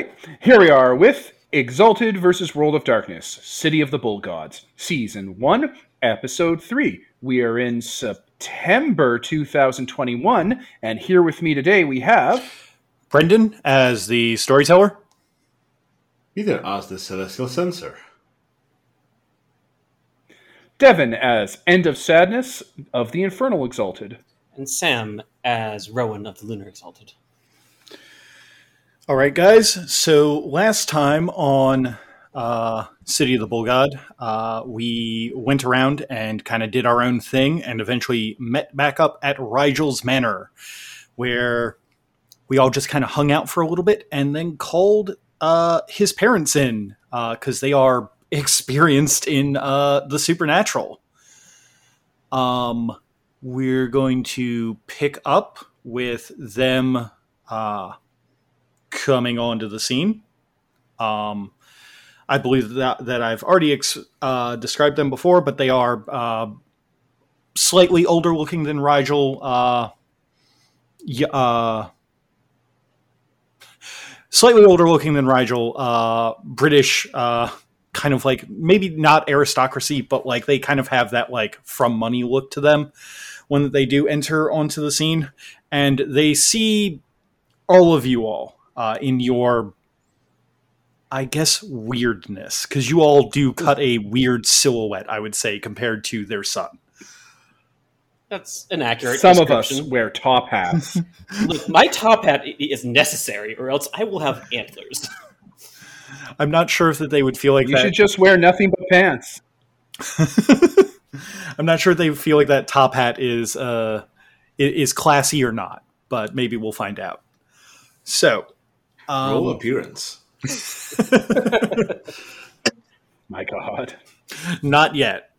right, here we are with Exalted versus World of Darkness, City of the Bull Gods, Season 1, Episode 3. We are in September 2021, and here with me today we have. Brendan as the storyteller. Peter as the celestial censor. Devin as End of Sadness of the Infernal Exalted. And Sam as Rowan of the Lunar Exalted. All right, guys. So last time on uh, City of the Bull God, uh, we went around and kind of did our own thing and eventually met back up at Rigel's Manor, where we all just kind of hung out for a little bit and then called uh, his parents in because they are experienced in uh, the supernatural. Um, we're going to pick up with them uh, coming onto the scene. Um, I believe that that I've already ex- uh, described them before, but they are uh, slightly older looking than Rigel. Uh, yeah, uh, slightly older looking than Rigel. Uh, British, uh, kind of like maybe not aristocracy, but like they kind of have that like from money look to them when they do enter onto the scene, and they see all of you all uh, in your I guess weirdness because you all do cut a weird silhouette, I would say, compared to their son. That's an accurate. Some of us wear top hats. Look, my top hat is necessary, or else I will have antlers. I'm not sure if that they would feel like you that. should just wear nothing but pants. I'm not sure if they feel like that top hat is uh, is classy or not, but maybe we'll find out. So, Roll um, appearance. My God. Not yet.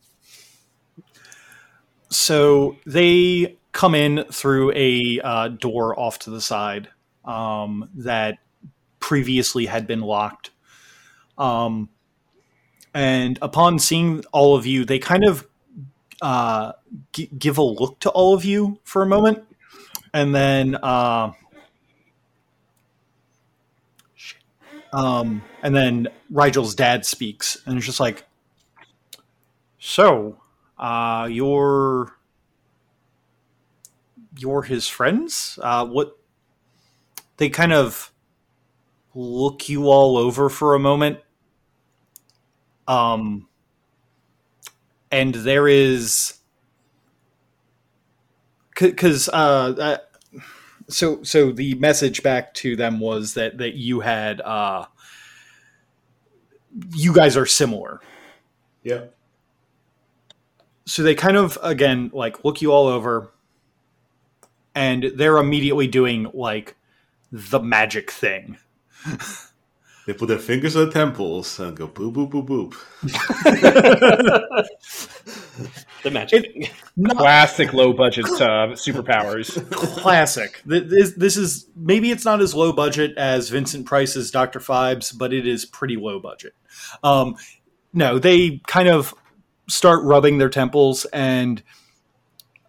So they come in through a uh, door off to the side um, that previously had been locked. Um, and upon seeing all of you, they kind of uh, g- give a look to all of you for a moment. And then. Uh, um, and then Rigel's dad speaks, and it's just like, so, uh, you're you're his friends. Uh, what? They kind of look you all over for a moment. Um, and there is because uh, uh, so so the message back to them was that that you had uh, you guys are similar Yeah. so they kind of again like look you all over and they're immediately doing like the magic thing They put their fingers on the temples and go boop boop boop boop. The magic. thing. Classic low budget uh, superpowers. classic this, this is maybe it's not as low budget as vincent price's dr phibes but it is pretty low budget um, no they kind of start rubbing their temples and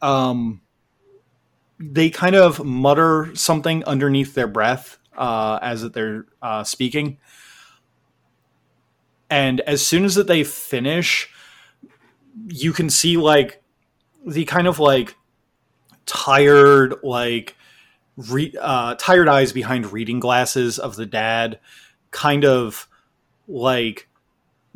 um, they kind of mutter something underneath their breath uh, as they're uh, speaking and as soon as that they finish you can see like the kind of like tired like re- uh, tired eyes behind reading glasses of the dad kind of like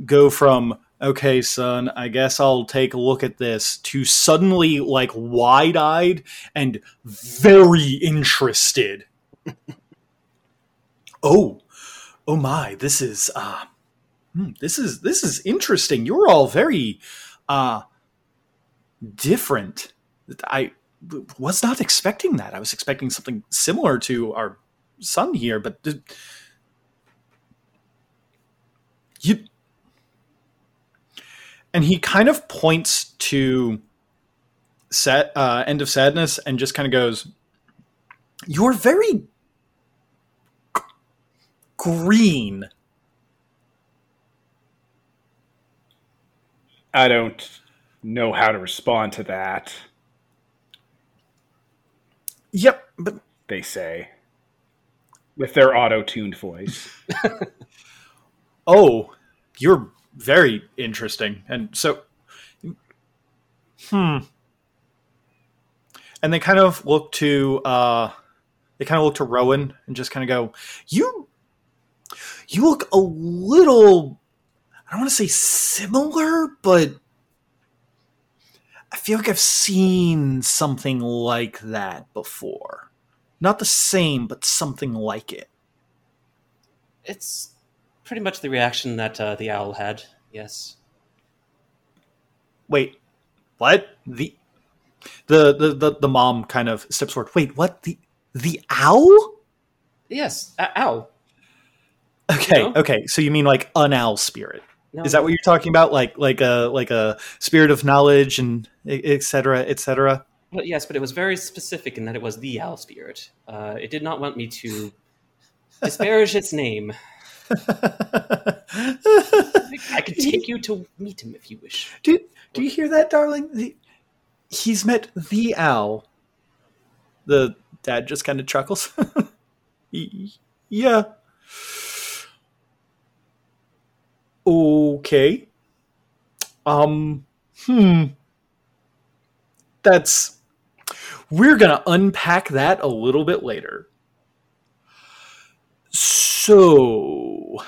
go from okay son i guess i'll take a look at this to suddenly like wide-eyed and very interested. Oh oh my this is uh hmm, this is this is interesting. You're all very uh different i was not expecting that. I was expecting something similar to our son here, but th- you. And he kind of points to set uh, end of sadness and just kind of goes, "You're very green." I don't know how to respond to that, Yep, but they say. with their auto-tuned voice. Oh, you're very interesting. And so, hmm. And they kind of look to, uh, they kind of look to Rowan and just kind of go, "You, you look a little. I don't want to say similar, but I feel like I've seen something like that before. Not the same, but something like it." It's pretty much the reaction that uh, the owl had. Yes. wait what the the the the, the mom kind of steps forward wait what the the owl Yes. Uh, ow. okay No. okay so you mean like an owl spirit No, is that what you're talking about? Like like a like a spirit of knowledge and e- et cetera et cetera? Well, yes, but it was very specific in that it was the owl spirit. Uh, it did not want me to disparage its name. I could take you to meet him if you wish. do, do you hear that darling? The- he's met the owl. The dad just kind of chuckles yeah okay. Um hmm. That's we're gonna unpack that a little bit later. So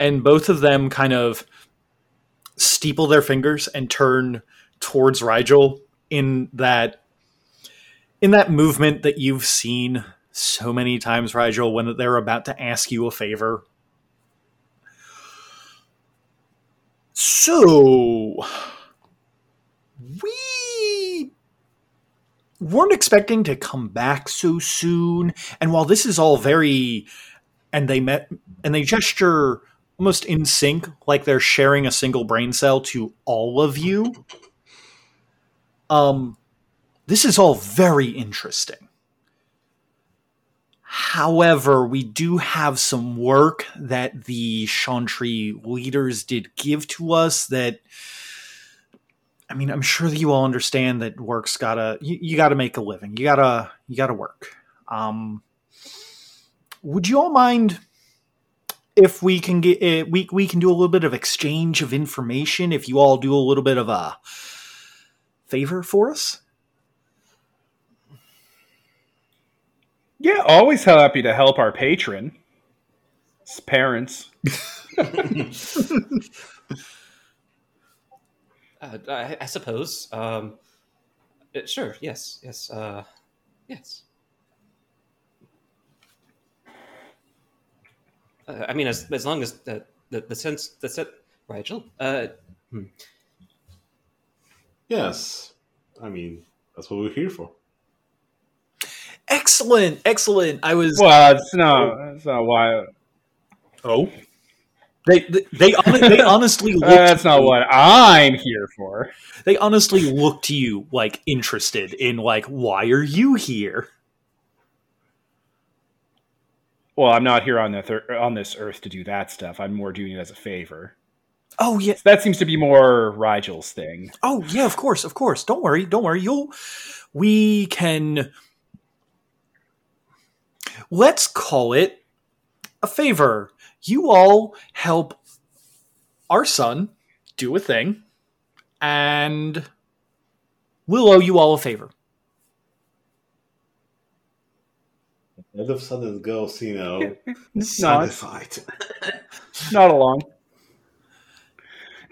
and both of them kind of steeple their fingers and turn towards Rigel in that in that movement that you've seen so many times, Rigel, when they're about to ask you a favor. So we weren't expecting to come back so soon, and while this is all very and they met and they gesture almost in sync, like they're sharing a single brain cell to all of you. Um, this is all very interesting. However, we do have some work that the Chantry leaders did give to us that I mean, I'm sure that you all understand that work's gotta you, you gotta make a living. You gotta you gotta work. Um would you all mind if we can get uh, we we can do a little bit of exchange of information if you all do a little bit of a favor for us Yeah, always happy to help our patron. His parents. Uh, I, I suppose. Um, sure. Yes. Yes. Uh, yes. Uh, I mean, as as long as the the, the sense that's it, Rigel. Uh, Yes. I mean, that's what we're here for. Excellent excellent i was Well, it's not, that's not why. oh they they they, hon- they honestly uh, looked That's not what I'm here for. they honestly look to you like interested in like why are you here Well, I'm not here on the thir- on this earth to do that stuff. I'm more doing it as a favor. oh yeah That seems to be more Rigel's thing. Oh yeah, of course, of course. Don't worry, don't worry. You'll we can let's call it a favor. You all help our son do a thing, and we'll owe you all a favor. All of a sudden, goes, you know, Not, satisfied. not along.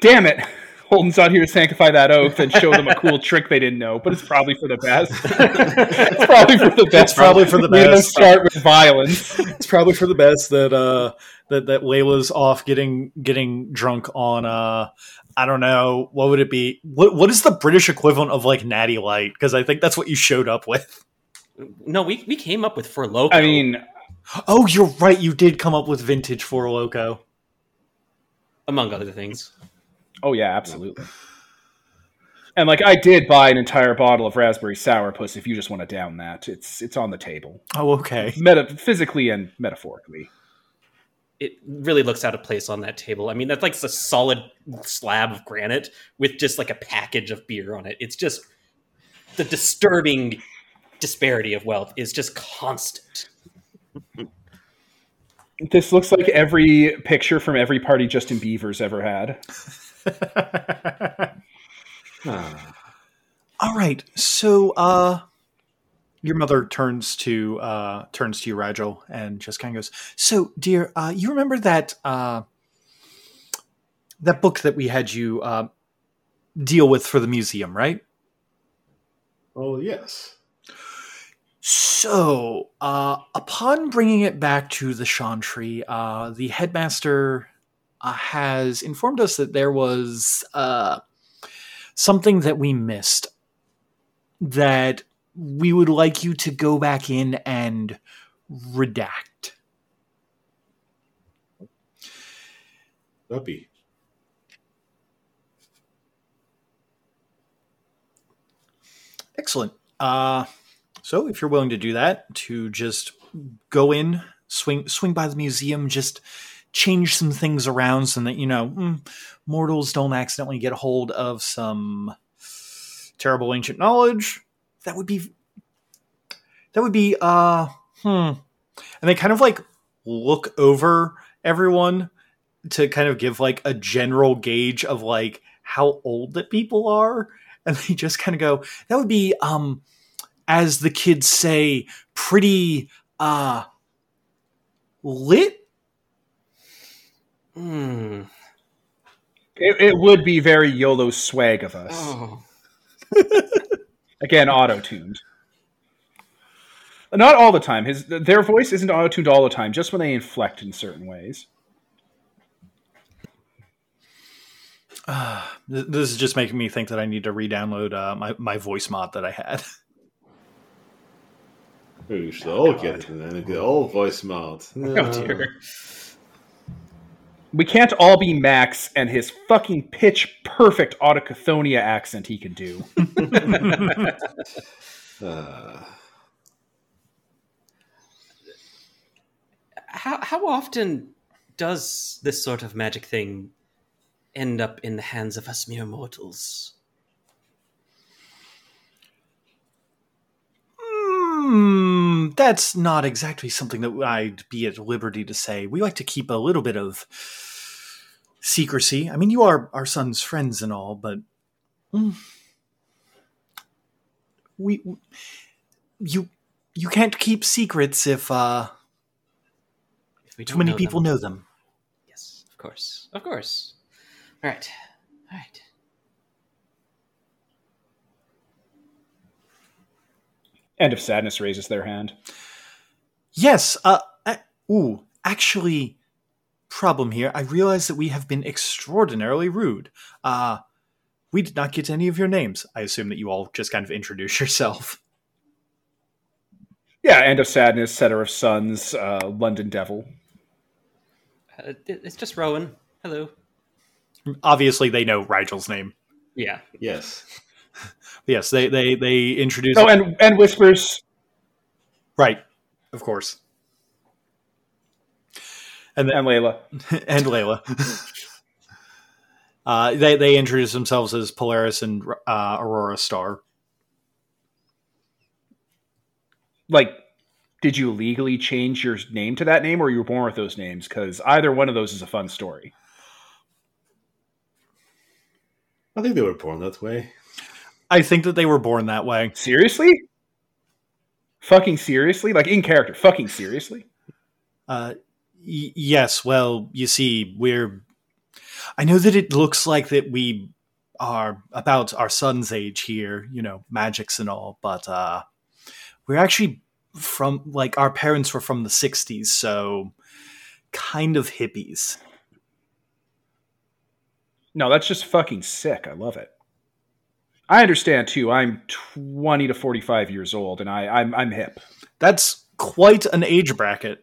Damn it. Holden's not here to sanctify that oath and show them a cool trick they didn't know, but it's probably for the best. it's probably for the best. probably for the We don't best. start with violence. It's probably for the best that uh that that Layla's off getting getting drunk on uh I don't know what would it be what what is the British equivalent of like Natty Light because I think that's what you showed up with. no, we we came up with Four Loco. I mean, Oh, you're right. You did come up with vintage Four Loco. among other things. Oh yeah, absolutely. And like I did buy an entire bottle of raspberry sour puss. If you just want to down that, it's it's on the table, Oh, okay. meta physically and metaphorically. It really looks out of place on that table. I mean, that's like a solid slab of granite with just like a package of beer on it. It's just the disturbing disparity of wealth is just constant. This looks like every picture from every party Justin Bieber's ever had. All right. So, uh, your mother turns to uh, turns to you, Rigel, and just kind of goes, "So, dear, uh, you remember that uh, that book that we had you uh, deal with for the museum, right?" oh yes. So, uh, upon bringing it back to the Chantry, uh, the headmaster has informed us that there was uh, something that we missed that we would like you to go back in and redact. Puppy. Excellent. Uh, so, if you're willing to do that, to just go in, swing swing by the museum, just change some things around so that you know mm, mortals don't accidentally get hold of some terrible ancient knowledge. That would be that would be uh hmm. And they kind of like look over everyone to kind of give like a general gauge of like how old that people are and they just kind of go that would be um as the kids say pretty uh lit Hmm. It, it would be very YOLO swag of us. Oh. Again, auto tuned. Not all the time. His their voice isn't auto tuned all the time. Just when they inflect in certain ways. uh, this is just making me think that i need to re-download uh, my, my voice mod that i had We should all get it and then get all voice mod. oh dear. We can't all be Max and his fucking pitch perfect Autochthonian accent he can do. Uh, How how often does this sort of magic thing end up in the hands of us mere mortals? Hmm, that's not exactly something that I'd be at liberty to say. We like to keep a little bit of secrecy. I mean, you are our son's friends and all, but mm, we you you can't keep secrets if uh, If we too many know people them. know them. Yes, of course, of course. All right, all right. End of Sadness raises their hand. Yes. Uh, I, ooh, actually, problem here. I realize that we have been extraordinarily rude. Uh, we did not get any of your names. I assume that you all just kind of introduce yourself. Yeah, End of Sadness, Setter of Suns, uh, London Devil. Uh, it's just Rowan. Hello. Obviously, they know Rigel's name. Yeah. yes. Yes, they they they introduce. Oh, and and Whispers. right, of course. And then, And Layla. and Layla. uh, they they introduce themselves as Polaris and uh, Aurora Star. Like, did you legally change your name to that name, or you were born with those names? Because either one of those is a fun story. I think they were born that way. I think that they were born that way. Seriously? Fucking seriously? Like in character? Fucking seriously? Uh, y- yes. Well, you see, we're. I know that it looks like that we are about our son's age here, you know, magics and all, but uh, we're actually from like our parents were from the '60s, so kind of hippies. No, that's just fucking sick. I love it. I understand too. I'm 20 to 45 years old, and I, I'm I'm hip. That's quite an age bracket.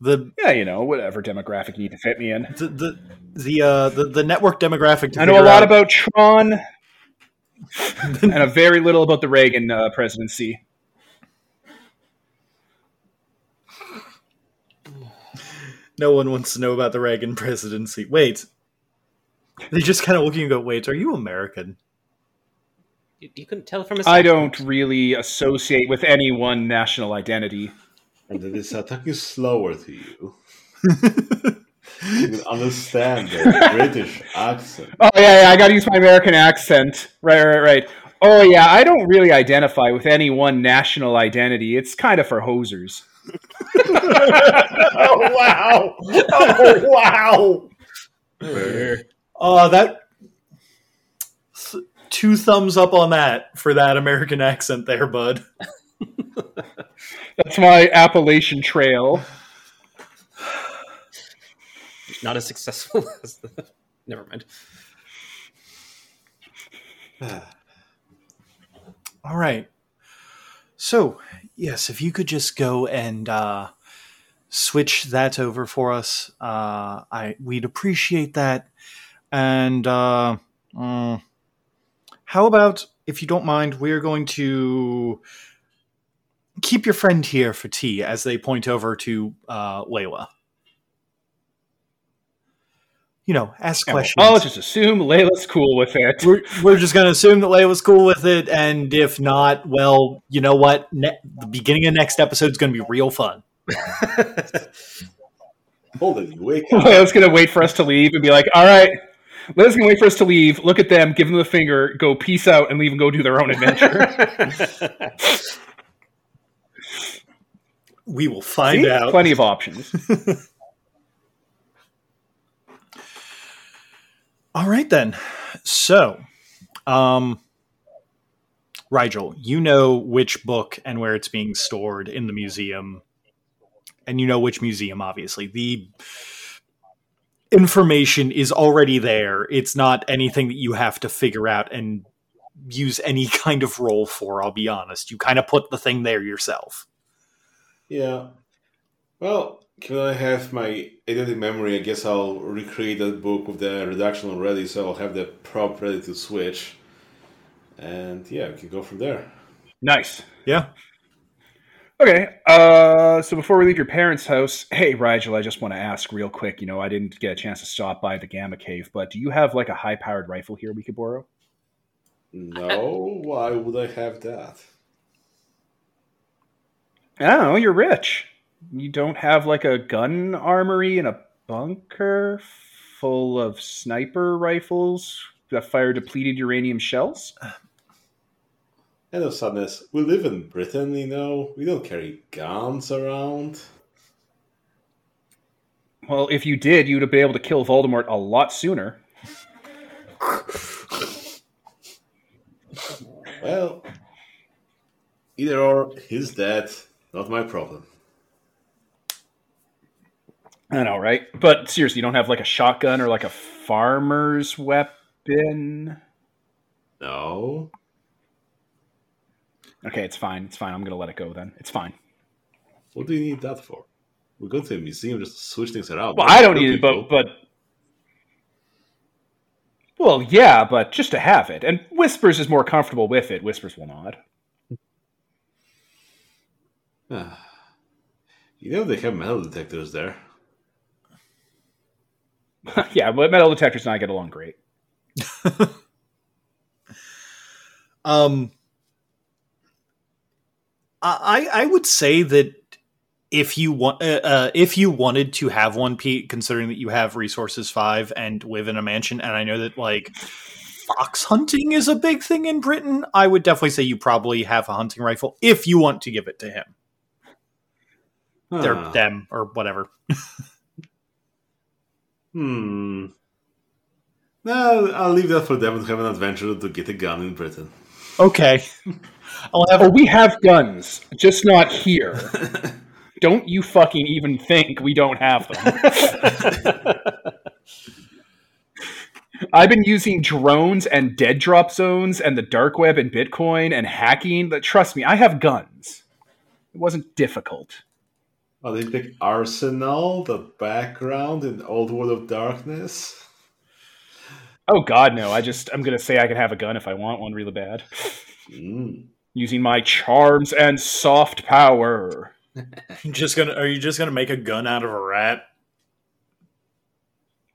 The Yeah, you know, whatever demographic you need to fit me in. the the the uh, the, the network demographic. To I know a lot out- about Tron, and a very little about the Reagan uh, presidency. No one wants to know about the Reagan presidency. Wait. They just kind of looking and go, wait, are you American? You, you couldn't tell from his. I don't really associate with any one national identity. and that is talking slower to you. you can understand the British accent. Oh yeah, yeah. I got to use my American accent. Right, right, right. Oh yeah. I don't really identify with any one national identity. It's kind of for hosers. oh wow! Oh wow! Oh, that two thumbs up on that for that American accent there, bud. That's my Appalachian Trail. Not as successful as the. Never mind. All right. So, yes, if you could just go and uh, switch that over for us, uh, I we'd appreciate that. And uh, mm, how about, if you don't mind, we're going to keep your friend here for tea as they point over to uh, Layla. You know, ask And questions. I'll just assume Layla's cool with it. we're, we're just going to assume that Layla's cool with it, and if not, well, you know what? Ne- the beginning of next episode is going to be real fun. Hold it, you wake up. Layla's gonna wait for us to leave and be like, "All right." Layla's gonna wait for us to leave. Look at them, give them the finger, go peace out, and leave and go do their own adventure. We will find See? out. Plenty of options. All right then. So, um, Rigel, you know which book and where it's being stored in the museum, and you know which museum. Obviously, the information is already there. It's not anything that you have to figure out and use any kind of role for. I'll be honest. You kind of put the thing there yourself. Yeah. Well, can I have my edited memory, I guess I'll recreate that book with the reduction already, so I'll have the prop ready to switch. And yeah, we can go from there. nice. Yeah. Okay. Uh, so before we leave your parents' house, hey Rigel, I just want to ask real quick. You know, I didn't get a chance to stop by the Gamma Cave, but do you have like a high-powered rifle here we could borrow? No, why would I have that? Oh. You're rich. You don't have like a gun armory and a bunker full of sniper rifles that fire depleted uranium shells? And of sadness, we live in Britain, you know. We don't carry guns around. Well, if you did, you'd have been able to kill Voldemort a lot sooner. Well, either or, he's dead. Not my problem. I know, right? But seriously, you don't have like a shotgun or like a farmer's weapon? No. Okay, it's fine. It's fine. I'm going to let it go then. It's fine. What do you need that for? We're going to a museum just to switch things around. Well, I don't kill need it, but but well, yeah, but just to have it. And Whispers is more comfortable with it. Whispers will not. you know they have metal detectors there. yeah, but metal detectors and I get along great. Um, I I would say that if you want uh, uh, if you wanted to have one, Pete, considering that you have resources five and live in a mansion, and I know that like fox hunting is a big thing in Britain, I would definitely say you probably have a hunting rifle if you want to give it to him Huh. them or whatever. Hmm. No, I'll leave that for them to have an adventure to get a gun in Britain. Okay, I'll have Oh, we have guns, just not here. don't you fucking even think we don't have them. I've been using drones and dead drop zones and the dark web and Bitcoin and hacking. But trust me, I have guns. It wasn't difficult. Oh, they pick Arsenal, the background in Old World of Darkness. Oh God, no! I just I'm gonna say I can have a gun if I want one really bad, Mm. Using my charms and soft power. just gonna. Are you just gonna make a gun out of a rat?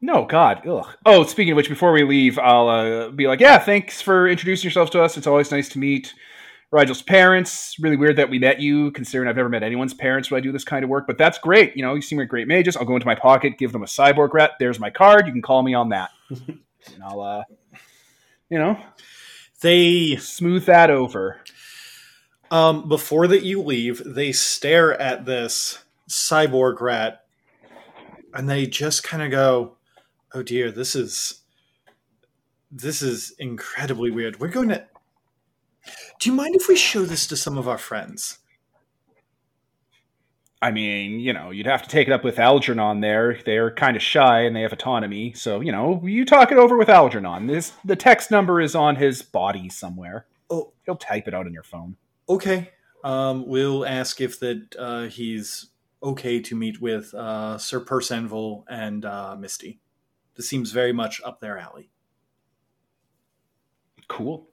No, God, ugh. Oh, speaking of which, before we leave, I'll uh, be like, yeah, thanks for introducing yourself to us. It's always nice to meet Rigel's parents. Really weird that we met you, considering I've never met anyone's parents when I do this kind of work. But that's great. You know, you seem like great mages. I'll go into my pocket, give them a cyborg rat. There's my card. You can call me on that, and I'll, uh, you know, They smooth that over. Um before that you leave, they stare at this cyborg rat and they just kind of go, "Oh dear, this is this is incredibly weird. We're going to Do you mind if we show this to some of our friends?" I mean, you know, you'd have to take it up with Algernon there. They're kind of shy and they have autonomy. So, you know, you talk it over with Algernon. This the text number is on his body somewhere. Oh, He'll type it out on your phone. Okay. Um, we'll ask if that uh, he's okay to meet with uh, Sir Persenville and uh, Misty. This seems very much up their alley. Cool.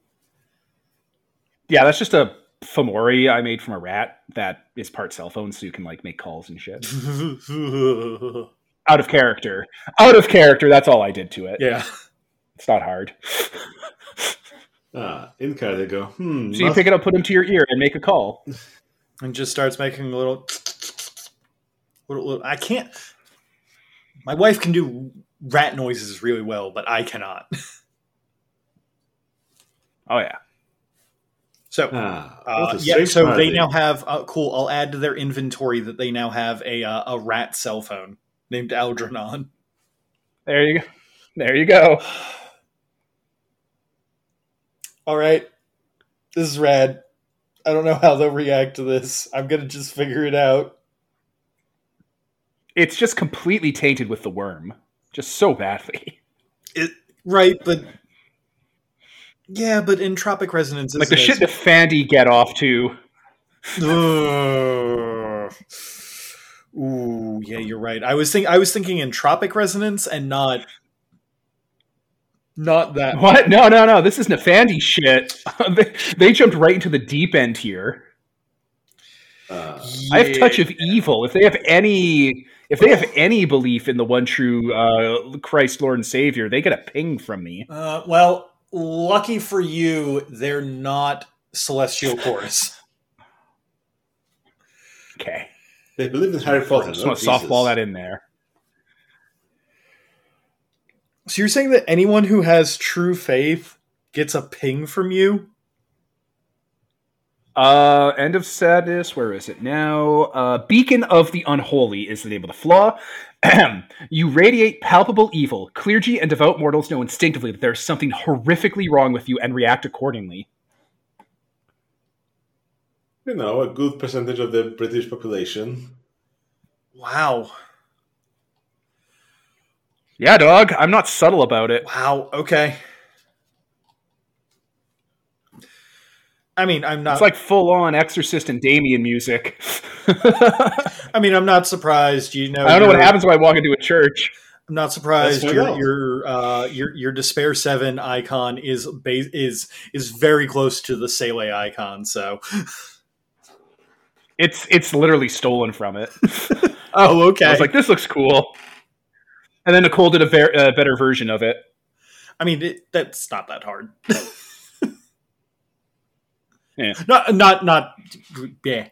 Yeah, that's just a Fomori I made from a rat that is part cell phone, so you can like make calls and shit. Out of character. Out of character, that's all I did to it. yeah. It's not hard. Ah, in the car they go. Hmm. So you must- pick it up, put him to your ear, and make a call. and just starts making a little, little, little. I can't. My wife can do rat noises really well, but I cannot. Oh yeah. So, Ah, uh, yeah. strange So they now have. Uh, cool. I'll add to their inventory that they now have a uh, a rat cell phone named Algernon. There you go. There you go. All right, this is rad. I don't know how they'll react to this. I'm gonna just figure it out. It's just completely tainted with the worm. Just so badly. It right, but yeah, but entropic resonance Like the shit that Fandy get off to. Ugh. Ooh, yeah, you're right. I was think I was thinking entropic resonance and not not that. What? No, no, no. This is Nefandi shit. they, they jumped right into the deep end here. Ah, I have touch of evil. If they have any, if they have any belief in the one true uh, Christ, Lord and Savior, they get a ping from me. Uh, well, lucky for you, they're not celestial chorus. Okay, they believe in Harry Potter. just want to softball that in there. So you're saying that anyone who has true faith gets a ping from you? Uh, end of sadness. Where is it now? Uh, Beacon of the Unholy is the name of the flaw. you radiate palpable evil. Clergy and devout mortals know instinctively that there's something horrifically wrong with you and react accordingly. You know, a good percentage of the British population. Wow. Yeah, dog. I'm not subtle about it. Wow. Okay. I mean, I'm not. It's like full on Exorcist and Damien music. I mean, I'm not surprised. You know, I don't know what happens when I walk into a church. I'm not surprised. Your your uh, your your despair seven icon is ba- is is very close to the Sele icon. So, It's it's literally stolen from it. oh, okay. I was like, this looks cool. And then Nicole did a ver- uh, better version of it. I mean, it, that's not that hard. Yeah. Not not not. Yeah,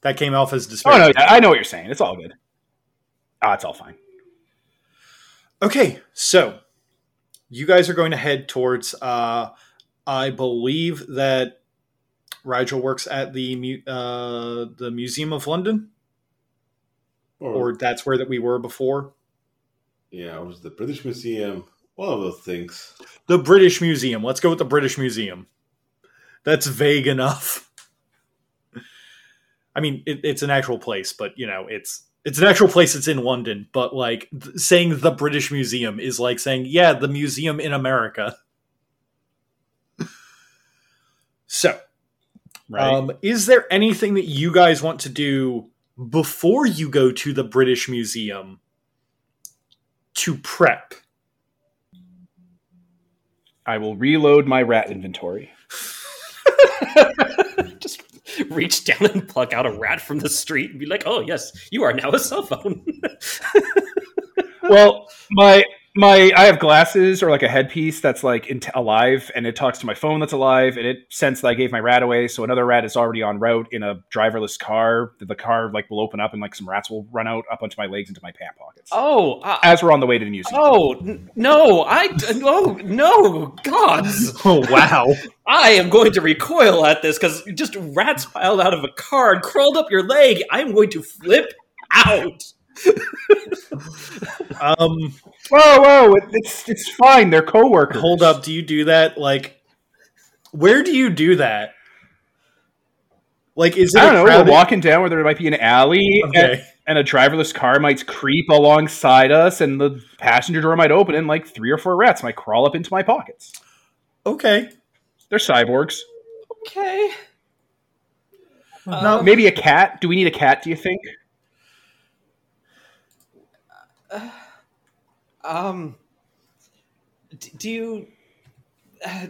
that came off as despair. Oh no, yeah, I know what you're saying. It's all good. Ah, it's all fine. Okay, so you guys are going to head towards. Uh, I believe that Rigel works at the mu- uh, the Museum of London, Or, or that's where that we were before. Yeah, it was the British Museum. One of those things. The British Museum. Let's go with the British Museum. That's vague enough. I mean, it, it's an actual place, but you know, it's it's an actual place. It's in London, but like th- saying the British Museum is like saying, yeah, the museum in America. So, Right. um, is there anything that you guys want to do before you go to the British Museum to prep? I will reload my rat inventory. Just reach down and pluck out a rat from the street and be like, "Oh yes, you are now a cell phone." well, my my I have glasses or like a headpiece that's like in alive, and it talks to my phone that's alive, and it sensed that I gave my rat away, so another rat is already on route in a driverless car. The car like will open up, and like some rats will run out up onto my legs into my pant pockets. Oh, uh, As we're on the way to the museum. oh n- no! I no no gods! Oh wow! I am going to recoil at this because just rats piled out of a car and crawled up your leg. I am going to flip out. Um, Whoa, whoa! it- It's it's fine. They're coworkers. hold up. Do you do that? Like, where do you do that? Like, is it I don't a know. crowded- We're walking down where there might be an alley, and, Okay. and a driverless car might creep alongside us, and the passenger door might open, and like three or four rats might crawl up into my pockets. Okay. They're cyborgs. Okay. No, Um, Maybe a cat. Do we need a cat? Do you think? Um. Do you? Uh,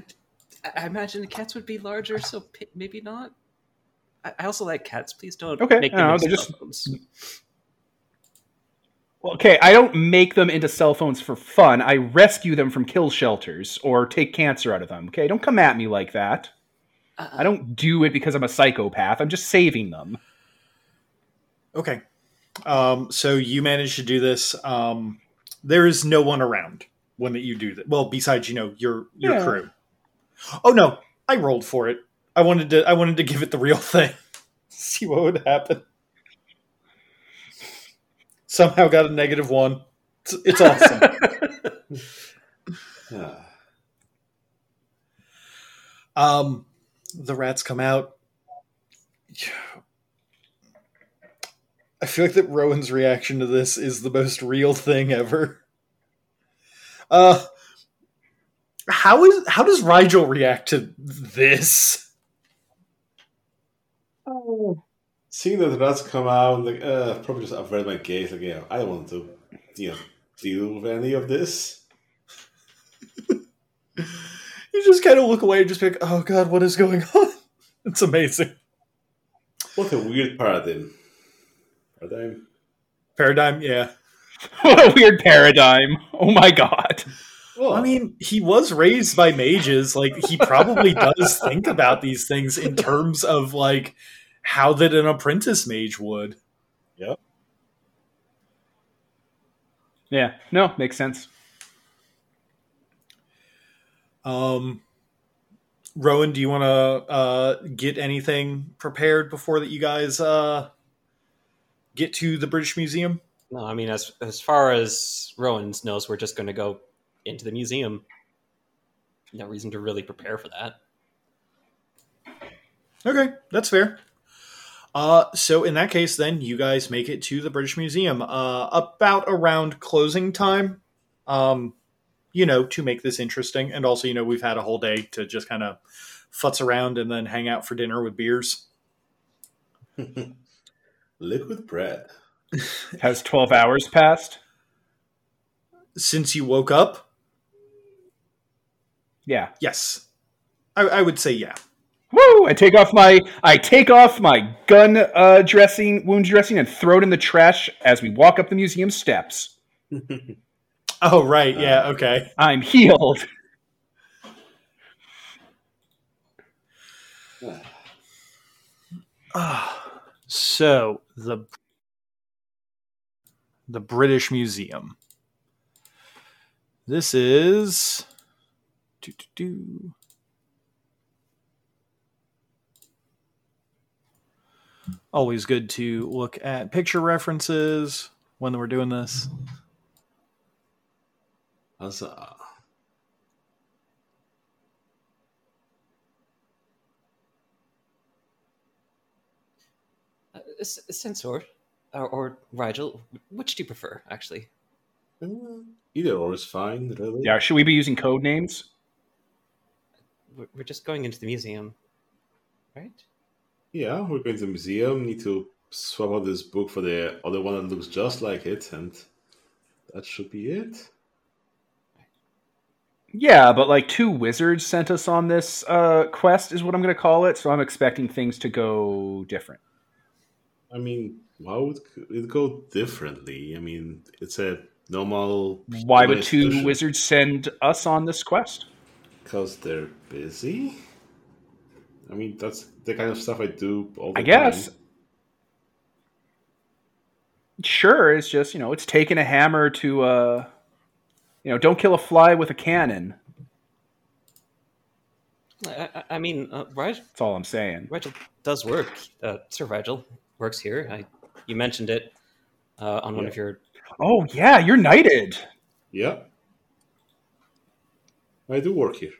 I imagine the cats would be larger, so pi- maybe not. I I also like cats. Please don't Okay, make I them know, into they're just- cell phones. Well, okay, I don't make them into cell phones for fun. I rescue them from kill shelters or take cancer out of them. Okay, don't come at me like that. Uh, I don't do it because I'm a psychopath. I'm just saving them. Okay. Um, so you manage to do this. Um, there is no one around when that you do that. Well, besides you know your your Yeah. crew. Oh no, I rolled for it. I wanted to. I wanted to give it the real thing. See what would happen. Somehow got a negative one. It's, it's awesome. Um, the rats come out. I feel like that Rowan's reaction to this is the most real thing ever. Uh, how is how does Rigel react to this? Seeing that the rats come out, like, uh, probably just avert my gaze. Like, yeah, I don't want to, you know, deal with any of this. You just kind of look away and just be like, "Oh God, what is going on?" It's amazing. What a weird paradigm. Paradigm. Paradigm, yeah. what a weird paradigm. Oh my god. Well, I mean, he was raised by mages. Like, he probably does think about these things in terms of like how that an apprentice mage would. Yeah, no, makes sense. Um, Rowan, do you want to uh, get anything prepared before that you guys uh, get to the British Museum? no, I mean, as as far as Rowan's knows, we're just going to go into the museum. No reason to really prepare for that. Okay, that's fair. Uh, so in that case, then you guys make it to the British Museum uh, about around closing time. Um, you know, to make this interesting, and also, you know, we've had a whole day to just kind of futz around and then hang out for dinner with beers. liquid bread. Has 12 hours passed? Since you woke up, Yeah. yes, I, I would say yeah. Woo! I take off my I take off my gun uh, dressing, wound dressing, and throw it in the trash as we walk up the museum steps. Oh right, yeah, okay. I'm healed. Ah, so the the British Museum. This is do, do, do. always good to look at picture references when we're doing this. Huzzah. S- Sensor or, or Rigel, which do you prefer, actually? Uh, Either or is fine, really. Yeah, should we be using code names? We're we're just going into the museum, right? Yeah, we're going to the museum. Need to swap out this book for the other one that looks just like it, and that should be it. Yeah, but like two wizards sent us on this uh, quest, is what I'm going to call it. So I'm expecting things to go different. I mean, why would it go differently? I mean, it's a normal. Why would two wizards send us on this quest? Because they're busy. I mean, that's the kind of stuff I do all the time. I guess. time. Sure, it's just you know, it's taking a hammer to uh, you know, don't kill a fly with a cannon. I, I- I mean, uh, Rigel, That's all I'm saying. Rigel does work. Uh, Sir Rigel works here. I, you mentioned it uh, on one Yeah. of your. Oh yeah, you're knighted, Yeah. I do work here.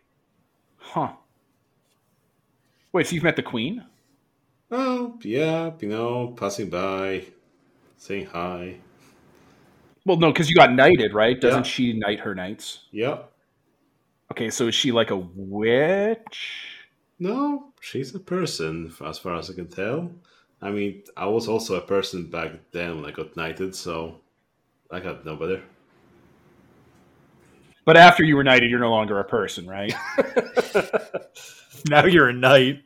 huh? Wait, so you've met the queen? Oh, yeah, you know, passing by, saying hi. Well, no, because you got knighted, right? Doesn't Yeah. she knight her knights? Yeah. Okay, so is she like a witch? No, she's a person, as far as I can tell. I mean, I was also a person back then when I got knighted, so I got no better. But after you were knighted, you're no longer a person, right? Now you're a knight.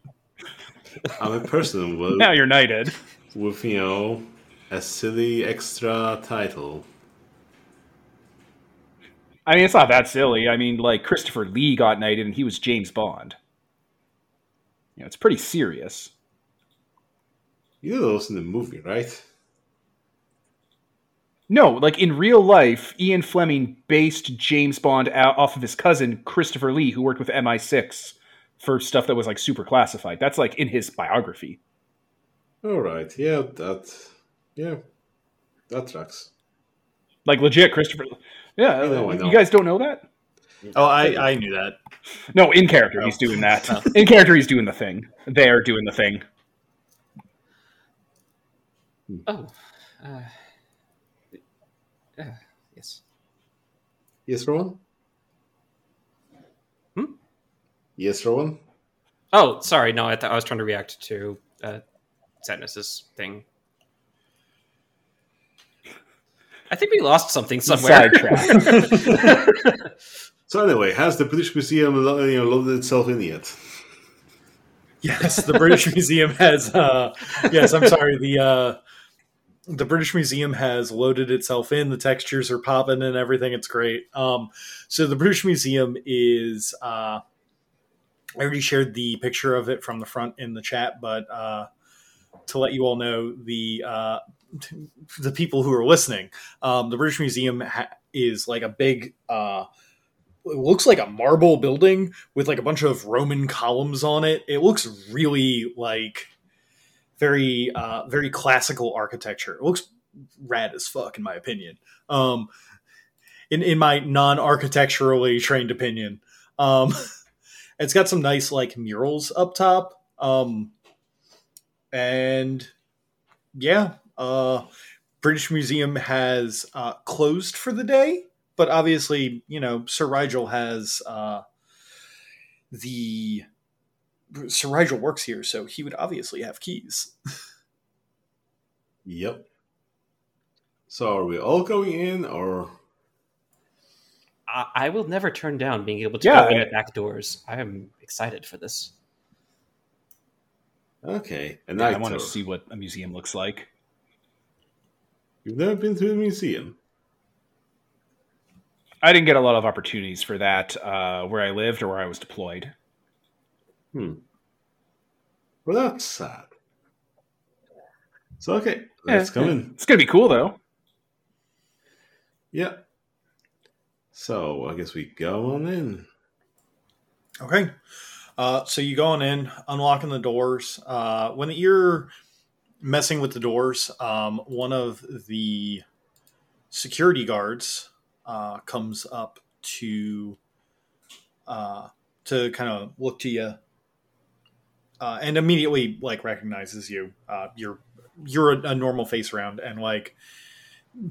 I'm a person with, now you're knighted. with, you know, a silly extra title. I mean, it's not that silly. I mean, like Christopher Lee got knighted, and he was James Bond. You know, it's pretty serious. You know those in the movie, right? No, like in real life, Ian Fleming based James Bond out off of his cousin Christopher Lee, who worked with MI6 for stuff that was like super classified. That's like in his biography. Alright, yeah, that. Yeah, that tracks. Like legit, Christopher. Yeah, I know, I know. you guys don't know that? Oh, I, I knew that. No, in character, he's oh. doing that. In character, he's doing the thing. They're doing the thing. Oh. Uh, uh, yes. Yes, Rowan? Hmm? Yes, Rowan? Oh, sorry. No, I, th- I was trying to react to uh, Sadness's thing. I think we lost something somewhere. So anyway, has the British Museum lo- you know, loaded itself in yet? Yes, the British Museum has. Uh, yes, I'm sorry. The uh, the British Museum has loaded itself in. The textures are popping and everything. It's great. Um, so the British Museum is. Uh, I already shared the picture of it from the front in the chat, but uh, to let you all know, the uh, the people who are listening, um, the British Museum ha- is like a big. Uh, it looks like a marble building with like a bunch of Roman columns on it. It looks really like very uh very classical architecture. It looks rad as fuck in my opinion. Um in in my non-architecturally trained opinion. Um it's got some nice like murals up top. Um and yeah, uh British Museum has uh closed for the day but obviously, you know, Sir Rigel has uh, the Sir Rigel works here, so he would obviously have keys. Yep. So are we all going in, or I, I will never turn down being able to Yeah, go in I- the back doors. I am excited for this. okay? and Yeah, I want to see what a museum looks like. You've never been to a museum? I didn't get a lot of opportunities for that uh, where I lived or where I was deployed. Hmm. Well, that's sad. So okay, let's Yeah, come yeah. in. It's gonna be cool though. Yeah. So I guess we go on in. Okay. Uh, so you go on in, unlocking the doors. Uh, when you're messing with the doors, um, one of the security guards uh, comes up to uh, to kind of look to you uh, and immediately like recognizes you. Uh, you're you're a, a normal face around and like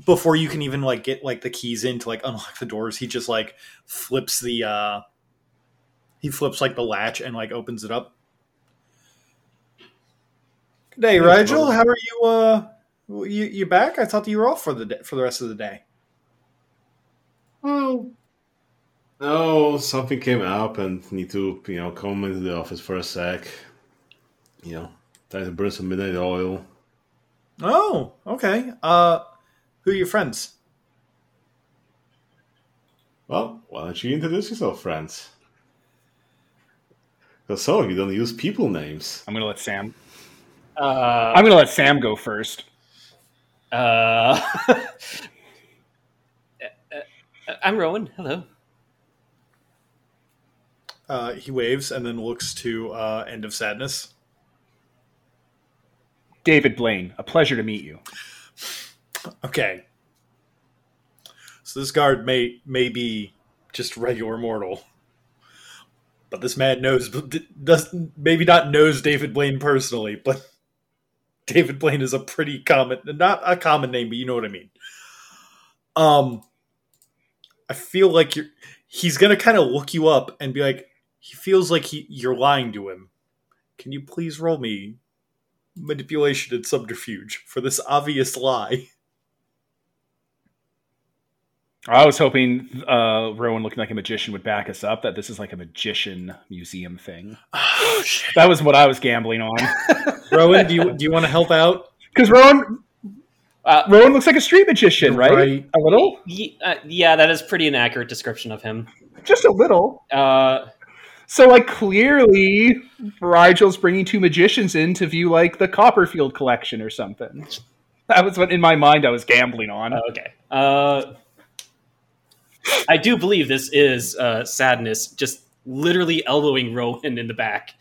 before you can even like get like the keys in to like unlock the doors, he just like flips the uh he flips like the latch and like opens it up. Good day, Hey, Rigel. How are you? Uh, you you back? I thought you were off for the day, for the rest of the day. Oh. No, something came up and need to, you know, come into the office for a sec. You know, trying to burn some midnight oil. Oh, okay. Uh, who are your friends? Well, why don't you introduce yourself, friends? Because some of you don't use people names. I'm gonna let Sam. Uh, I'm gonna let Sam go first. uh, I'm Rowan. Hello. Uh, he waves and then looks to uh, End of Sadness. David Blaine, a pleasure to meet you. Okay. So this guard may may be just regular mortal, but this man knows does maybe not knows David Blaine personally, but David Blaine is a pretty common, not a common name, but you know what I mean. Um, I feel like you're. He's gonna kind of look you up and be like, he feels like he you're lying to him. Can you please roll me manipulation and subterfuge for this obvious lie? I was hoping uh, Rowan, looking like a magician, would back us up that this is like a magician museum thing. Oh shit. That was what I was gambling on. Rowan, do you do you want to help out? Because Rowan, Uh, Rowan looks like a street magician, right? Right. A little, y- uh, yeah, that is pretty inaccurate description of him. just a little. Uh, So, like, clearly, Rigel's bringing two magicians in to view like the Copperfield collection or something. That was what in my mind I was gambling on. okay. Uh, I do believe this is uh, sadness, just literally elbowing Rowan in the back,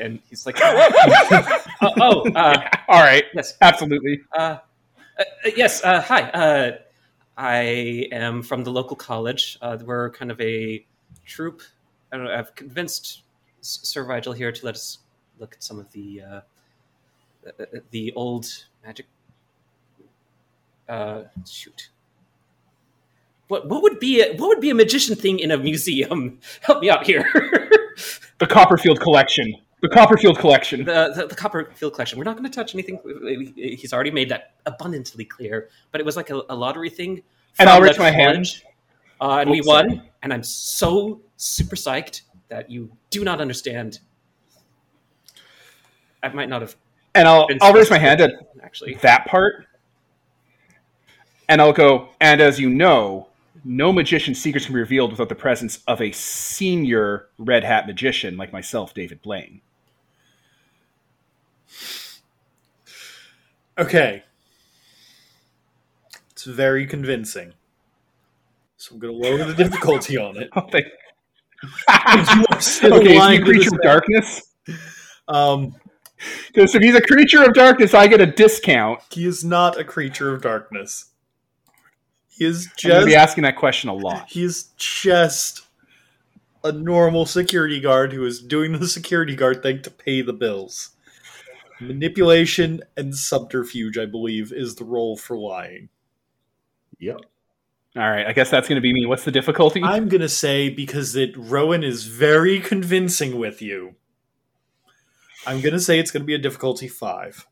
and he's like, "Oh, oh uh, All right, yes, absolutely. uh, uh, yes. Uh, hi, uh, I am from the local college. Uh, we're kind of a troop. I don't know, I've convinced Sir Rigel here to let us look at some of the uh, uh, the old magic. Uh, shoot. What what would be a, what would be a magician thing in a museum? Help me out here. The Copperfield collection. The Copperfield collection. the, the, the Copperfield collection. We're not going to touch anything. He's already made that abundantly clear. But it was like a, a lottery thing. And I'll raise my hand. Uh, and we won. sorry. Won. And I'm so super psyched that you do not understand. I might not have And I'll I'll raise my hand at actually. that part, and I'll go. And as you know, no magician's secrets can be revealed without the presence of a senior red hat magician like myself, David Blaine. Okay. It's very convincing. So I'm going to lower the difficulty on it. Oh, thank- You are okay, is he a creature of darkness? Um, Because if he's a creature of darkness, I get a discount. he is not a creature of darkness. He is just. I'm going to just be asking that question a lot. he is just a normal security guard who is doing the security guard thing to pay the bills. Manipulation and subterfuge, I believe, is the role for lying. Yep. All right, I guess that's going to be me. What's the difficulty? I'm gonna say because that Rowan is very convincing with you. I'm gonna say it's gonna be a difficulty five.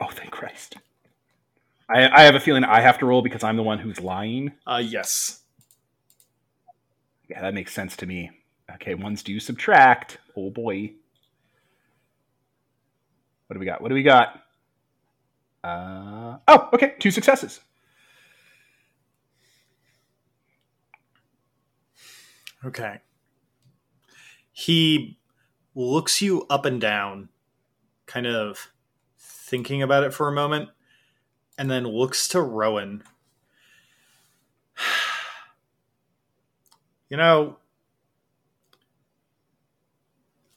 Oh, thank Christ. I, I have a feeling I have to roll because I'm the one who's lying. Uh yes. Yeah, that makes sense to me. Okay, ones do subtract. Oh boy. What do we got? What do we got? Uh, oh, okay, two successes. Okay. He looks you up and down, kind of thinking about it for a moment, and then looks to Rowan. You know,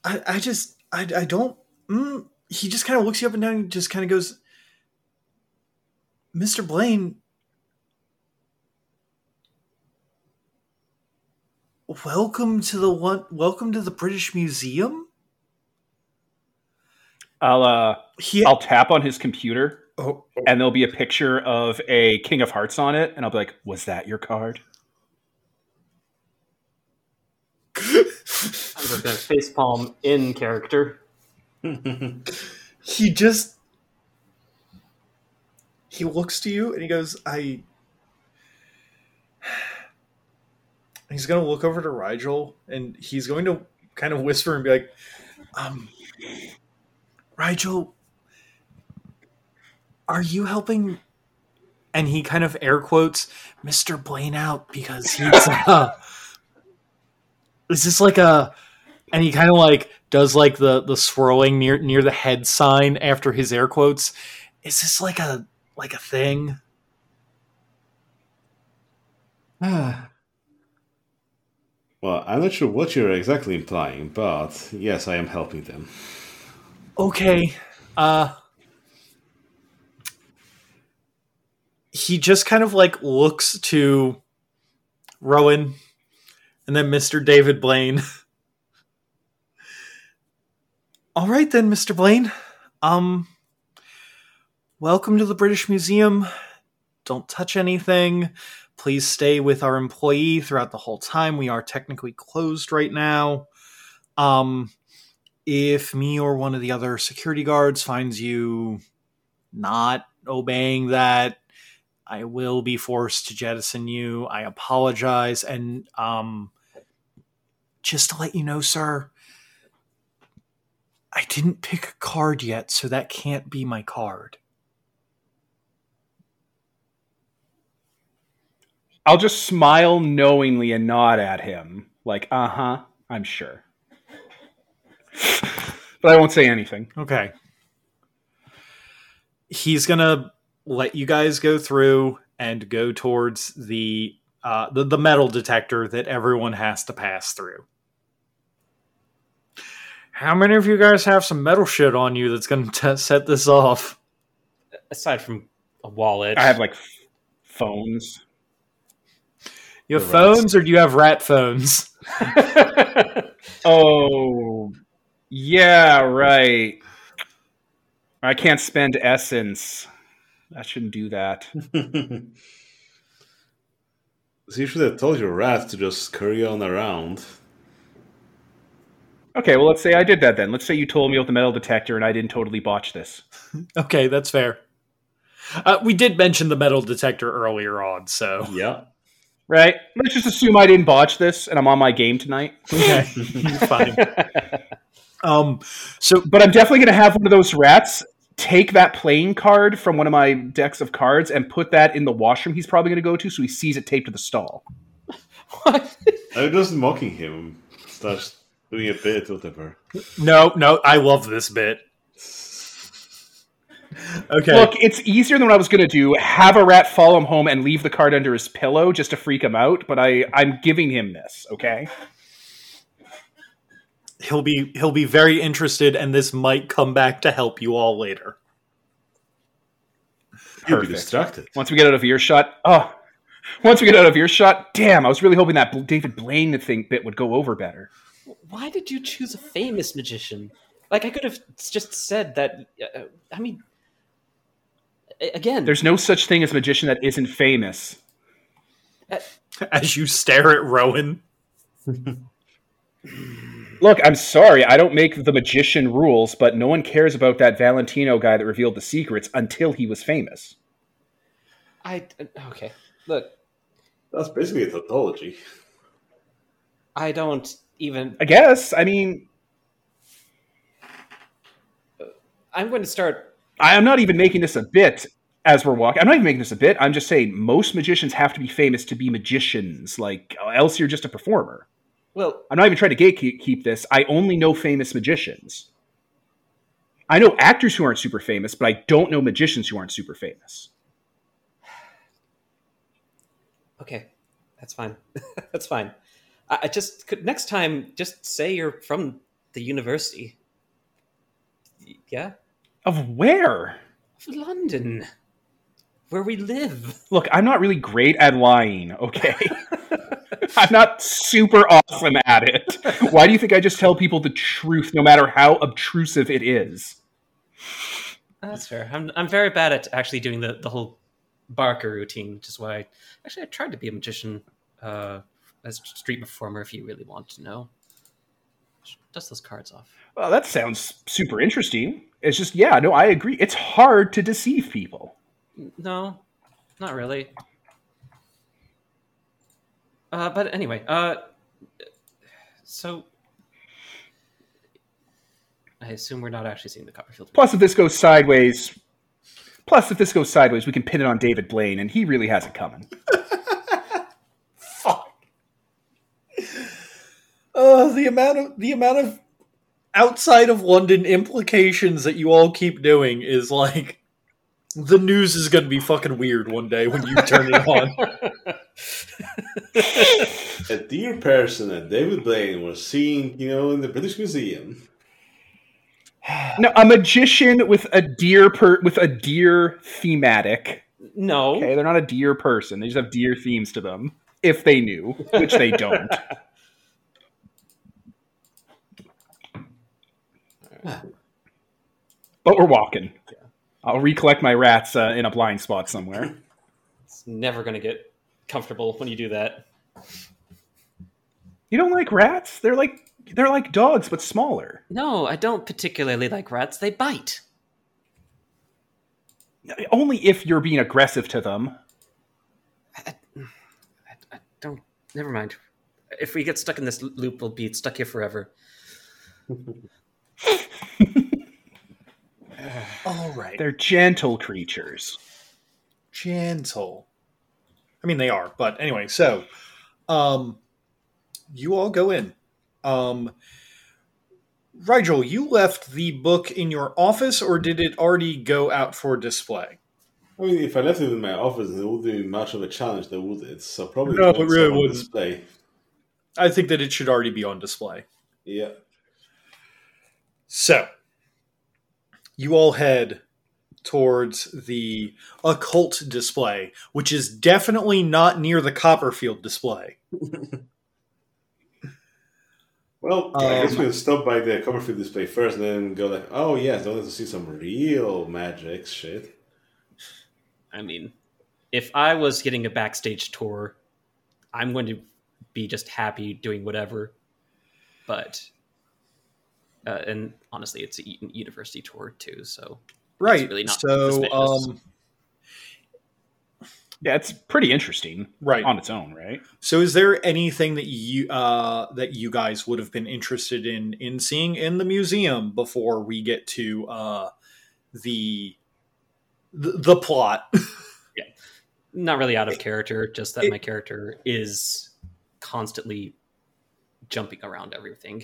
I, I just, I, I don't. Mm, he just kind of looks you up and down and just kind of goes, Mr. Blaine, welcome to the one welcome to the british museum I'll uh, he I'll tap on his computer, oh, oh. and there'll be a picture of a King of Hearts on it, and I'll be like, "Was that your card?" I was going to facepalm in character. he just he looks to you and he goes i he's gonna look over to rigel and he's going to kind of whisper and be like um rigel are you helping and he kind of air quotes Mr. Blaine out because he's uh, is this like a and he kind of like does like the the swirling near near the head sign after his air quotes. Is this like a like a thing? Well, I'm not sure what you're exactly implying, but yes, I am helping them. okay. Uh he just kind of like looks to Rowan and then Mr. David Blaine. All right then, Mr. Blaine. Um welcome to the British Museum. Don't touch anything. Please stay with our employee throughout the whole time. We are technically closed right now. Um if me or one of the other security guards finds you not obeying that, I will be forced to jettison you. I apologize. And um, just to let you know, sir, I didn't pick a card yet, so that can't be my card. I'll just smile knowingly and nod at him, like, uh huh, I'm sure. but I won't say anything. Okay. He's gonna let you guys go through and go towards the uh, the, the metal detector that everyone has to pass through. How many of you guys have some metal shit on you that's going to set this off? Aside from a wallet, I have like f- phones. You have The rats. phones or do you have rat phones? oh, yeah, right. I can't spend essence. I shouldn't do that. So you should have told your rat to just scurry on around. Okay, well, let's say I did that then. Let's say you told me about the metal detector and I didn't totally botch this. Okay, that's fair. Uh, we did mention the metal detector earlier on, so Yeah. Right? Let's just assume I didn't botch this and I'm on my game tonight. okay, fine. Um, so But I'm definitely going to have one of those rats take that playing card from one of my decks of cards and put that in the washroom he's probably going to go to so he sees it taped to the stall. What? I'm just mocking him. Starts doing a bit, whatever. no, no, I love this bit. Okay, Look, it's easier than what I was going to do. Have a rat follow him home and leave the card under his pillow just to freak him out, but I, I'm giving him this, okay? he'll be he'll be very interested, and this might come back to help you all later. You'll be Perfect. distracted. Once we get out of earshot, oh, once we get out of earshot, damn, I was really hoping that David Blaine thing bit would go over better. Why did you choose a famous magician? Like I could have just said that. Uh, I mean, a- again, There's no such thing as a magician that isn't famous. As you stare at Rowan, Look, I'm sorry, I don't make the magician rules, but no one cares about that Valentino guy that revealed the secrets until he was famous. I okay. Look, That's basically a tautology. I don't even. I guess. I mean, I'm going to start. I'm not even making this a bit as we're walking. I'm not even making this a bit. I'm just saying most magicians have to be famous to be magicians. Like, else you're just a performer. Well, I'm not even trying to gatekeep this. I only know famous magicians. I know actors who aren't super famous, but I don't know magicians who aren't super famous. okay, that's fine. that's fine. I, I just could next time just say you're from the university. Yeah, Of where? of London, where we live. Look, I'm not really great at lying, okay? I'm not super awesome at it. Why do you think I just tell people the truth no matter how obtrusive it is? That's fair. I'm I'm very bad at actually doing the, the whole Barker routine, which is why I, actually I tried to be a magician uh, as a street performer. If you really want to know, dust those cards off. Well, that sounds super interesting. It's just, yeah, no, I agree. It's hard to deceive people. No, not really. Uh, but anyway, uh, so I assume we're not actually seeing the Copperfield. Plus, if this goes sideways, Plus, if this goes sideways, we can pin it on David Blaine, and he really has it coming. Uh, the amount of the amount of outside of London implications that you all keep doing is like the news is going to be fucking weird one day when you turn it on. A dear person that David Blaine was seen, you know, in the British Museum. No, a magician with a deer per with a deer thematic. No. Okay, they're not a deer person. They just have deer themes to them. If they knew, which they don't. but we're walking. I'll recollect my rats uh, in a blind spot somewhere. It's never going to get comfortable when you do that. You don't like rats? They're like they're like dogs, but smaller. No, I don't particularly like rats. They bite. Only if you're being aggressive to them. I, I don't. Never mind. If we get stuck in this loop, we'll be stuck here forever. all right. They're gentle creatures. gentle. I mean, they are, but anyway. So, um, you all go in. Um, Rigel, you left the book in your office, or did it already go out for display? I mean, if I left it in my office, it wouldn't be much of a challenge, though, would it? So probably No, it really on wouldn't. display. I think that it should already be on display. Yeah. So, you all head towards the occult display, which is definitely not near the Copperfield display. Well, I guess Um, we'll stop by the Copperfield display first, and then go like, oh yes, I wanted to see some real magic shit. I mean, if I was getting a backstage tour, I'm going to be just happy doing whatever. But, uh, and honestly, it's a Eton university tour too, so Right. really not so, um, Yeah, it's pretty interesting right. on its own, right? So, is there anything that you uh, that you guys would have been interested in in seeing in the museum before we get to uh, the, the the plot? not really out of character. Just that It- my character is constantly jumping around everything,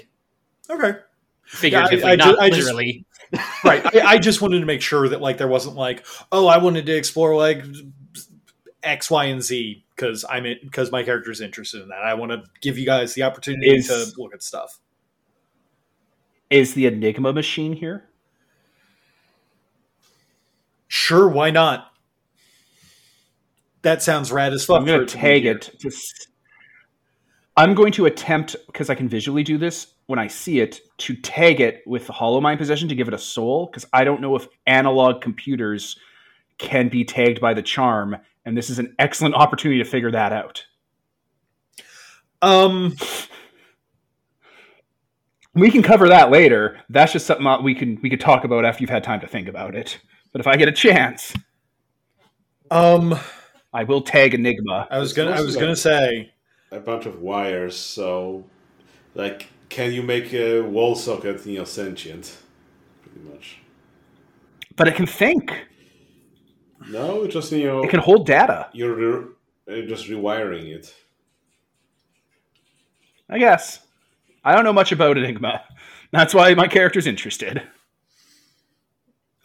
okay, figuratively, I ju- not I just- literally. right. I, I just wanted to make sure that like there wasn't like, oh, I wanted to explore like X, Y, and Z because I'm because my character's interested in that. I want to give you guys the opportunity Is- to look at stuff. Is the Enigma machine here? Sure, why not? That sounds rad as fuck. I'm going to to tag it. Just, I'm going to attempt because I can visually do this when I see it to tag it with the Hollow Mind possession to give it a soul because I don't know if analog computers can be tagged by the charm, and this is an excellent opportunity to figure that out. Um, We can cover that later. That's just something that we can we could talk about after you've had time to think about it. But if I get a chance, um, I will tag Enigma. I was gonna, I was gonna say, A bunch of wires, so like, can you make a wall socket, you know, sentient? Pretty much. But it can think. No, it's just you know, It can hold data. you're re- uh, just rewiring it. I guess. I don't know much about Enigma. That's why my character's interested.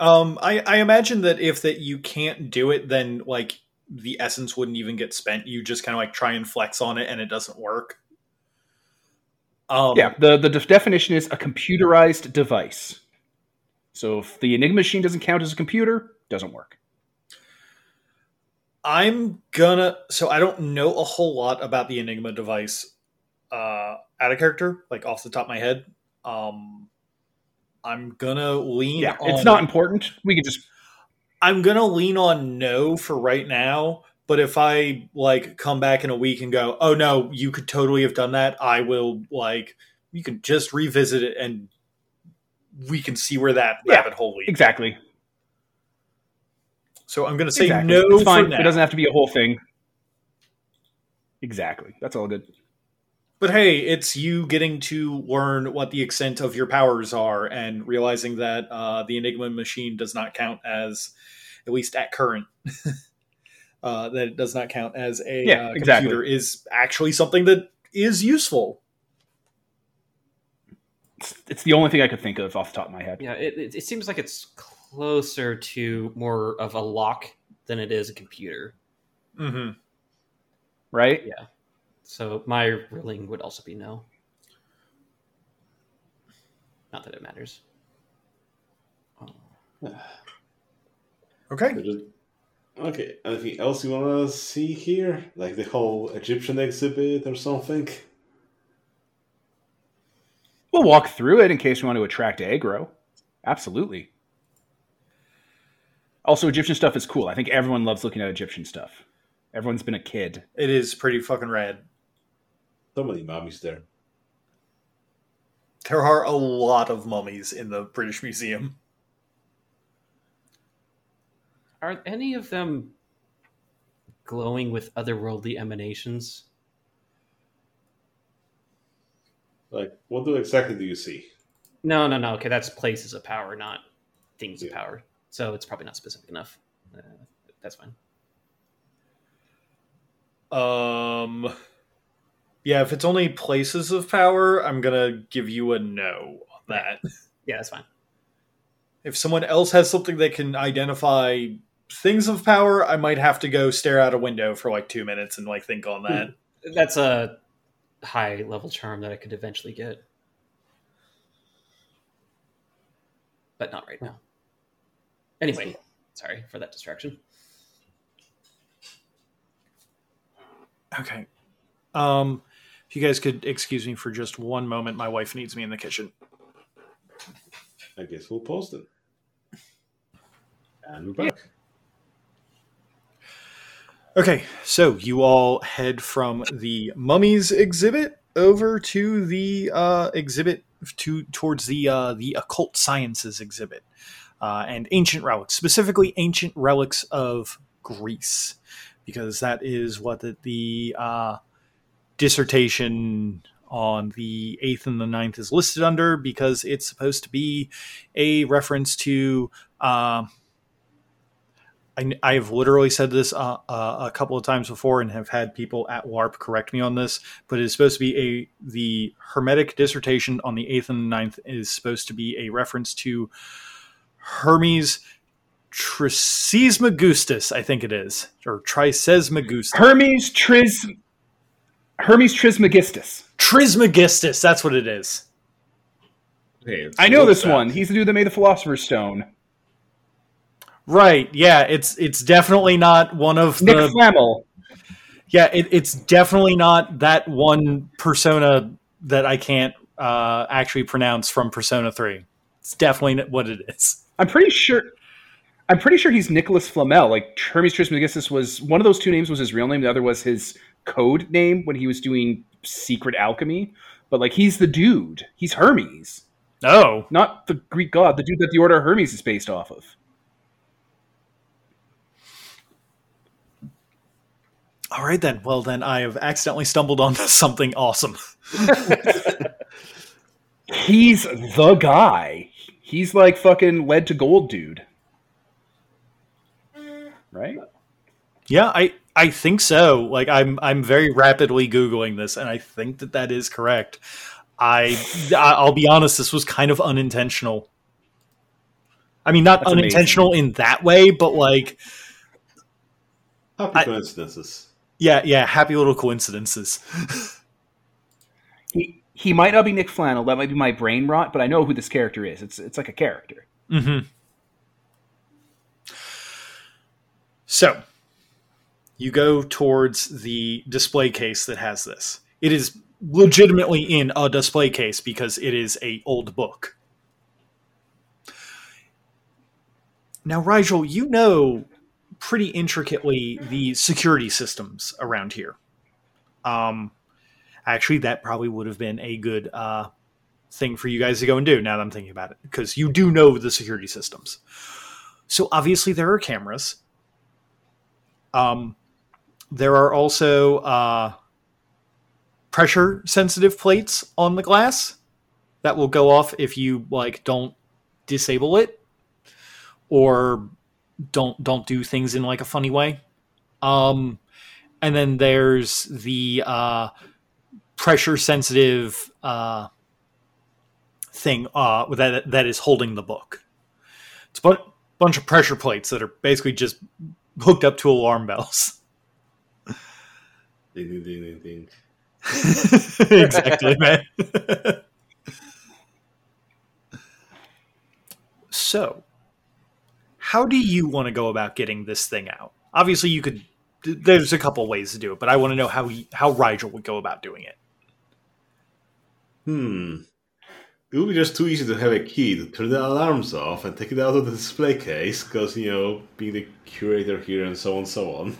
um, I, I imagine that if that you can't do it, then like the essence wouldn't even get spent. You just kind of like try and flex on it, and it doesn't work. Um, Yeah, the, the def- definition is a computerized device. So if the Enigma machine doesn't count as a computer, doesn't work. I'm gonna. So I don't know a whole lot about the Enigma device uh, out of character, like off the top of my head. Um, I'm gonna lean. Yeah, on, it's not important. We can just I'm gonna lean on no for right now. But if I like come back in a week and go, oh no, you could totally have done that, I will like you can just revisit it and we can see where that Yeah, rabbit hole leads. exactly. So I'm gonna say exactly. no it's fine. It doesn't have to be a whole thing. Exactly. That's all good. But hey, it's you getting to learn what the extent of your powers are and realizing that uh, the Enigma machine does not count as at least at current. uh, that it does not count as a Yeah, uh, exactly. computer is actually something that is useful. It's, it's the only thing I could think of off the top of my head. Yeah, it, it, it seems like it's closer to more of a lock than it is a computer. Mm-hmm. Right? Yeah. So my ruling would also be no. Not that it matters. Okay. So just- Okay, anything else you want to see here? Like the whole Egyptian exhibit or something? We'll walk through it in case we want to attract aggro. Absolutely. Also, Egyptian stuff is cool. I think everyone loves looking at Egyptian stuff. Everyone's been a kid. It is pretty fucking rad. So many mummies there. There are a lot of mummies in the British Museum. Are any of them glowing with otherworldly emanations? Like, what do exactly do you see? No, no, no. Okay, that's places of power, not things of power. So it's probably not specific enough. Uh, that's fine. Um, yeah, if it's only places of power, I'm gonna give you a no on that. Yeah, that's fine. If someone else has something that can identify things of power, I might have to go stare out a window for like two minutes and like think on that. That's a high level charm that I could eventually get. But not right now. Anyway, sorry for that distraction. Okay. Um, if you guys could excuse me for just one moment, my wife needs me in the kitchen. I guess we'll pause it. And we're back. Okay, so you all head from the mummies exhibit over to the uh, exhibit to towards the uh, the occult sciences exhibit uh, and ancient relics, specifically ancient relics of Greece, because that is what the, the uh, dissertation on the eighth and the ninth is listed under, because it's supposed to be a reference to. I, I have literally said this uh, uh, a couple of times before and have had people at warp correct me on this but it's supposed to be a the hermetic dissertation on the eighth and the ninth is supposed to be a reference to hermes trismegistus i think it is or trisesmagustus Hermes Tris Hermes Trismegistus. trismegistus that's what it is Hey, I know this that? one. He's the dude that made the Philosopher's Stone. Right yeah it's it's definitely not one of Nick the Flamel. Yeah, it, it's definitely not that one persona that I can't uh, actually pronounce from Persona Three. It's definitely what it is. I'm pretty sure. I'm pretty sure he's Nicholas Flamel. Like Hermes Trismegistus was one of those two names was his real name. The other was his code name when he was doing secret alchemy. But like he's the dude. He's Hermes, Oh, not the Greek god. The dude that the Order of Hermes is based off of. All right then. Well, then I have accidentally stumbled onto something awesome. He's the guy. He's like fucking lead to gold, dude. Right? Yeah, I I think so. Like I'm I'm very rapidly googling this, and I think that that is correct. I I'll be honest. This was kind of unintentional. I mean, not That's unintentional in that way, but like, Happy I- coincidences. Yeah, yeah, happy little coincidences. He he might not be Nick Flannel. That might be my brain rot, but I know who this character is. It's it's like a character. Mm-hmm. So, you go towards the display case that has this. It is legitimately in a display case because it is a old book. Now, Rigel, you know pretty intricately the security systems around here. Um, actually, that probably would have been a good uh, thing for you guys to go and do now that I'm thinking about it, because you do know the security systems. So obviously there are cameras. Um, there are also uh, pressure sensitive plates on the glass that will go off if you like don't disable it or don't don't do things in like a funny way. Um, and then there's the uh, pressure sensitive uh, thing uh, that that is holding the book. It's a bu- bunch of pressure plates that are basically just hooked up to alarm bells. Ding, ding, ding, ding, ding. exactly, man. so, how do you want to go about getting this thing out? Obviously, you could. There's a couple ways to do it, but I want to know how he, how Rigel would go about doing it. Hmm. It would be just too easy to have a key to turn the alarms off and take it out of the display case, because, you know, being the curator here and so on and so on.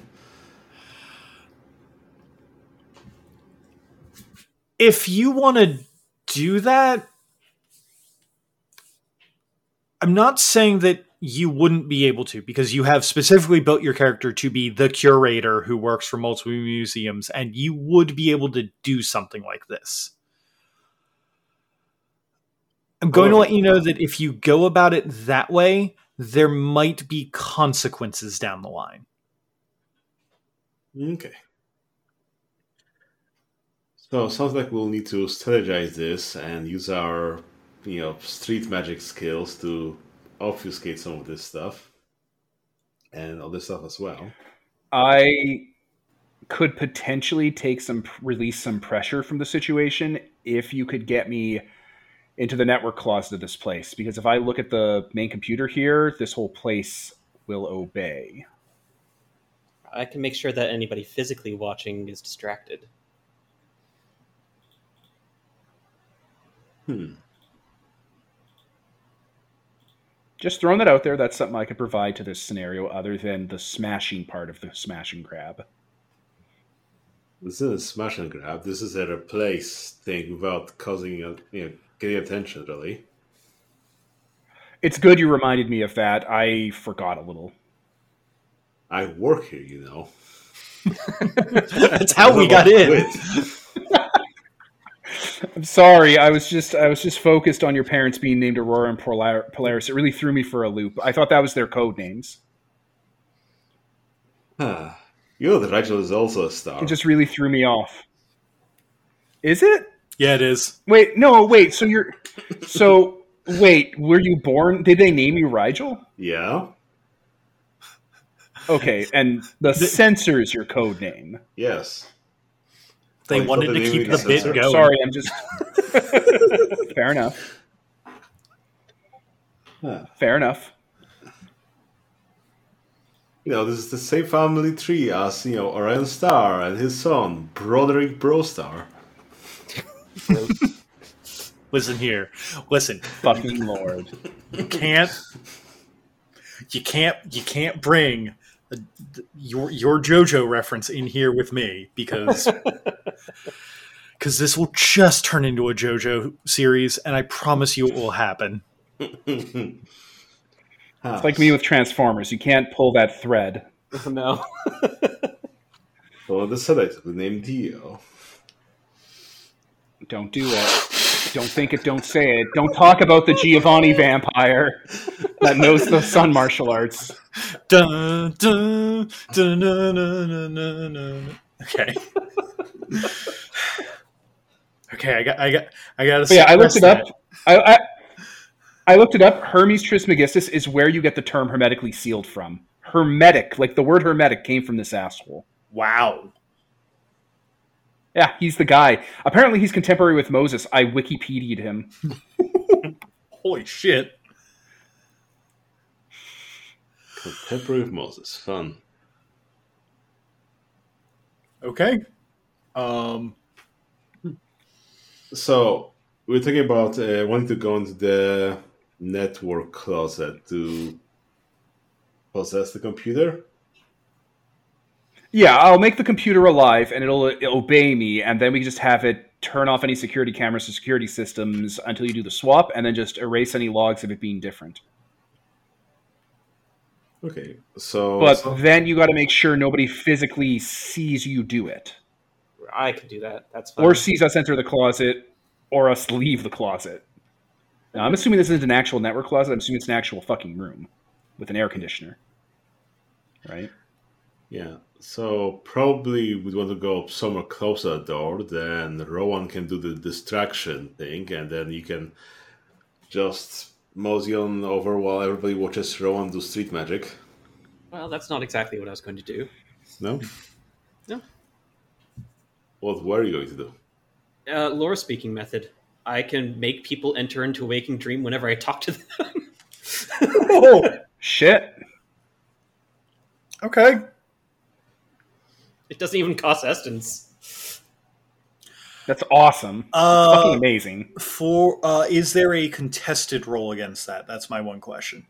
If you want to do that, I'm not saying that you wouldn't be able to because you have specifically built your character to be the curator who works for multiple museums and you would be able to do something like this. I'm going to let you know that if you go about it that way, there might be consequences down the line. Okay. So sounds like we'll need to strategize this and use our, you know, street magic skills to obfuscate some of this stuff and other stuff as well. I could potentially take some release some pressure from the situation if you could get me into the network closet of this place because if I look at the main computer here, this whole place will obey. I can make sure that anybody physically watching is distracted. Hmm. Just throwing that out there, that's something I could provide to this scenario other than the smashing part of the smash and grab. This isn't a smash and grab. This is a replace thing without causing, you know, getting attention, really. It's good you reminded me of that. I forgot a little. I work here, you know. That's how we got in. Quit. I'm sorry. I was just I was just focused on your parents being named Aurora and Polaris. It really threw me for a loop. I thought that was their code names. Huh. You know that Rigel is also a star. It just really threw me off. Is it? Yeah, it is. Wait, no, wait. So you're so wait. Were you born? Did they name you Rigel? Yeah. Okay, and the censor is your code name. Yes. They Oh, wanted to keep the bit censor? going. Sorry, I'm just. Fair enough. Huh. Fair enough. You know, this is the same family tree as, you know, Orion Star and his son, Broderick Brostar. Listen here. Listen. Fucking lord. You can't. You can't. You can't bring a, your your JoJo reference in here with me because because this will just turn into a JoJo series, and I promise you it will happen. It's like me with Transformers. You can't pull that thread. Oh, no. Well, the select the name Dio. Don't do it. Don't think it. Don't say it. Don't talk about the Giovanni vampire that knows the sun martial arts. Dun, dun, dun, dun, dun, dun, dun. Okay. okay, I got, I got, I got yeah, I looked it up. I, I I looked it up. Hermes Trismegistus is where you get the term hermetically sealed from. Hermetic, like the word hermetic, came from this asshole. Wow. Yeah, he's the guy. Apparently, he's contemporary with Moses. I Wikipedia'd him. Holy shit. Contemporary of Moses. Fun. Okay. Um. So, we're talking about uh, wanting to go into the network closet to possess the computer. Yeah, I'll make the computer alive, and it'll, it'll obey me, and then we can just have it turn off any security cameras or security systems until you do the swap, and then just erase any logs of it being different. Okay, so But so- then you got to make sure nobody physically sees you do it, I can do that. That's fine. or sees us enter the closet, or us leave the closet. Now, I'm assuming this isn't an actual network closet. I'm assuming it's an actual fucking room with an air conditioner. right? Yeah. So probably we'd want to go somewhere closer to the door. Then Rowan can do the distraction thing, and then you can just mosey on over while everybody watches Rowan do street magic. Well, that's not exactly what I was going to do. No. No. What were you going to do? Uh, lore speaking method. I can make people enter into a waking dream whenever I talk to them. Oh, Shit. okay. It doesn't even cost essence. That's awesome. Uh, Fucking amazing. For uh, is there a contested roll against that? That's my one question.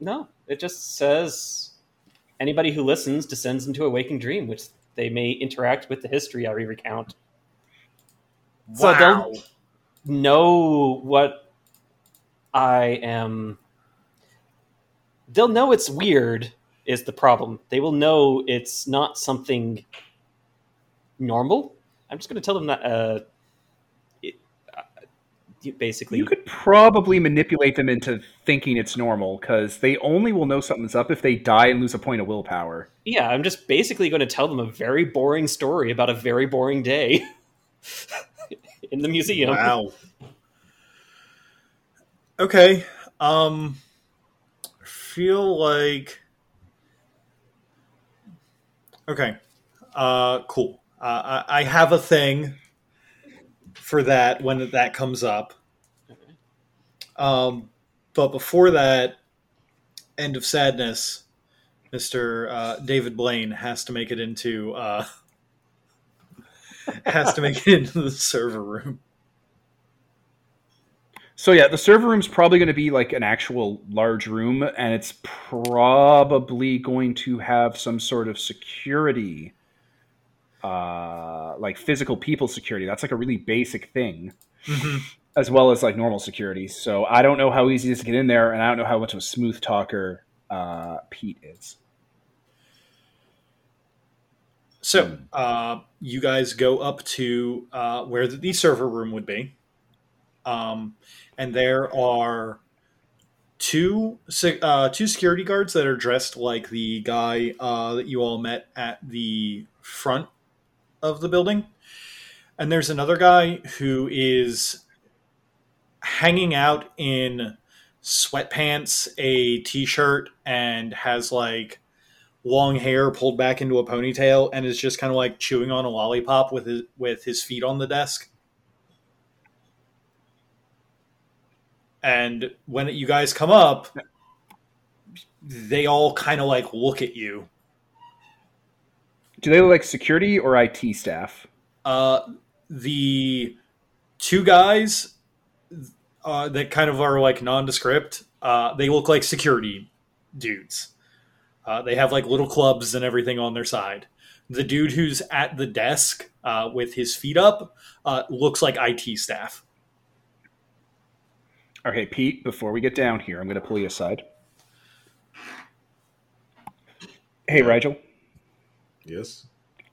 No, it just says anybody who listens descends into a waking dream, which they may interact with the history I recount. So they'll know what I am. They'll know it's weird, is the problem. They will know it's not something normal. I'm just going to tell them that, uh, it, uh, basically. You could probably manipulate them into thinking it's normal because they only will know something's up if they die and lose a point of willpower. Yeah, I'm just basically going to tell them a very boring story about a very boring day in the museum. Wow. Okay. Um feel like Okay. Uh cool. Uh, I, I have a thing for that when that comes up. Um but before that end of sadness Mr. Uh, David Blaine has to make it into uh has to make it into the server room. So yeah, the server room's probably going to be like an actual large room, and it's probably going to have some sort of security, uh, like physical people security. That's like a really basic thing, as well as like normal security. So I don't know how easy it is to get in there, and I don't know how much of a smooth talker uh, Pete is. So, uh, you guys go up to uh, where the, the server room would be, um, and there are two uh, two security guards that are dressed like the guy uh, that you all met at the front of the building, and there's another guy who is hanging out in sweatpants, a t-shirt, and has like long hair pulled back into a ponytail and is just kind of like chewing on a lollipop with his with his feet on the desk. And when you guys come up, they all kind of like look at you. Do they look like security or IT staff? Uh, the two guys uh, that kind of are like nondescript, uh, they look like security dudes. Uh, they have like little clubs and everything on their side. The dude who's at the desk uh, with his feet up uh, looks like IT staff. Okay, Pete. Before we get down here, I'm going to pull you aside. Hey, Rigel. Yes.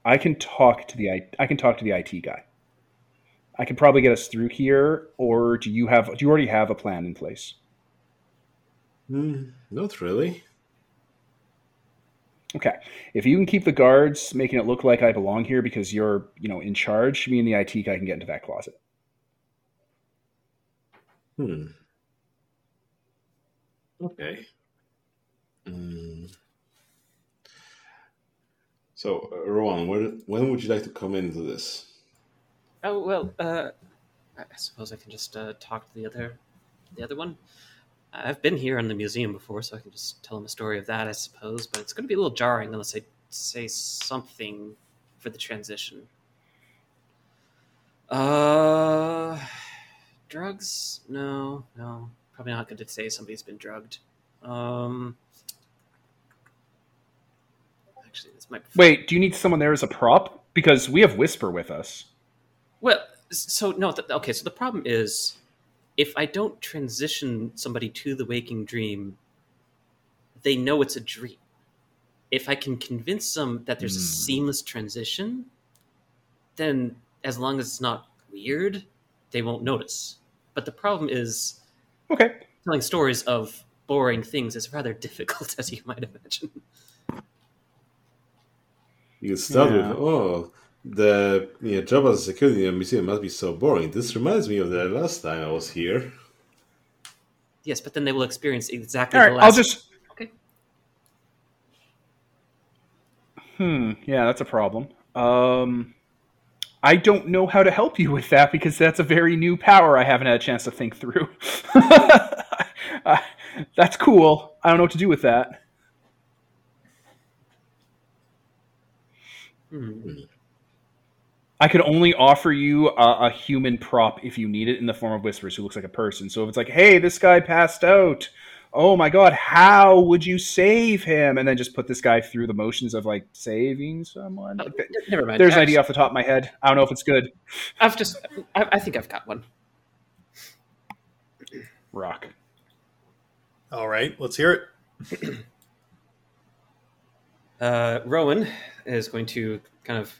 I can talk to the I, I can talk to the IT guy. I can probably get us through here, or do you have do you already have a plan in place? Hmm, not really. Okay. If you can keep the guards making it look like I belong here because you're, you know, in charge, me and the IT guy can get into that closet. Hmm. Okay. Hmm. So, uh, Rowan, when, when would you like to come into this? Oh well, uh, I I suppose I can just uh, talk to the other, the other one. I've been here in the museum before, so I can just tell him a story of that, I suppose. But it's going to be a little jarring unless I say something for the transition. Uh, drugs? No, no, probably not good to say somebody's been drugged. Um, actually, this might. Be Wait, do you need someone there as a prop? Because we have Whisper with us. Well, so no, th- okay. So the problem is, if I don't transition somebody to the waking dream, they know it's a dream. If I can convince them that there's a Hmm. seamless transition, then as long as it's not weird, they won't notice. But the problem is, Okay. telling stories of boring things is rather difficult, as you might imagine. You can start Yeah. with, oh, the you know, job as a security in a museum must be so boring. This reminds me of the last time I was here. Yes, but then they will experience exactly All the last. I'll just. Okay. Hmm. Yeah, that's a problem. Um, I don't know how to help you with that because that's a very new power I haven't had a chance to think through. Uh, that's cool. I don't know what to do with that. I could only offer you a, a human prop if you need it in the form of Whispers, who looks like a person. So if it's like, hey, this guy passed out. Oh my god, how would you save him? And then just put this guy through the motions of like saving someone. Oh, Like, th- never mind. there's an Actually, idea off the top of my head. I don't know if it's good. I've just. I, I think I've got one. Rock. All right, let's hear it. Uh, Rowan is going to kind of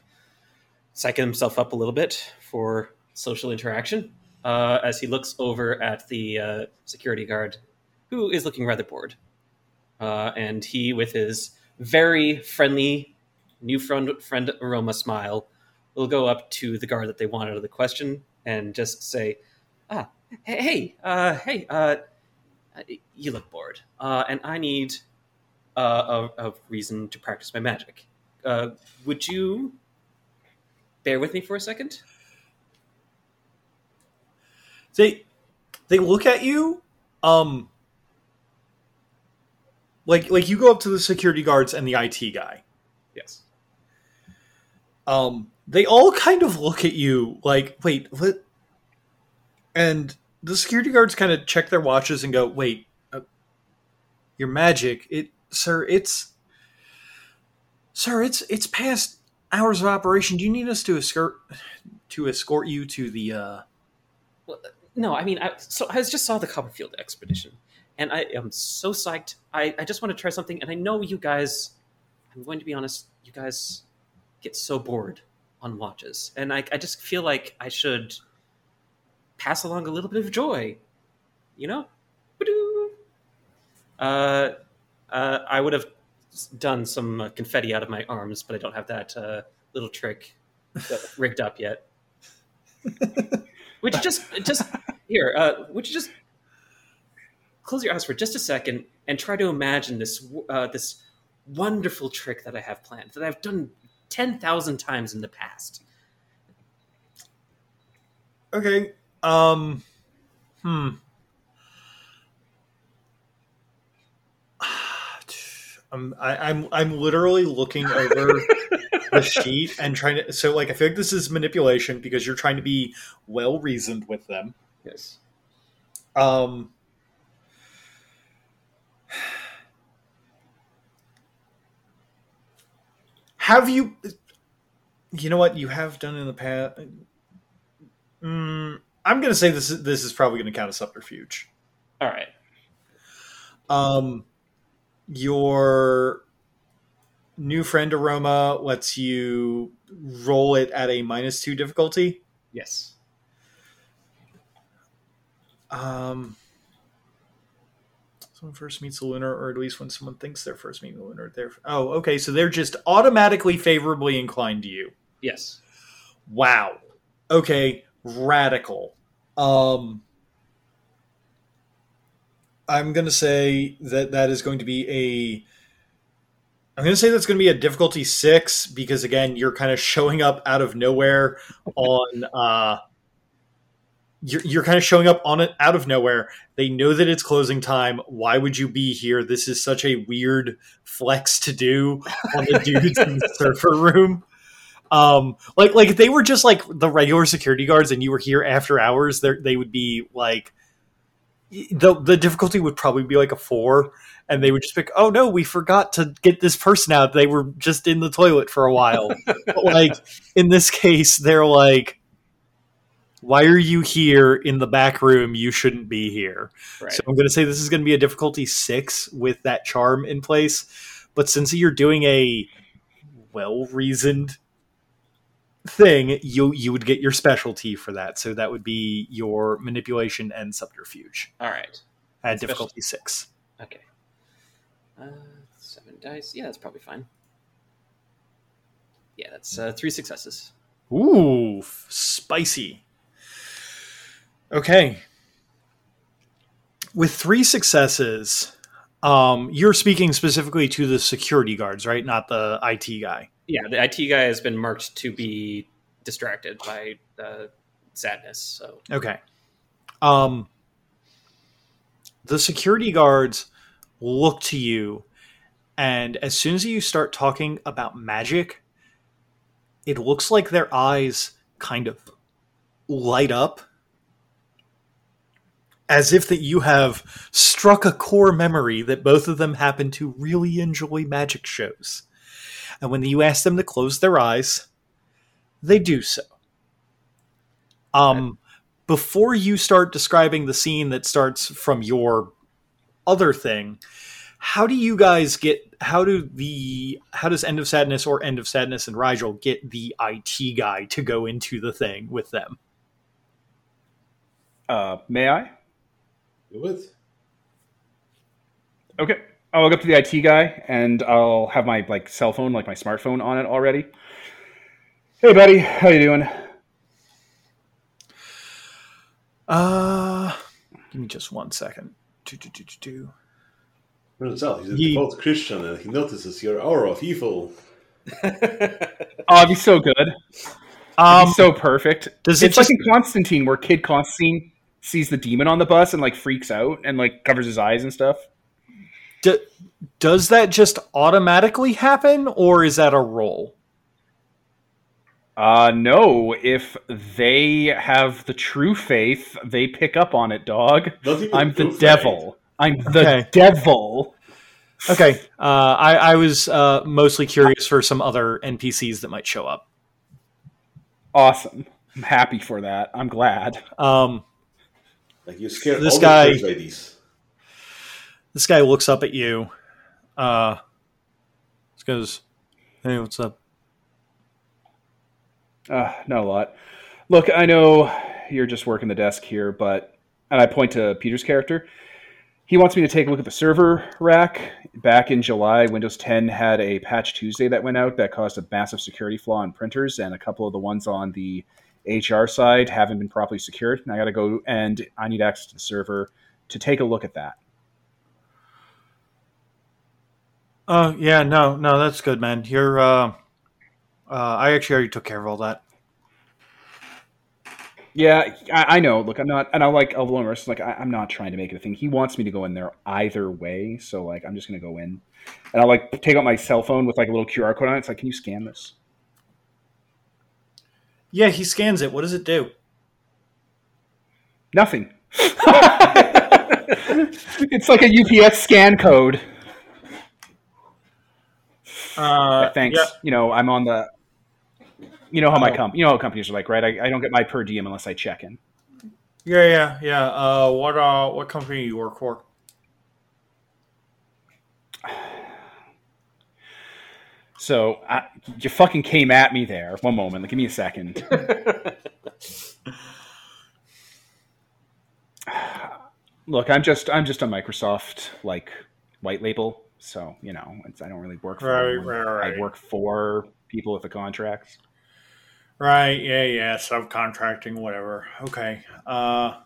psych himself up a little bit for social interaction uh, as he looks over at the uh, security guard, who is looking rather bored. Uh, and he, with his very friendly new friend, friend aroma smile, will go up to the guard that they want out of the question and just say, "Ah, hey, hey, uh, hey, uh, you look bored, uh, and I need." uh, a, a reason to practice my magic. Uh, would you bear with me for a second? They they look at you, um, like like you go up to the security guards and the IT guy. Yes. um, they all kind of look at you like, wait, what? And the security guards kind of check their watches and go, wait, uh, your magic, it, sir, it's, sir, it's it's past hours of operation. Do you need us to escort to escort you to the? uh Well, no, I mean, I, so I just saw the Copperfield expedition, and I am so psyched. I, I just want to try something, and I know you guys. I'm going to be honest. You guys get so bored on watches, and I, I just feel like I should pass along a little bit of joy. You know, uh, uh, I would have done some uh, confetti out of my arms, but I don't have that uh, little trick rigged up yet. would you just just here? Uh, would you just close your eyes for just a second and try to imagine this uh, this wonderful trick that I have planned that I've done ten thousand times in the past? Okay. Um. Hmm. I'm I, I'm I'm literally looking over the sheet and trying to. So like I feel like this is manipulation because you're trying to be well reasoned with them. Yes. Um. Have you? You know what you have done in the past. Mm, I'm going to say this this is probably going to count as subterfuge. All right. Um, your new friend aroma lets you roll it at a minus two difficulty. Yes. Um, someone first meets a lunar, or at least when someone thinks they're first meeting a lunar, they're oh, okay. So they're just automatically favorably inclined to you. Yes. Wow. Okay, radical. Um, I'm gonna say that that is going to be a. I'm gonna say that's going to be a difficulty six because again, you're kind of showing up out of nowhere on. uh you're, you're kind of showing up on it out of nowhere. They know that it's closing time. Why would you be here? This is such a weird flex to do on the dudes in the server room. Um, like like if they were just like the regular security guards and you were here after hours, they they would be like the the difficulty would probably be like a four, and they would just pick. Oh no, we forgot to get this person out. They were just in the toilet for a while. but like in this case, they're like, "Why are you here in the back room? You shouldn't be here." Right. So I'm going to say this is going to be a difficulty six with that charm in place. But since you're doing a well reasoned thing, you you would get your specialty for that. So that would be your manipulation and subterfuge All right. at Special- difficulty six. Okay. Uh, seven dice. Yeah, that's probably fine. Yeah, that's uh, three successes. Ooh, spicy. Okay. With three successes, um, you're speaking specifically to the security guards, right? Not the IT guy. Yeah, the IT guy has been marked to be distracted by uh, sadness. So Okay. Um, the security guards look to you, and as soon as you start talking about magic, it looks like their eyes kind of light up as if that you have struck a core memory that both of them happen to really enjoy magic shows. And when you ask them to close their eyes, they do so. Um, before you start describing the scene that starts from your other thing, how do you guys get? How do the how does End of Sadness or End of Sadness and Rigel get the IT guy to go into the thing with them? Uh, may I? Do it. Okay. I'll look up to the IT guy and I'll have my like cell phone, like my smartphone on it already. Hey buddy, how you doing? Uh, give me just one second. Do, do, do, do, do. Turns out he's a He- devout Christian and he notices your aura of evil. Oh, it'd so good. It'd Um, be so perfect. does it It's like in Constantine where Kid Constantine sees the demon on the bus and like freaks out and like covers his eyes and stuff. d- does that just automatically happen, or is that a roll? Uh no, if they have the true faith, they pick up on it, dog. I'm the proof, devil. I'm the Okay. devil. Okay, uh, I, I was uh, mostly curious for some other NPCs that might show up. Awesome. I'm happy for that. I'm glad. Um, Like you scare This guy- the church ladies. this guy looks up at you. Uh, just goes, "Hey, what's up?" Uh, not a lot. Look, I know you're just working the desk here, but and I point to Peter's character. He wants me to take a look at the server rack. Back in July, Windows 10 had a patch Tuesday that went out that caused a massive security flaw in printers, and a couple of the ones on the HR side haven't been properly secured. And I got to go and I need access to the server to take a look at that. Oh yeah, no, no, that's good, man. You're. Uh, uh, I actually already took care of all that. Yeah, I, I know. Look, I'm not, and I like Elvlonis. Like, I, I'm not trying to make it a thing. He wants me to go in there either way, so like, I'm just gonna go in, and I'll like take out my cell phone with like a little QR code on it. It's like, can you scan this? Yeah, he scans it. What does it do? Nothing. it's like a UPS scan code. Uh, Thanks. You know, I'm on the. You know how my Oh. comp, you know how companies are like, right? I, I don't get my per diem unless I check in. yeah, yeah, yeah. Uh, what uh, what company do you work for? So I, you fucking came at me there. One moment. Like, give me a second. Look, I'm just I'm just a Microsoft like white label, so you know it's, I don't really work for. Right, right, right. I work for people with the contracts. Right. Yeah. Yeah. Subcontracting. Whatever. Okay. Uh,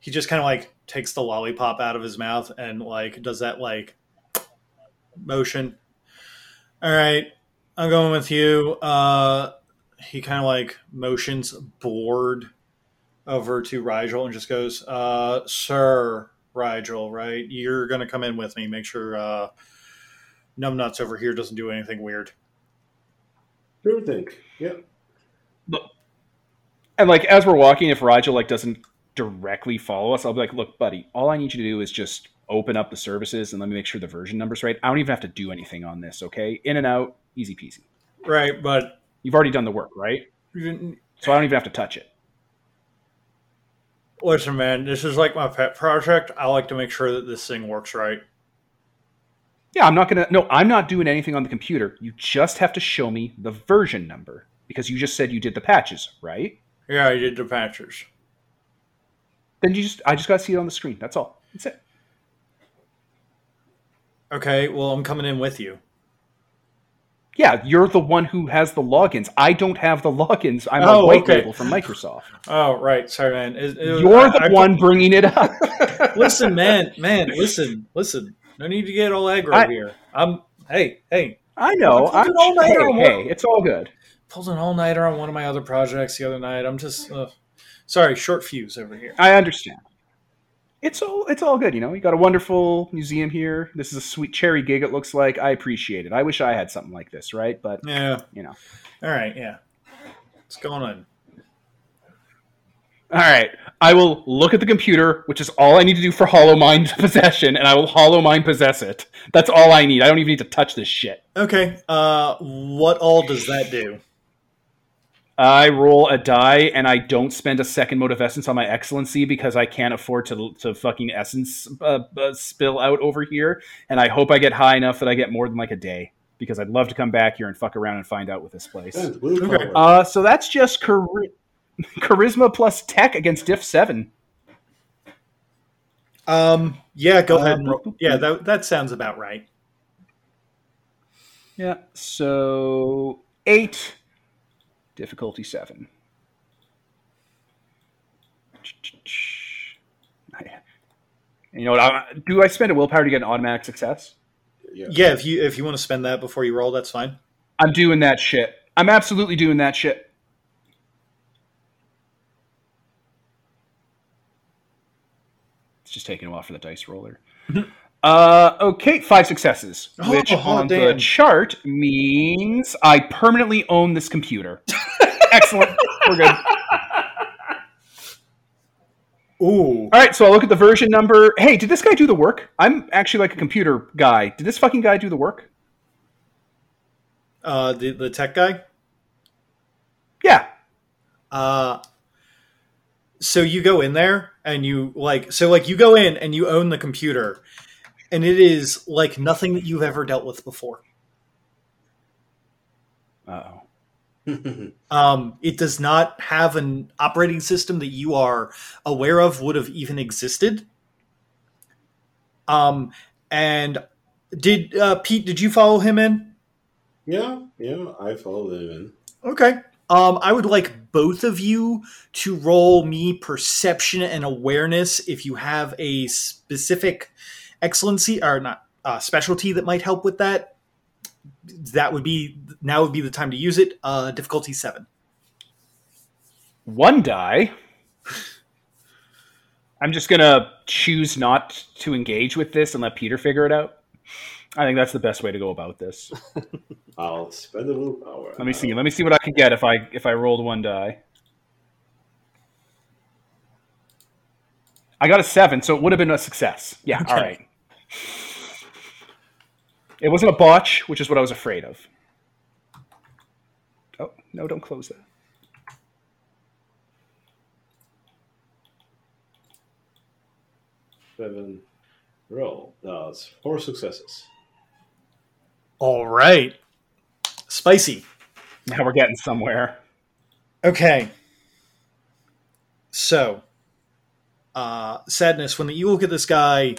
he just kind of like takes the lollipop out of his mouth and like does that like motion. All right, I'm going with you. Uh, he kind of like motions bored over to Rigel and just goes, uh, "Sir Rigel, right? You're gonna come in with me. Make sure uh, Numbnuts over here doesn't do anything weird." Sure thing. Yep. Yeah. And like as we're walking, if Rigel like doesn't directly follow us, I'll be like, "Look, buddy, all I need you to do is just open up the services and let me make sure the version number's right. I don't even have to do anything on this, okay? In and out, easy peasy. Right, but You've already done the work, right? So I don't even have to touch it. Listen, man, this is like my pet project. I like to make sure that this thing works right. Yeah, I'm not gonna. No, I'm not doing anything on the computer. You just have to show me the version number because you just said you did the patches, right? Yeah, I did the patches. Then you just, I just got to see it on the screen. That's all. That's it. Okay, well, I'm coming in with you. Yeah, you're the one who has the logins. I don't have the logins. I'm Oh, a white okay. label from Microsoft. Oh, right. Sorry, man. It- it- You're I- the I- one bringing it up. listen, man, man, listen, listen. No need to get all aggro I- here. I'm. Hey, hey. I know. I I'm, all night hey, hey, it's all good. Pulled an all nighter on one of my other projects the other night. I'm just. Uh, sorry, short fuse over here. I understand. It's all it's all good, you know. You got a wonderful museum here. This is a sweet cherry gig. It looks like. I appreciate it. I wish I had something like this, right? But Yeah. you know. All right. Yeah. What's going on? All right, I will look at the computer, which is all I need to do for Hollow Mind possession, and I will Hollow Mind possess it. That's all I need. I don't even need to touch this shit. Okay. Uh, what all does that do? I roll a die, and I don't spend a second mote of essence on my excellency because I can't afford to to fucking essence uh, uh, spill out over here. And I hope I get high enough that I get more than like a day because I'd love to come back here and fuck around and find out with this place. Okay. Uh, so that's just chari- charisma plus tech against diff seven. Um. Yeah. Go ahead. And Um. Yeah. That that sounds about right. Yeah. So eight, difficulty seven. You know what? I, do I spend a willpower to get an automatic success? yeah. Yeah. If you if you want to spend that before you roll, that's fine. I'm doing that shit. I'm absolutely doing that shit. It's just taking a while for the dice roller. Uh, okay, five successes, Oh, which oh, on the chart means I permanently own this computer. Excellent. We're good. Ooh. All right, so I'll look at the version number. Hey, did this guy do the work? I'm actually like a computer guy. Did this fucking guy do the work? Uh, the the tech guy. Yeah. Uh, so you go in there and you like so like you go in and you own the computer, and it is like nothing that you've ever dealt with before. Uh oh. Um, it does not have an operating system that you are aware of would have even existed. Um, and did uh, Pete? Did you follow him in? yeah, yeah, I followed him in. Okay. Um, I would like both of you to roll me perception and awareness if you have a specific excellency or not uh, specialty that might help with that. That would be now would be the time to use it. Uh, difficulty seven. one die. I'm just gonna choose not to engage with this and let Peter figure it out. I think that's the best way to go about this. I'll spend a little power. Let me see. Let me see what I can get if I if I rolled one die. I got a seven, so it would have been a success. Yeah, all Okay. right. It wasn't a botch, which is what I was afraid of. No! Don't close that. Seven. Roll. That's four successes. All right. Spicy. Now we're getting somewhere. Okay. So, uh, sadness. When you look at this guy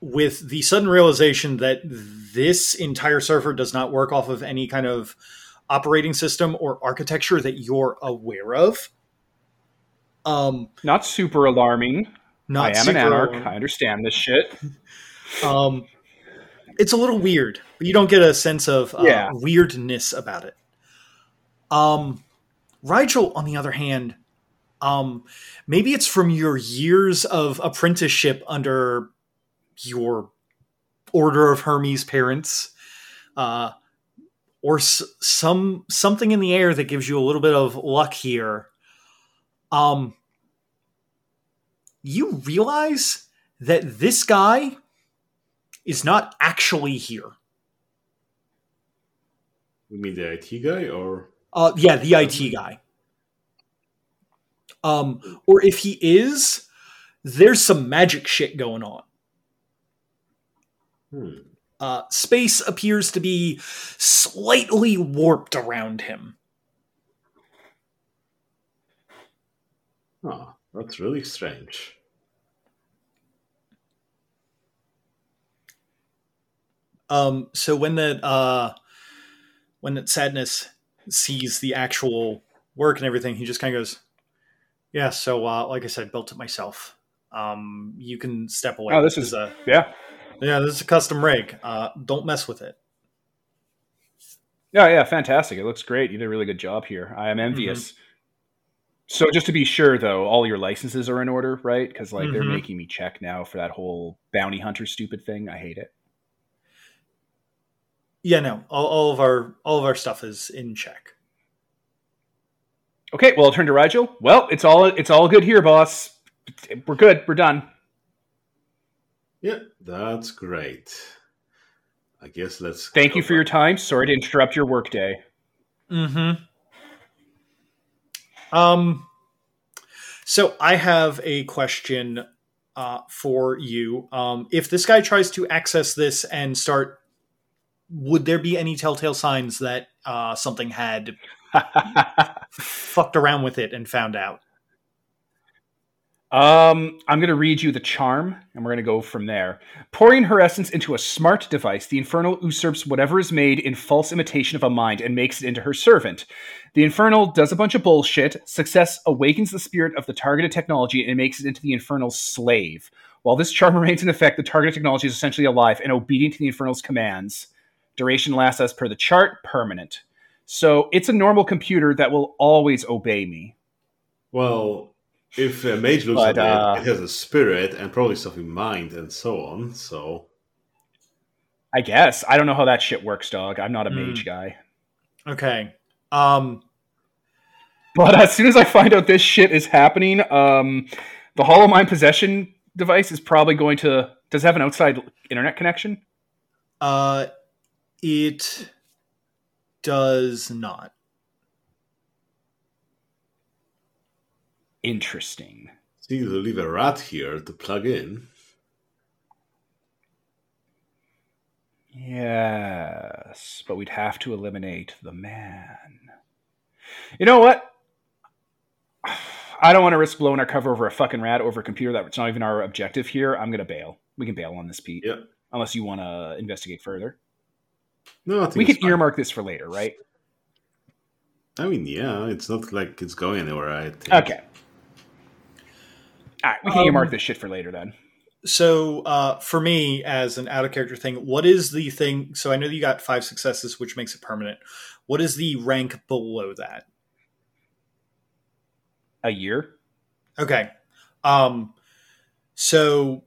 with the sudden realization that this entire server does not work off of any kind of operating system or architecture that you're aware of. Um, Not super alarming. not I am super an anarch. I understand this shit. Um, it's a little weird, but you don't get a sense of uh, Yeah. weirdness about it. Um, Rigel, on the other hand, um, maybe it's from your years of apprenticeship under your Order of Hermes parents, uh, or s- some something in the air that gives you a little bit of luck here. Um, you realize that this guy is not actually here. You mean the IT guy or? Uh, yeah, the IT guy. Um, or if he is, there's some magic shit going on. Hmm. Uh, space appears to be slightly warped around him. Oh, that's really strange. Um, so when that uh, when that Sadness sees the actual work and everything, he just kind of goes, "Yeah." So, uh, like I said, built it myself. Um, you can step away. Oh, this is a yeah, yeah. This is a custom rig. Uh, don't mess with it. yeah, yeah. Fantastic! It looks great. You did a really good job here. I am envious. So just to be sure, though, all your licenses are in order, right? Because like they're Mhm. making me check now for that whole bounty hunter stupid thing. I hate it. Yeah, no. All, all of our all of our stuff is in check. Okay, well, I'll turn to Rigel. Well, it's all it's all good here, boss. We're good. We're done. Yeah, that's great. I guess let's. Thank you for your time. Sorry to interrupt your workday. Mm-hmm. Um, so I have a question uh, for you. Um, if this guy tries to access this and start, would there be any telltale signs that uh, something had fucked around with it and found out? Um, I'm going to read you the charm, and we're going to go from there. Pouring her essence into a smart device, the Infernal usurps whatever is made in false imitation of a mind and makes it into her servant. The Infernal does a bunch of bullshit. Success awakens the spirit of the targeted technology and makes it into the Infernal's slave. While this charm remains in effect, the targeted technology is essentially alive and obedient to the Infernal's commands. Duration lasts as per the chart, permanent. So it's a normal computer that will always obey me. Well, if a mage looks But, at uh, it, it has a spirit and probably stuff in mind and so on. So I guess. I don't know how that shit works, dog. I'm not a Hmm. mage guy. Okay. Um, But as soon as I find out this shit is happening, um, the Hollow Mind possession device is probably going to. Does it have an outside internet connection? uh, it does not. Interesting. see, to leave a rat here to plug in. Yes, but we'd have to eliminate the man. You know what? I don't want to risk blowing our cover over a fucking rat over a computer that's not even our objective here. I'm gonna bail. We can bail on this, Pete. Yeah. Unless you want to investigate further. No, I think We can earmark this for later, right? I mean, yeah, it's not like it's going anywhere. I think. Okay. All right, we can Um, earmark this shit for later then. So, uh, for me, as an out of character thing, what is the thing? So, I know you got five successes, which makes it permanent. What is the rank below that? A year? Okay. Um, so,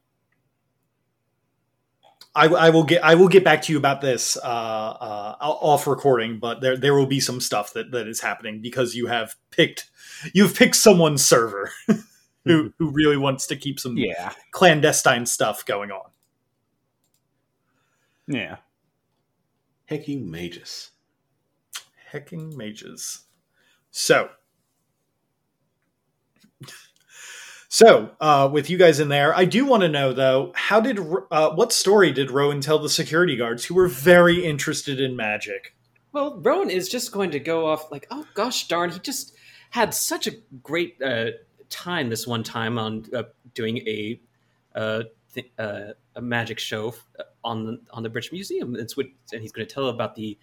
I, I will get I will get back to you about this uh, uh, off recording, but there there will be some stuff that, that is happening because you have picked you've picked someone's server who who really wants to keep some Yeah. clandestine stuff going on. Yeah. Hacking mages. Hecking mages. So, so uh, with you guys in there, I do want to know though, how did uh, what story did Rowan tell the security guards who were very interested in magic? Well, Rowan is just going to go off like, oh gosh darn, he just had such a great uh, time this one time on uh, doing a uh, th- uh, a magic show uh, on the on the British Museum. It's what, and he's going to tell about the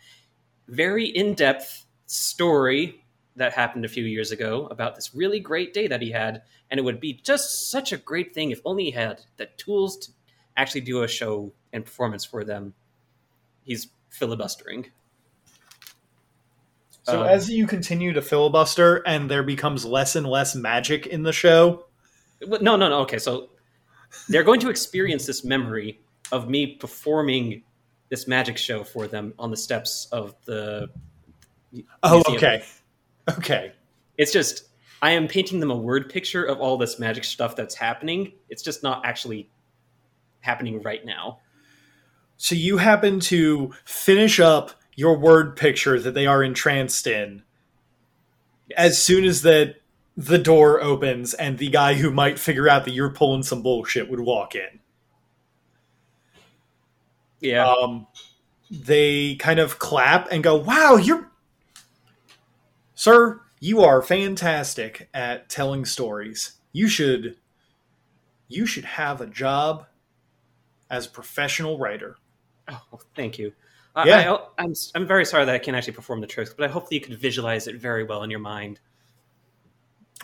very in depth story that happened a few years ago about this really great day that he had, and it would be just such a great thing if only he had the tools to actually do a show and performance for them. He's filibustering. So Um, as you continue to filibuster and there becomes less and less magic in the show, No, no, no. Okay, so they're going to experience this memory of me performing this magic show for them on the steps of the. oh museum. okay, okay, It's just I am painting them a word picture of all this magic stuff that's happening. It's just not actually happening right now. so you happen to finish up your word picture that they are entranced in as soon as that the door opens and the guy who might figure out that you're pulling some bullshit would walk in. Yeah. Um, they kind of clap and go, "Wow, you're, sir, you are fantastic at telling stories. You should, you should have a job as a professional writer." Oh, thank you. I- Yeah. I, I'm I'm very sorry that I can't actually perform the tricks, but I hope that you could visualize it very well in your mind.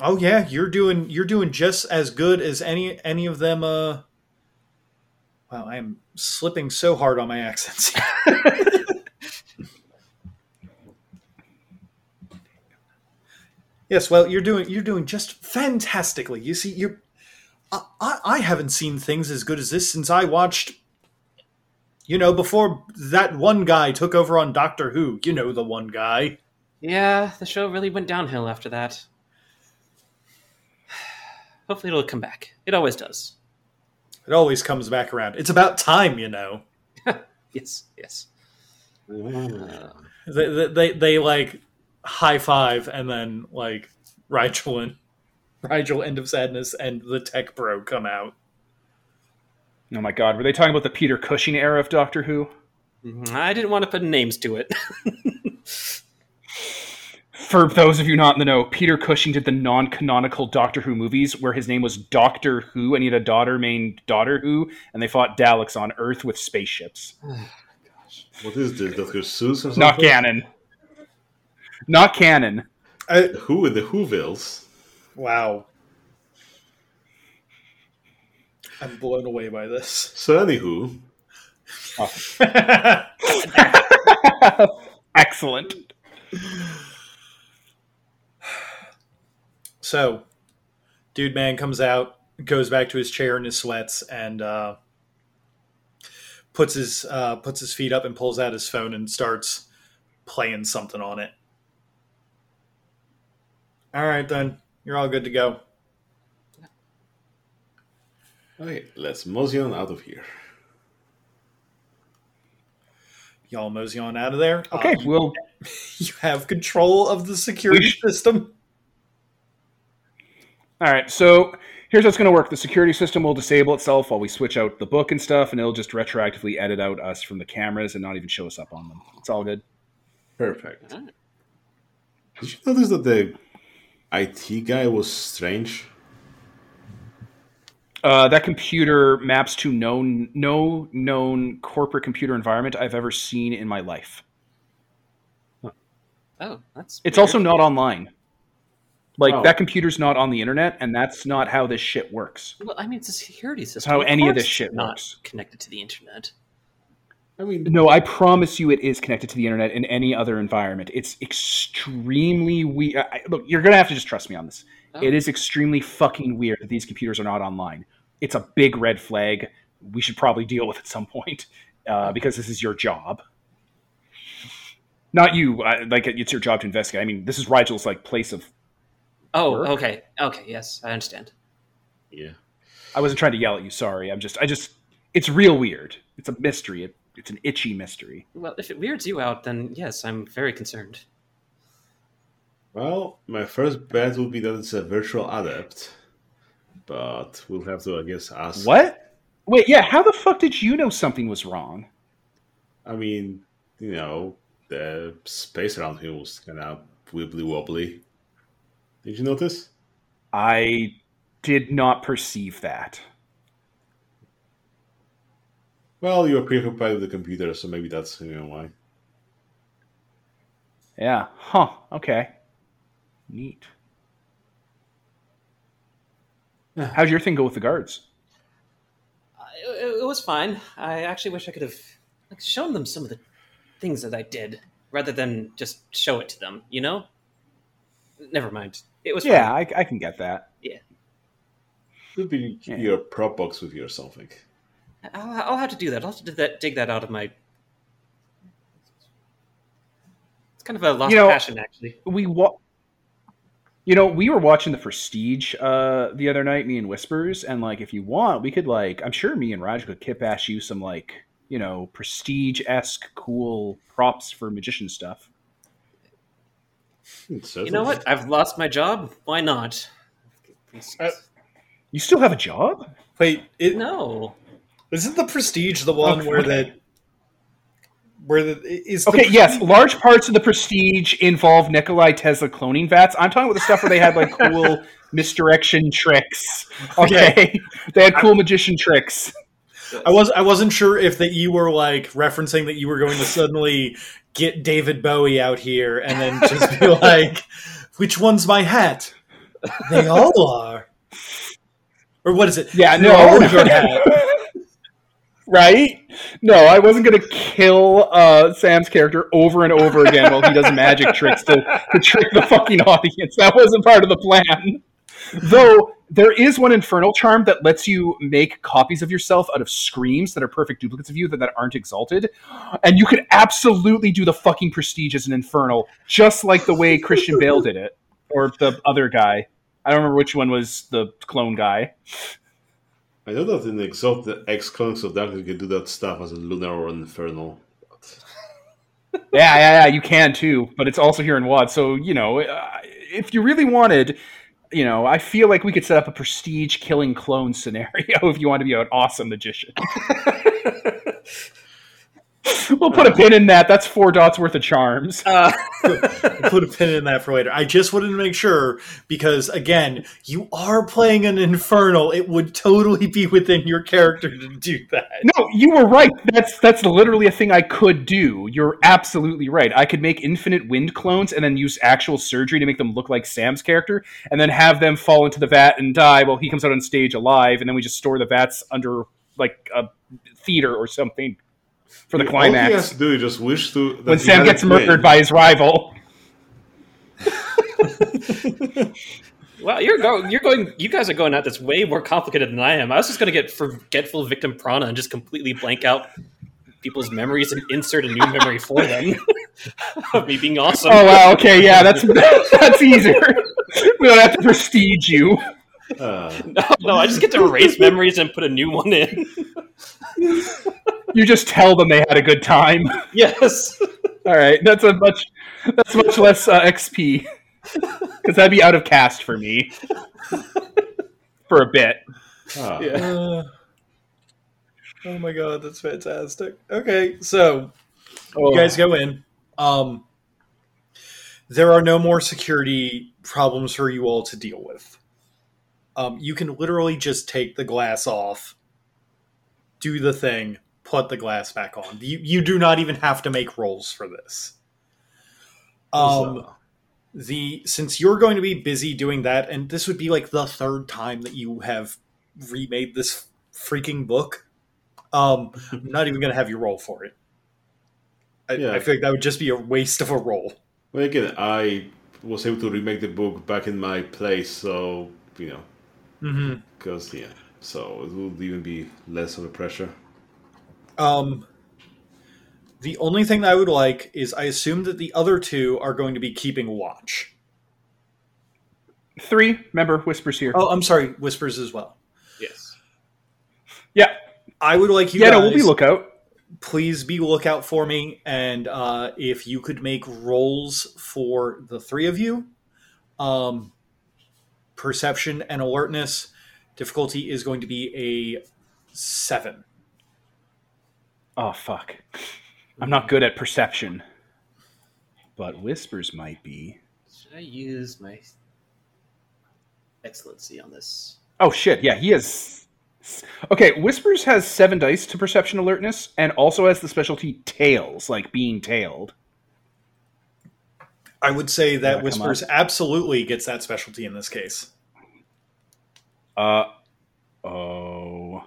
Oh yeah, you're doing you're doing just as good as any any of them. Uh, wow, I am slipping so hard on my accents. yes, well, you're doing you're doing just fantastically. You see, you, I, I I haven't seen things as good as this since I watched. You know, before that one guy took over on Doctor Who. You know, the one guy. Yeah, the show really went downhill after that. Hopefully, it'll come back. It always does. It always comes back around. It's about time, you know. Yes, yes. Ah. They, they, they, they like high five and then like Rigel and Rigel End of Sadness and the Tech Bro come out. Oh my god, were they talking about the Peter Cushing era of Doctor Who? Mhm. I didn't want to put names to it. For those of you not in the know, Peter Cushing did the non-canonical Doctor Who movies where his name was Doctor Who and he had a daughter named Daughter Who, and they fought Daleks on Earth with spaceships. What is this, Dr. Seuss or something? Not canon. Not canon. I, Who with the Whovilles? wow. I'm blown away by this. So, anywho, Excellent. so, Dude Man comes out, goes back to his chair in his sweats, and uh, puts his uh, puts his feet up and pulls out his phone and starts playing something on it. All right, then you're all good to go. Okay, let's mosey on out of here. Y'all mosey on out of there. Okay, um, we'll. you have control of the security We system. all right. So here's how it's going to work: the security system will disable itself while we switch out the book and stuff, and it'll just retroactively edit out us from the cameras and not even show us up on them. It's all good. Perfect. Did you notice that the IT guy was strange? Uh, that computer maps to no no known corporate computer environment I've ever seen in my life. Oh, that's. It's weird. also not online. Like Oh. that computer's not on the internet, and that's not how this shit works. Well, I mean, it's a security system. how any of this shit it's not works. connected to the internet. I mean, No, I promise you, it is connected to the internet in any other environment. It's extremely weird. Look, you're gonna have to just trust me on this. Oh. It is extremely fucking weird that these computers are not online. It's a big red flag. We should probably deal with at some point uh, because this is your job. Not you. Uh, like it's your job to investigate. I mean, this is Rigel's like place of. Oh, Work? okay, okay, yes, I understand. yeah. I wasn't trying to yell at you. Sorry. I'm just. I just. It's real weird. It's a mystery. It, it's an itchy mystery. Well, if it weirds you out, then yes, I'm very concerned. Well, my first bet would be that it's a virtual adept, but we'll have to, I guess, ask. What? Wait. Yeah. How the fuck did you know something was wrong? I mean, you know, the space around him was kind of wibbly wobbly. Did you notice? I did not perceive that. Well, you were preoccupied with the computer, so maybe that's you know why. Yeah. Huh. Okay. Neat. How'd your thing go with the guards? Uh, It, it was fine. I actually wish I could have like, shown them some of the things that I did, rather than just show it to them. You know? Never mind. It was Yeah. I, I can get that. Yeah. Could be Yeah. your prop box with you or something. I'll, I'll have to do that. I'll have to that, dig that out of my. It's kind of a lost You know- passion, actually. We wa- You know, we were watching the Prestige uh, the other night, me and Whispers, and like, if you want, we could like, I'm sure me and Raj could kip ass you some like, you know, Prestige esque cool props for magician stuff. You know what? I've lost my job. Why not? Uh, You still have a job? Wait, it, No. isn't the Prestige the one Oh, where okay. the where the is Okay, the, yes, large parts of the Prestige involve Nikolai Tesla cloning vats. I'm talking about the stuff where they had like cool misdirection tricks. Okay, they had cool magician tricks. I was I wasn't sure if that you were like referencing that you were going to suddenly get David Bowie out here and then just be like, which one's my hat? They all are. Or what is it? Yeah, no. all your hat. Right? No, I wasn't going to kill uh, Sam's character over and over again while he does magic tricks to, to trick the fucking audience. That wasn't part of the plan. Though there is one infernal charm that lets you make copies of yourself out of screams that are perfect duplicates of you that, that aren't exalted. And you could absolutely do the fucking prestige as an infernal, just like the way Christian Bale did it. Or the other guy. I don't remember which one was the clone guy. I know that in the Exalt, the X Clones of Darkness, you can do that stuff as a Lunar or an Infernal. yeah, yeah, yeah, you can too, but it's also here in WAD. So you know, uh, if you really wanted, you know, I feel like we could set up a prestige killing clone scenario if you want to be an awesome magician. we'll put a pin in that. That's four dots worth of charms. Uh, Put a pin in that for later. I just wanted to make sure because again, you are playing an infernal. It would totally be within your character to do that. No, you were right. That's that's literally a thing I could do. You're absolutely right. I could make infinite wind clones and then use actual surgery to make them look like Sam's character, and then have them fall into the vat and die while he comes out on stage alive, and then we just store the vats under like a theater or something for the All he has climax. to do is just wish to. When Sam gets murdered by his rival. well, you're going. You're going. You guys are going at this way more complicated than I am. I was just going to get forgetful victim prana and just completely blank out people's memories and insert a new memory for them of me being awesome. Oh wow, okay, yeah, that's that's easier. we don't have to prestige you. Uh, No, no, I just get to erase memories and put a new one in. You just tell them they had a good time. yes. All right, that's a much that's much less uh, XP because that'd be out of cast for me for a bit. ah. Yeah. Uh, oh my god, that's fantastic. Okay, so Oh. you guys go in. Um, there are no more security problems for you all to deal with. Um, you can literally just take the glass off, do the thing, put the glass back on. You you do not even have to make rolls for this. Um, So- the since you're going to be busy doing that, and this would be like the third time that you have remade this freaking book. Um, I'm not even going to have you roll for it. I, Yeah. I feel like that would just be a waste of a roll. Well, again, I was able to remake the book back in my place, so you know, Mm-hmm. because yeah, so it will even be less of a pressure. Um, the only thing I would like is I assume that the other two are going to be keeping watch. Three, remember, whispers here. Oh, I'm sorry, whispers as well. Yes. yeah, I would like you yeah. guys. No, we'll be lookout. please be lookout for me and uh, if you could make rolls for the three of you um, perception and alertness difficulty is going to be a seven Oh fuck, I'm not good at perception, but whispers might be. Should I use my excellency on this? Oh shit, yeah, he has. Okay, Whispers has seven dice to perception alertness, and also has the specialty tails, like being tailed. I would say that whispers absolutely gets that specialty in this case Uh oh.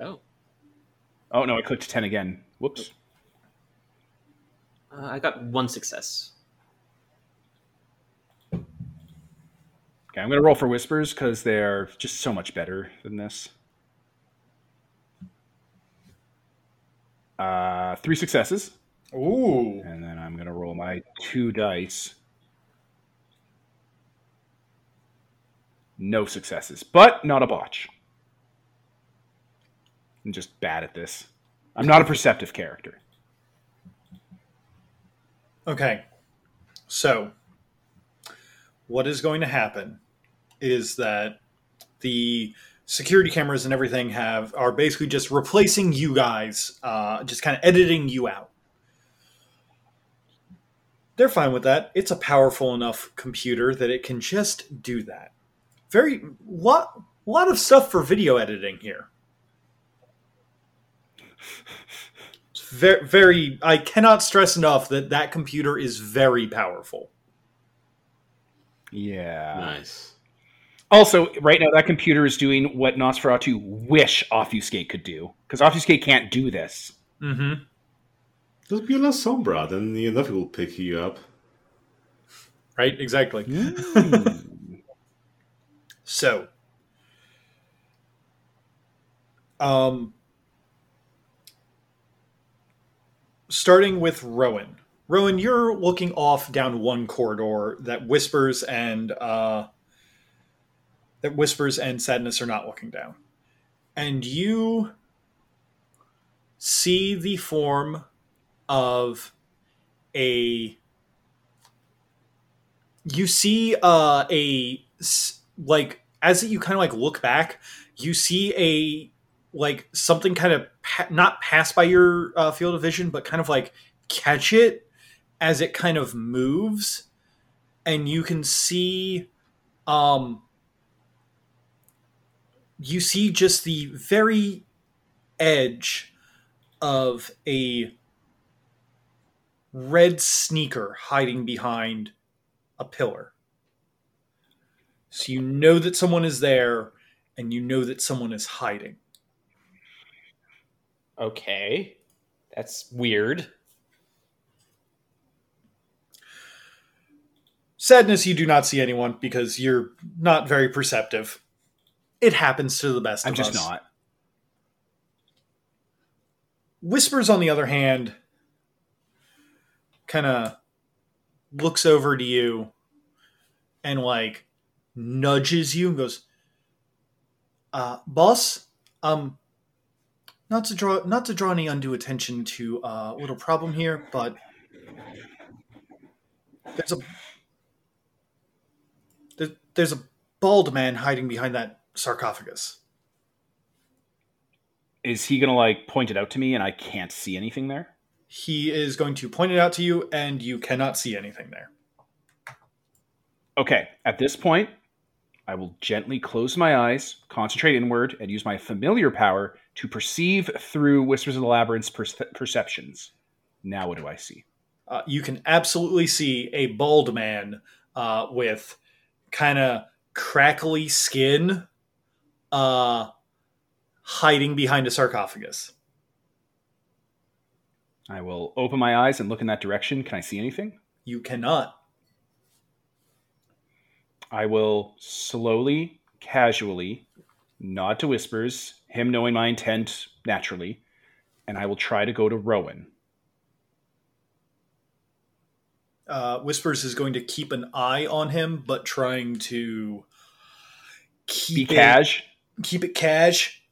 Oh, Oh no, I clicked ten again. Whoops. uh, I got one success. Okay, I'm gonna roll for Whispers because they're just so much better than this. Uh, three successes, ooh and then I'm gonna roll my two dice. No successes, but not a botch. I'm just bad at this. I'm not a perceptive character. okay so what is going to happen is that the security cameras and everything have are basically just replacing you guys, uh, just kind of editing you out. They're fine with that. It's a powerful enough computer that it can just do that. Very lot a lot of stuff for video editing here. It's very, very. I cannot stress enough that that computer is very powerful. Yeah. Nice. Also, right now that computer is doing what Nosferatu wish Obfuscate could do, because Obfuscate can't do this. Mm-hmm. Just be a Lasombra, then you nothing will pick you up. Right. Exactly. So, um, starting with Rowan. Rowan, you're looking off down one corridor that whispers and uh, that whispers and sadness are not looking down, and you see the form of a. You see uh, a like as you kind of like look back, you see a like something kind of pa- not pass by your uh, field of vision, but kind of like catch it as it kind of moves, and you can see, um, you see just the very edge of a red sneaker hiding behind a pillar. So you know that someone is there and you know that someone is hiding. Okay. That's weird. Sadness, you do not see anyone because you're not very perceptive. It happens to the best of us. I'm just us. not. Whispers, on the other hand, kind of looks over to you and like nudges you and goes, uh, "Boss, um, not to draw not to draw any undue attention to uh, a little problem here, but there's a there, there's a bald man hiding behind that sarcophagus." Is he gonna like point it out to me and I can't see anything there? He is going to point it out to you, and you cannot see anything there. Okay, at this point, I will gently close my eyes, concentrate inward, and use my familiar power to perceive through Whispers of the Labyrinth's perce- perceptions. Now, what do I see? uh, you can absolutely see a bald man uh, with kind of crackly skin uh, hiding behind a sarcophagus. I will open my eyes and look in that direction. Can I see anything? You cannot. I will slowly, casually nod to Whispers, him knowing my intent naturally, and I will try to go to Rowan. Uh, Whispers is going to keep an eye on him, but trying to Be keep it, cash. Keep it cash.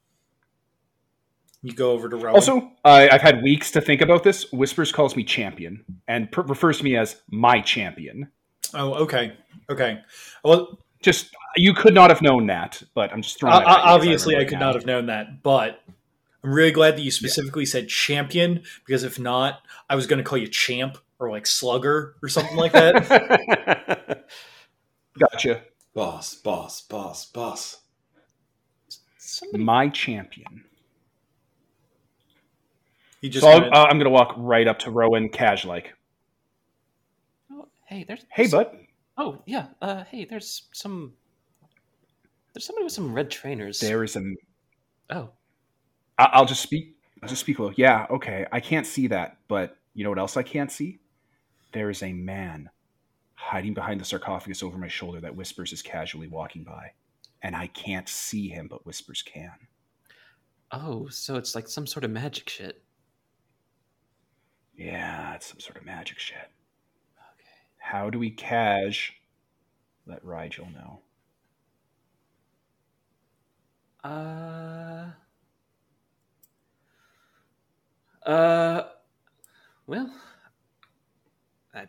You go over to Rowan. Also, I I've had weeks to think about this. Whispers calls me champion and per- refers to me as my champion. oh, okay, okay. Well, Just you could not have known that, but I'm just throwing. Uh, that at you 'cause obviously, I, remember it could now. not have known that, but I'm really glad that you specifically said champion because if not, I was going to call you champ or like slugger or something like that. gotcha. Boss, boss, boss, boss. Somebody. My champion. He just So I'll, kinda- uh, I'm going to walk right up to Rowan, cash like. Oh, hey, there's. Hey, bud. Oh, yeah. Uh, hey, there's some. There's somebody with some red trainers. There is a. Oh, I- I'll just speak. I'll just speak low. Yeah, okay. I can't see that, but you know what else I can't see? There is a man hiding behind the sarcophagus over my shoulder that Whispers is casually walking by, and I can't see him, but Whispers can. oh, so it's like some sort of magic shit. Yeah, it's some sort of magic shit. Okay. How do we cash? Let Rigel know. Uh. Uh. Well, I,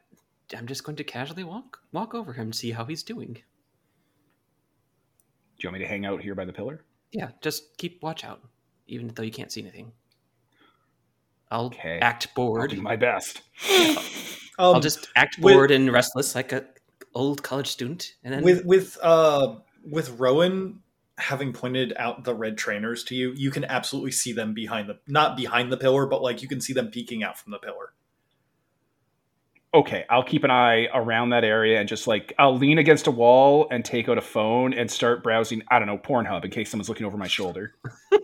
I'm just going to casually walk walk over him and see how he's doing. Do you want me to hang out here by the pillar? Yeah, just keep watch out, even though you can't see anything. I'll Okay. act I'll bored. do my best. um, I'll just act with- bored and restless like a old college student, and then with with uh with Rowan having pointed out the red trainers to you, you can absolutely see them behind the not behind the pillar, but like you can see them peeking out from the pillar. Okay, I'll keep an eye around that area and just like I'll lean against a wall and take out a phone and start browsing. I don't know Pornhub in case someone's looking over my shoulder.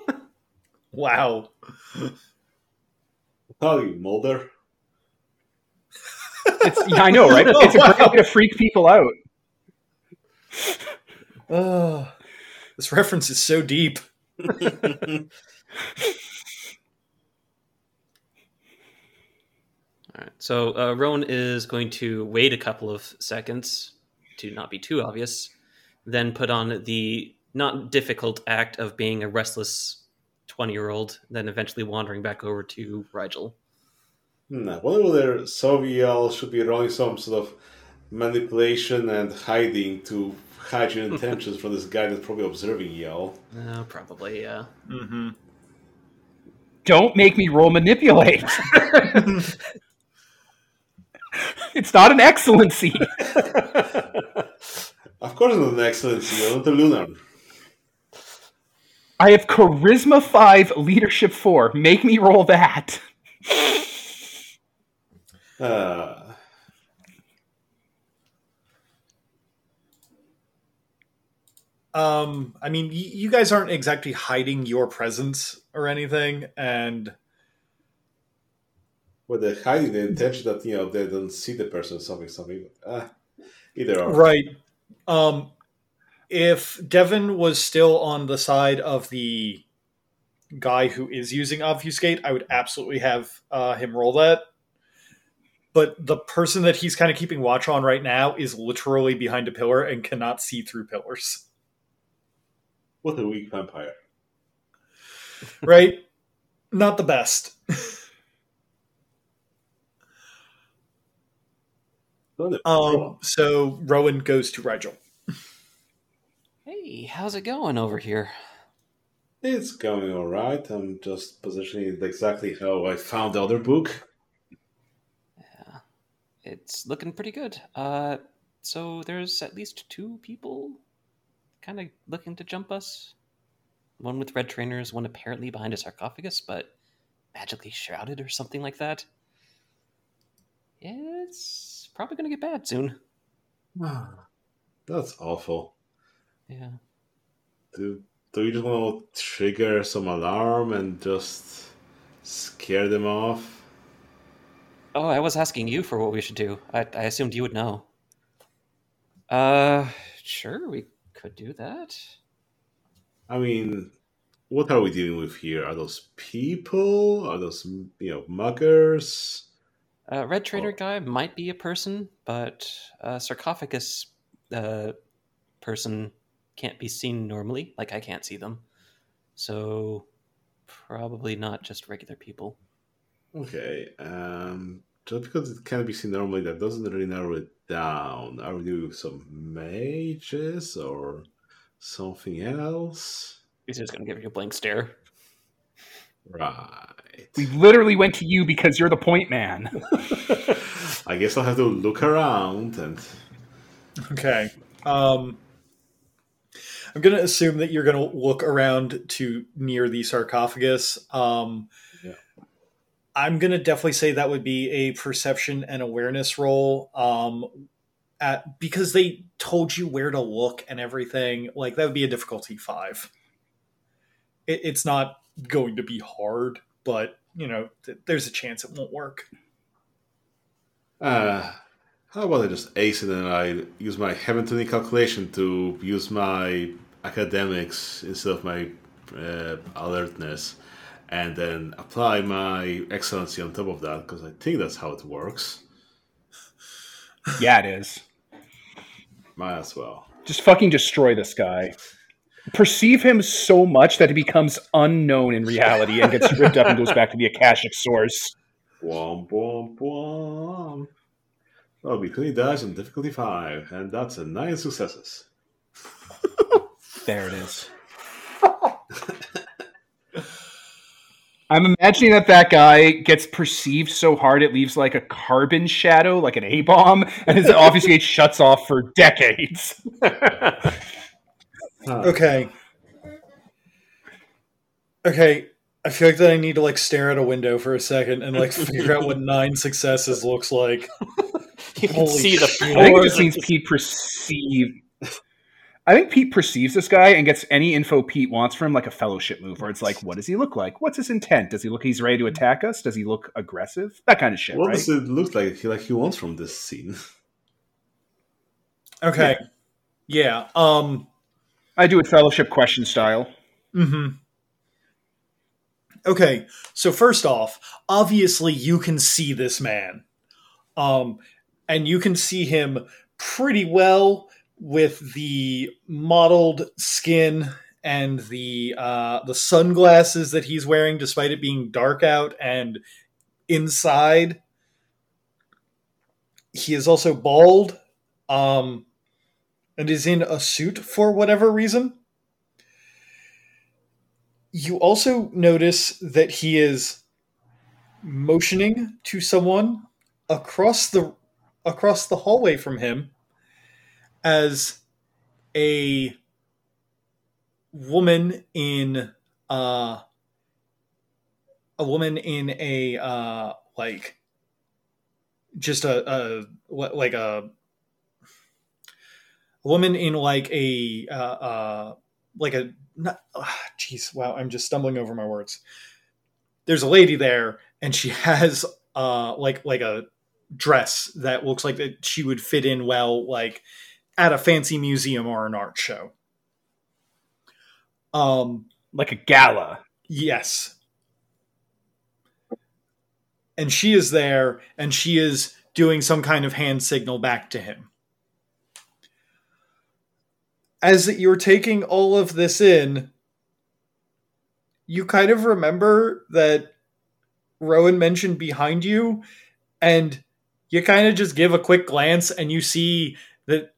Wow. Probably Mulder. It's, yeah, I know, right? It's a great way to freak people out. Oh, this reference is so deep. All right. So uh, Rowan is going to wait a couple of seconds to not be too obvious, then put on the not difficult act of being a restless 20 year old, then eventually wandering back over to Rigel. Hmm, I wonder whether Soviel should be running some sort of manipulation and hiding to hide your intentions from this guy that's probably observing Yell. Uh, probably, yeah. Mm-hmm. Don't make me roll manipulate. it's not an excellency. Of course, not an excellency, not a lunar. I have charisma five, leadership four. Make me roll that. Uh, Um, I mean, y- you guys aren't exactly hiding your presence or anything, and with the hiding the intention that you know they don't see the person, something, something. Uh, either or. right. Um, if Devin was still on the side of the guy who is using obfuscate, I would absolutely have uh, him roll that. But the person that he's kind of keeping watch on right now is literally behind a pillar and cannot see through pillars. What a weak vampire. Right? Not the best. Not a- Um, so Rowan goes to Rigel. Hey, how's it going over here? It's going all right. I'm just positioning it exactly how I found the other book. Yeah, it's looking pretty good. Uh, so there's at least two people kind of looking to jump us. One with red trainers, one apparently behind a sarcophagus, but magically shrouded or something like that. It's probably going to get bad soon. That's awful. Yeah. Do, do you just want to trigger some alarm and just scare them off? Oh, I was asking you for what we should do. I, I assumed you would know. Uh, sure, we could do that. I mean, what are we dealing with here? Are those people? Are those, you know, muggers? Uh, red Trader Oh. guy might be a person, but uh, sarcophagus uh, person can't be seen normally. Like I can't see them, so probably not just regular people. Okay, um, just because it can't be seen normally, that doesn't really narrow it down. Are we doing some mages or something else? He's just gonna give you a blank stare. Right. We literally went to you because you're the point man. I guess I'll have to look around and. Okay. Um, I'm going to assume that you're going to look around to near the sarcophagus. Um, Yeah. I'm going to definitely say that would be a perception and awareness roll. Um, at because they told you where to look and everything. Like that would be a difficulty five. It, it's not going to be hard, but you know, th- there's a chance it won't work. Uh, how about I just ace it and I use my heaven turning calculation to use my academics instead of my uh, alertness, and then apply my excellency on top of that because I think that's how it works. yeah, it is. Might as well. Just fucking destroy this guy. Perceive him so much that he becomes unknown in reality and gets ripped up and goes back to the Akashic source. Womp womp womp. That'll be 20 dice on difficulty 5, and that's a 9 successes. There it is. I'm imagining that that guy gets perceived so hard it leaves like a carbon shadow, like an A bomb, and his obfuscate shuts off for decades. Huh. Okay. Okay, I feel like that I need to like stare at a window for a second and like figure out what nine successes looks like. You can Holy see the shit. I think it floors just means Pete perceive. I think Pete perceives this guy and gets any info Pete wants from him, like a fellowship move, where it's like, what does he look like? What's his intent? Does he look he's ready to attack us? Does he look aggressive? That kind of shit, What right? does it look like? He like he wants from this scene. Okay. Yeah. Um I do it fellowship question style. mhm. Okay. So first off, obviously you can see this man. Um and you can see him pretty well with the mottled skin and the uh the sunglasses that he's wearing despite it being dark out and inside he is also bald um and is in a suit for whatever reason. You also notice that he is motioning to someone across the across the hallway from him as a woman in uh a woman in a uh like just a, a like a a woman in like a uh, uh like a not ah, jeez wow i'm just stumbling over my words there's a lady there and she has uh like like a dress that looks like that she would fit in well like at a fancy museum or an art show um Like a gala. Yes. And she is there and she is doing some kind of hand signal back to him. As you're taking all of this in, you kind of remember that Rowan mentioned behind you, and you kind of just give a quick glance and you see that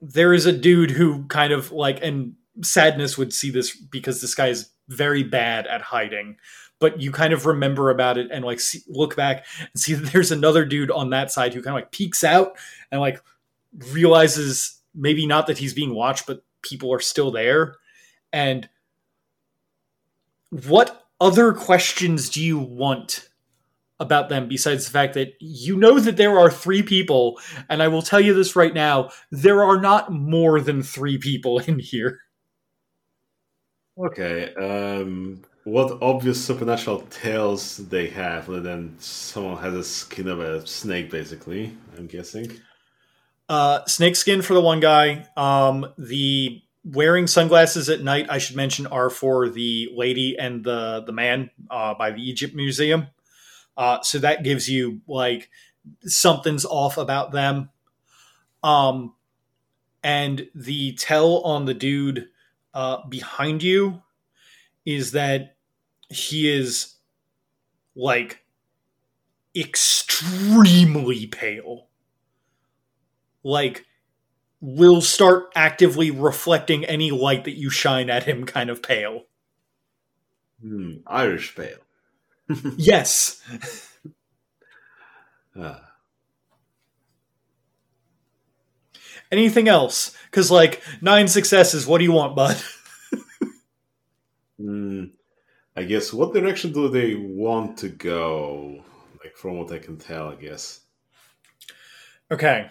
there is a dude who kind of like, and sadness would see this because this guy is very bad at hiding. But you kind of remember about it and like see, look back and see that there's another dude on that side who kind of like peeks out and like realizes maybe not that he's being watched but people are still there and what other questions do you want about them besides the fact that you know that there are three people and i will tell you this right now there are not more than three people in here Okay. Um, what obvious supernatural tales they have, other than someone has a skin of a snake, basically? I'm guessing. Uh, snakeskin for the one guy. Um, the wearing sunglasses at night, I should mention, are for the lady and the the man uh, by the Egypt Museum. Uh, so that gives you like something's off about them. Um, and the tell on the dude uh, behind you is that he is like extremely pale like will start actively reflecting any light that you shine at him kind of pale Hmm, Irish pale. yes Ah. anything else because like nine successes what do you want bud Hmm, I guess what direction do they want to go? Like from what I can tell, I guess. okay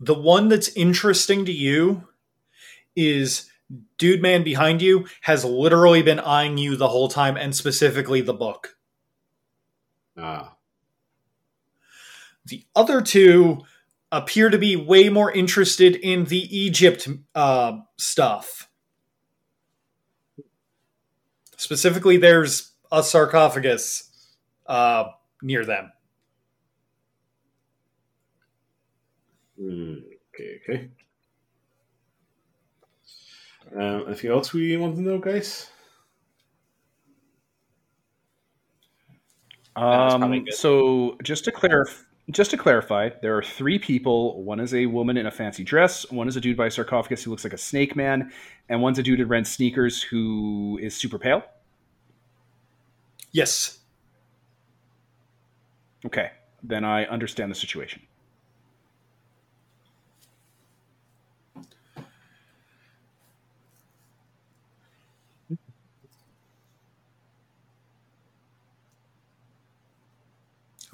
the one that's interesting to you is dude man behind you has literally been eyeing you the whole time and specifically the book Ah. The other two appear to be way more interested in the Egypt uh, stuff. Specifically, there's a sarcophagus uh, near them. Hmm, okay, okay. Um, anything else we want to know, guys? Um, so just to clarify, just to clarify, there are three people. One is a woman in a fancy dress. One is a dude by a sarcophagus who looks like a snake man, and one's a dude in red sneakers who is super pale. Yes. Okay, then I understand the situation.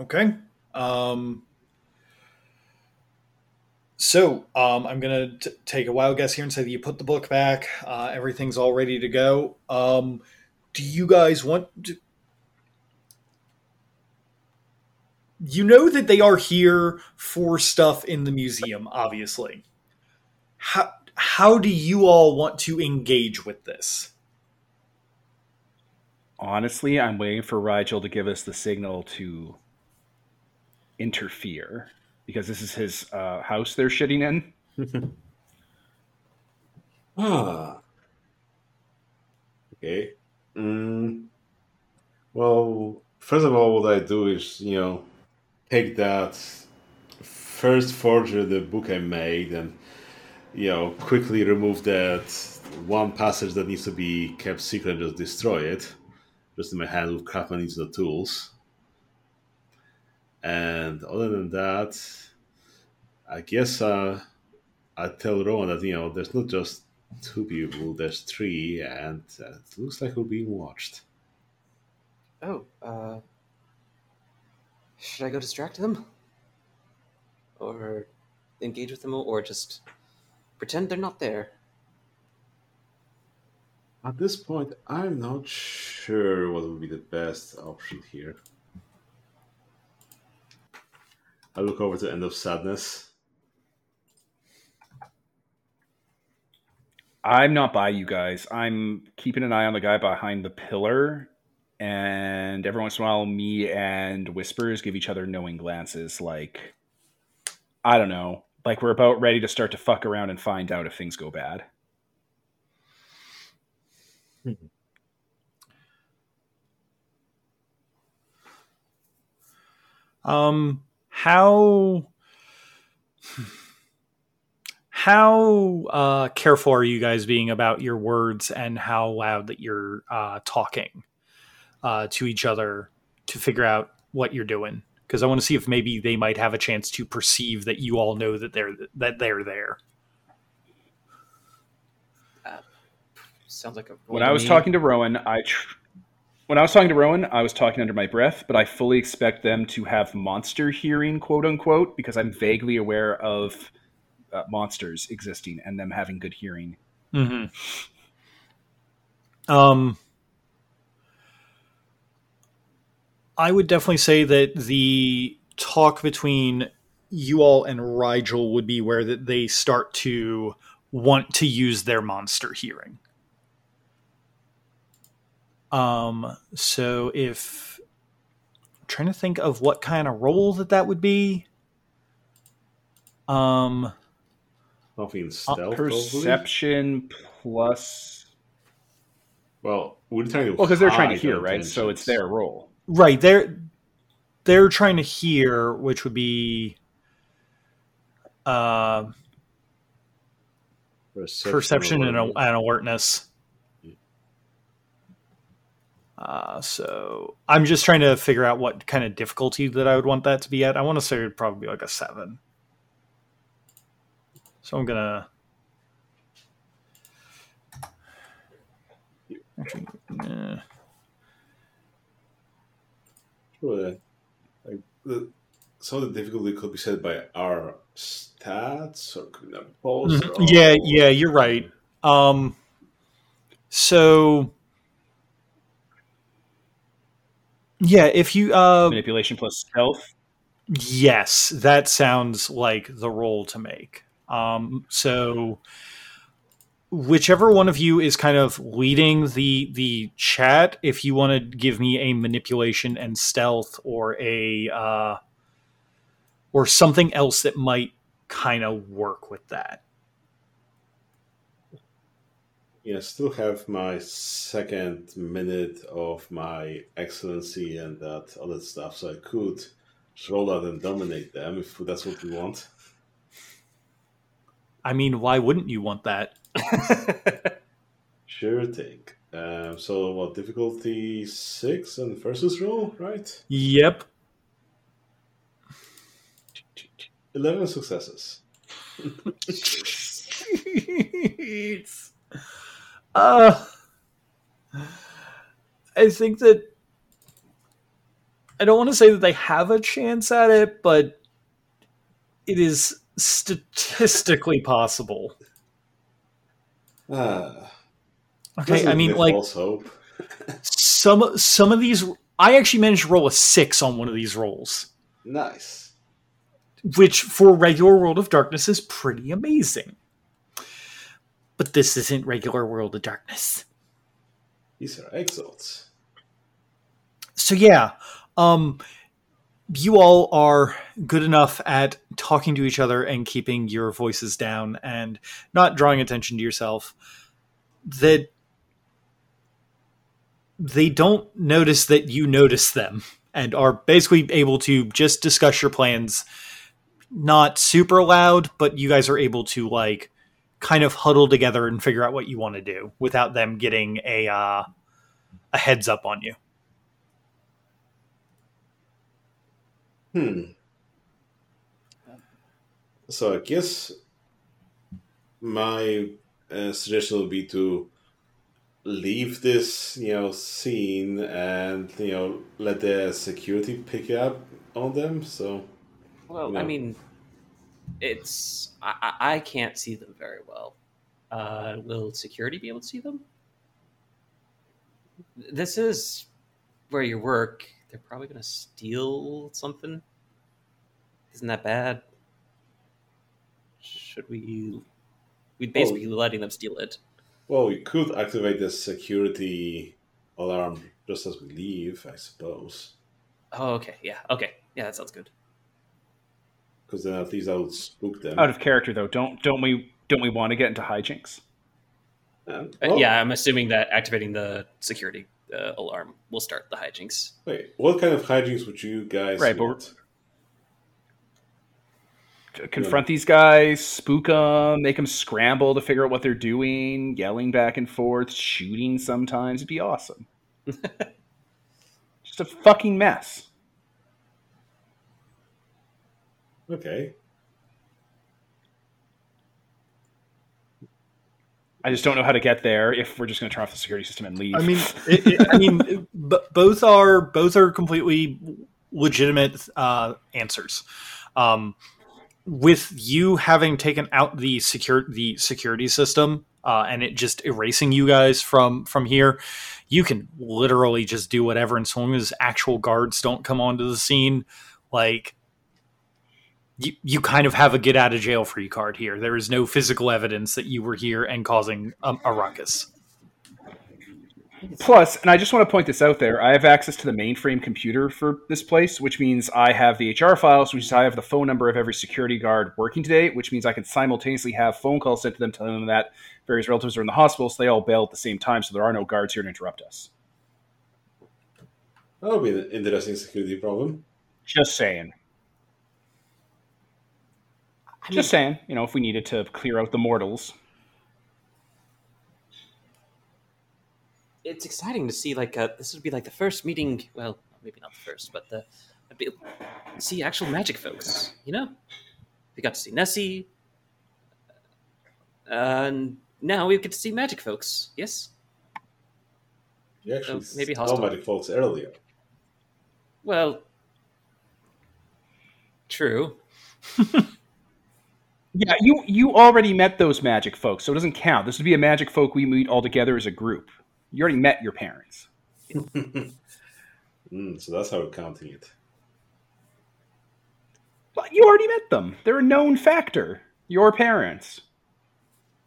Okay. Um, so um, I'm going to take a wild guess here and say that you put the book back. Uh, everything's all ready to go. Um, do you guys want to? You know that they are here for stuff in the museum, obviously. How how do you all want to engage with this? Honestly, I'm waiting for Rigel to give us the signal to interfere because this is his uh, house they're shitting in. ah. Okay. Mm. Well, first of all, what I do is, you know, take that first forger the book I made and, you know, quickly remove that one passage that needs to be kept secret and just destroy it. Just in my hand with Craftsman Needs No Tools. And other than that, I guess uh, I tell Rowan that you know there's not just two people, there's three, and uh, it looks like we're being watched. Oh, uh, should I go distract them, or engage with them, or just pretend they're not there? At this point, I'm not sure what would be the best option here. I look over to End of Sadness. I'm not by you guys. I'm keeping an eye on the guy behind the pillar, and every once in a while, me and Whispers give each other knowing glances, like, I don't know, like we're about ready to start to fuck around and find out if things go bad. Um, how how uh, careful are you guys being about your words and how loud that you're uh, talking uh, to each other to figure out what you're doing? Because I want to see if maybe they might have a chance to perceive that you all know that they're that they're there. Sounds like a. When I was talking to Rowan, I tr- when I was talking to Rowan, I was talking under my breath, but I fully expect them to have monster hearing, quote unquote, because I'm vaguely aware of uh, monsters existing and them having good hearing. Mm-hmm. Um, I would definitely say that the talk between you all and Rigel would be where that they start to want to use their monster hearing. Um, so if I'm trying to think of what kind of role that that would be. Um, Nothing stealth. Perception plus. Well, we're trying to. Well, because they're trying to hear, right? So it's their role. Right. They're they're trying to hear, which would be uh, perception, perception and, and alertness. Uh, so I'm just trying to figure out what kind of difficulty that I would want that to be at. I want to say it'd probably be like a seven. So I'm gonna. Actually. Like the, some of the difficulty could be set by our stats or could be post. Mhm. Yeah, yeah, you're right. Um, so yeah, if you uh, Manipulation plus stealth. yes, that sounds like the role to make. Um, so whichever one of you is kind of leading the the chat, if you want to give me a manipulation and stealth or a uh, or something else that might kind of work with that. Yeah, still have my second minute of my excellency and that other stuff, so I could roll out and dominate them if that's what we want. I mean, why wouldn't you want that? Sure thing. Um, so what difficulty six and versus roll, right? Yep. Eleven successes. uh, I think that I don't want to say that they have a chance at it, but it is statistically possible. Ah, Okay, I mean, like some some of these, I actually managed to roll a six on one of these rolls, Nice. which for regular World of Darkness is pretty amazing. But this isn't regular World of Darkness. These are exalts. so yeah um you all are good enough at talking to each other and keeping your voices down and not drawing attention to yourself that they don't notice that you notice them and are basically able to just discuss your plans not super loud but you guys are able to like kind of huddle together and figure out what you want to do without them getting a uh, a heads up on you Hmm. So I guess my uh, suggestion would be to leave this, you know, scene and you know let the security pick up on them. So Well, I mean, it's I, I can't see them very well. Uh, will security be able to see them? This is where you work. They're probably going to steal something. Isn't that bad? Should we? We'd basically be letting them steal it. well, we could activate the security alarm just as we leave, I suppose, Oh, okay. Yeah. Okay. Yeah, that sounds good. Because then at least I would spook them. Out of character though, don't don't we don't we want to get into hijinks? Uh, Uh, well, yeah, I'm assuming that activating the security uh, alarm will start the hijinks. Wait, what kind of hijinks would you guys Right, but want? To confront these guys, spook them, make them scramble to figure out what they're doing, yelling back and forth, shooting sometimes. It'd be awesome. Just a fucking mess. Okay. I just don't know how to get there if we're just going to turn off the security system and leave. I mean, it, it, I mean, b- both are both are completely legitimate uh, answers. Um, with you having taken out the secure the security system uh, and it just erasing you guys from from here, you can literally just do whatever. And so long as actual guards don't come onto the scene, like you, you kind of have a get out of jail free card here. There is no physical evidence that you were here and causing a, a ruckus. Plus, and I just want to point this out there, I have access to the mainframe computer for this place, which means I have the HR files, which means I have the phone number of every security guard working today, which means I can simultaneously have phone calls sent to them telling them that various relatives are in the hospital, so they all bail at the same time, so there are no guards here to interrupt us. That would be an interesting security problem. Just saying. Just saying, you know, if we needed to clear out the mortals. it's exciting to see like uh, this would be like the first meeting well maybe not the first but the I'd be, see actual magic folks you know we got to see nessie and now we get to see magic folks yes You actually Oh, maybe saw hostile. magic folks earlier. well true Yeah, you you already met those magic folks, so it doesn't count. This would be a magic folk we meet all together as a group. You already met your parents. Mm, so that's how we're counting it. But you already met them. They're a known factor. Your parents.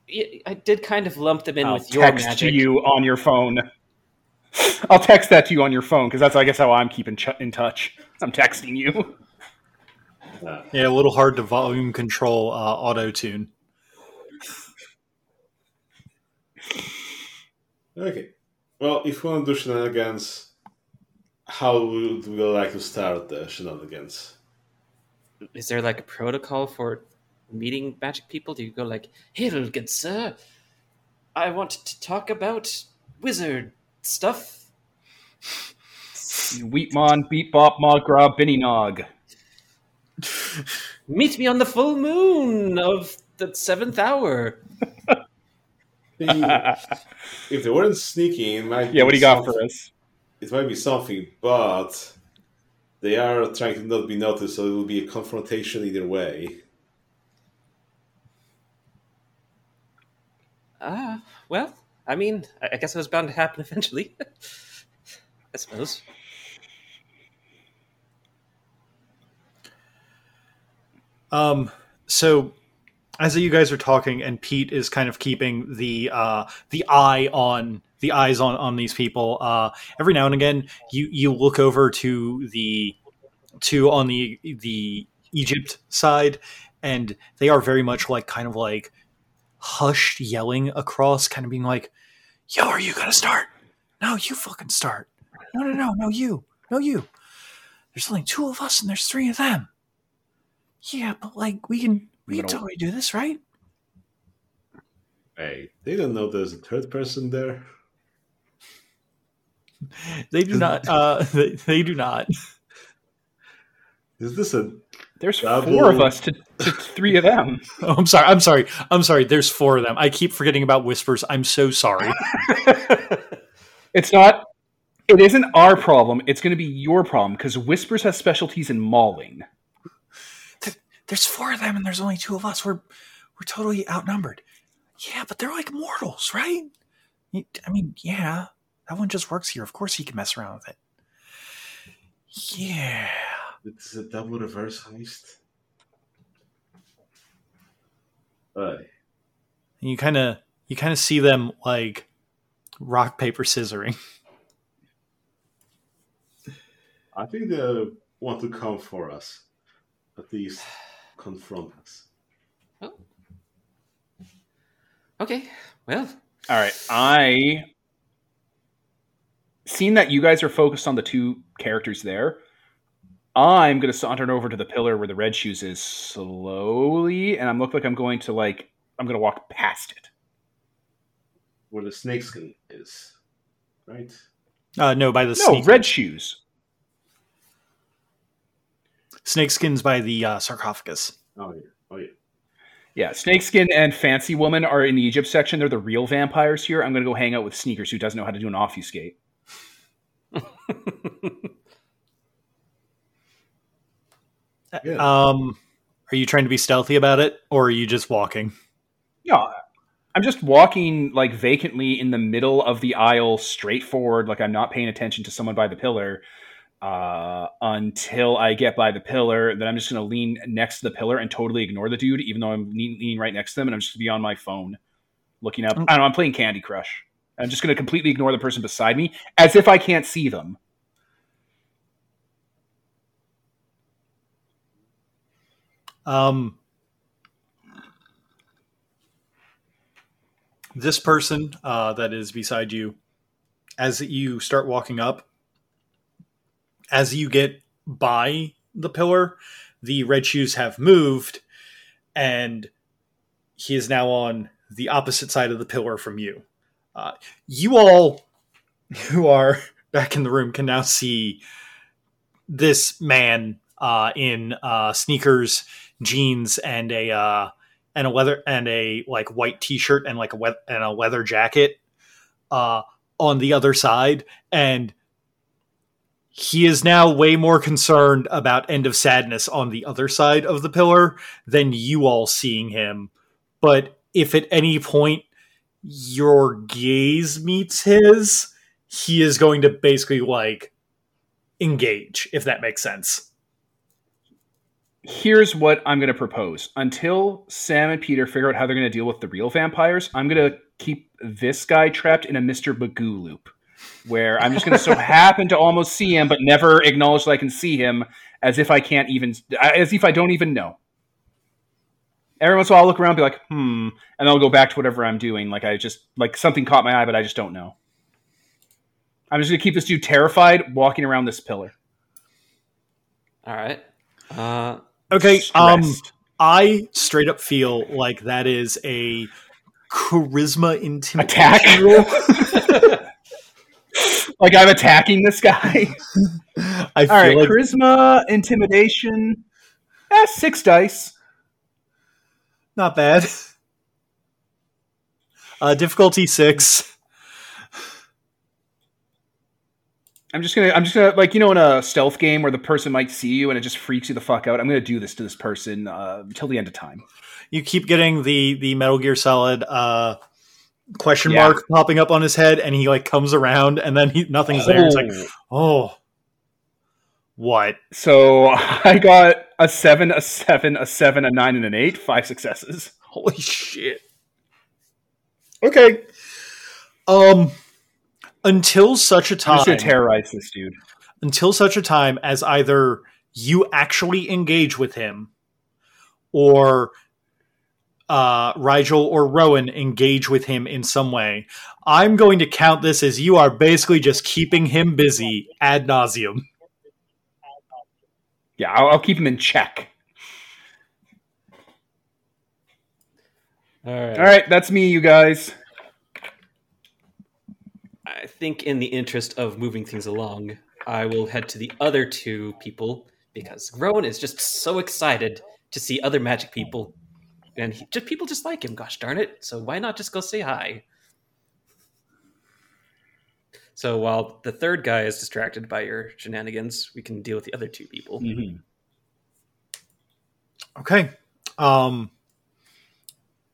I- i did kind of lump them in I'll with your text magic to you on your phone. I'll text that to you on your phone because that's, I guess, how I'm keeping ch- in touch. I'm texting you. Ah, Yeah, a little hard to volume control uh, auto tune. okay. Well, if we want to do shenanigans, how would we like to start the shenanigans? is there like a protocol for meeting magic people do you go like hello good sir i want to talk about wizard stuff Wheatmon, Beat Bop, Mod Grab, Binny Nog. Meet me on the full moon of the seventh hour. If they weren't sneaking, it might Yeah, what do you got for us? It might be something, but they are trying to not be noticed, so it will be a confrontation either way. Ah, uh, well, I mean, I guess it was bound to happen eventually. I suppose. Um, so as you guys are talking, and Pete is kind of keeping the uh, the eye on the eyes on on these people. Uh, every now and again, you you look over to the to on the the Egypt side, and they are very much like kind of like hushed yelling across, kind of being like, "Yo, are you gonna start? No, you fucking start. No, no, no, no, you, no, you. There's only two of us, and there's three of them. Yeah, but like we can we can totally do this, right? Hey, they don't know there's a third person there. they do not. Uh, they, they do not. Is this a? There's double... four of us to, to three of them. oh, I'm sorry. I'm sorry. I'm sorry. There's four of them. I keep forgetting about whispers. I'm so sorry. it's not. It isn't our problem. It's going to be your problem because whispers has specialties in mauling there's four of them and there's only two of us. We're we're totally outnumbered. Yeah, but they're like mortals, right? I mean, yeah, that one just works here. Of course, he can mess around with it. Yeah, it's a double reverse heist. But you kind of you kind of see them like rock paper scissoring. I think they want to come for us, at least confront us. Oh. Okay. Well. All right. I seeing that you guys are focused on the two characters there. I'm going to saunter over to the pillar where the red shoes is slowly, and I'm look like I'm going to like I'm going to walk past it. Where the snakeskin is, right? Uh, no, by the no sneakers. red shoes. Snakeskins by the uh, sarcophagus. Oh yeah. Oh yeah. Yeah, Snakeskin and Fancy Woman are in the Egypt section. They're the real vampires here. I'm going to go hang out with Sneakers, who doesn't know how to do an obfuscate. yeah. Um, are you trying to be stealthy about it, or are you just walking? Yeah, I'm just walking like vacantly in the middle of the aisle, straight forward, like I'm not paying attention to someone by the pillar uh, until I get by the pillar. Then I'm just going to lean next to the pillar and totally ignore the dude, even though I'm leaning right next to them, and I'm just going to be on my phone looking up. I don't know. I'm playing Candy Crush. I'm just going to completely ignore the person beside me as if I can't see them. Um, this person uh, that is beside you, as you start walking up, as you get by the pillar, the red shoes have moved, and he is now on the opposite side of the pillar from you. Uh, you all who are back in the room can now see this man uh, in uh, sneakers, jeans, and a uh, and a leather and a like white t-shirt and like a we- and a leather jacket uh, on the other side, and he is now way more concerned about End of Sadness on the other side of the pillar than you all seeing him. But if at any point your gaze meets his, he is going to basically like engage, if that makes sense. Here's what I'm going to propose. Until Sam and Peter figure out how they're going to deal with the real vampires, I'm going to keep this guy trapped in a Mr. Magoo loop where I'm just going to so happen to almost see him, but never acknowledge that I can see him, as if I can't even, as if I don't even know. Every once in a while, I'll look around, and be like, hmm, and I'll go back to whatever I'm doing. Like I just, like something caught my eye, but I just don't know. I'm just going to keep this dude terrified, walking around this pillar. All right. Uh, okay. Um, stressed. Um, I straight up feel like that is a charisma intimidation attack. like I'm attacking this guy. I All right, like... charisma, intimidation. Eh, six dice. Not bad. Uh, difficulty six. I'm just gonna, I'm just gonna, like, you know, in a stealth game where the person might see you and it just freaks you the fuck out. I'm gonna do this to this person uh, until the end of time. You keep getting the the Metal Gear Solid uh, question Yeah. mark popping up on his head, and he like comes around, and then he nothing's there. It's like, oh, what? So I got a seven, a seven, a seven, a nine, and an eight. Five successes. Holy shit. Okay. Um until such a I'm time gonna terrorize this dude. until such a time as either you actually engage with him or uh, Rigel or Rowan engage with him in some way. I'm going to count this as you are basically just keeping him busy ad nauseum. Yeah, I'll, I'll keep him in check. All right. All right, that's me, you guys. I think, in the interest of moving things along, I will head to the other two people because Rowan is just so excited to see other magic people, and he, just people just like him. Gosh darn it! So why not just go say hi? So while the third guy is distracted by your shenanigans, we can deal with the other two people. Okay. Um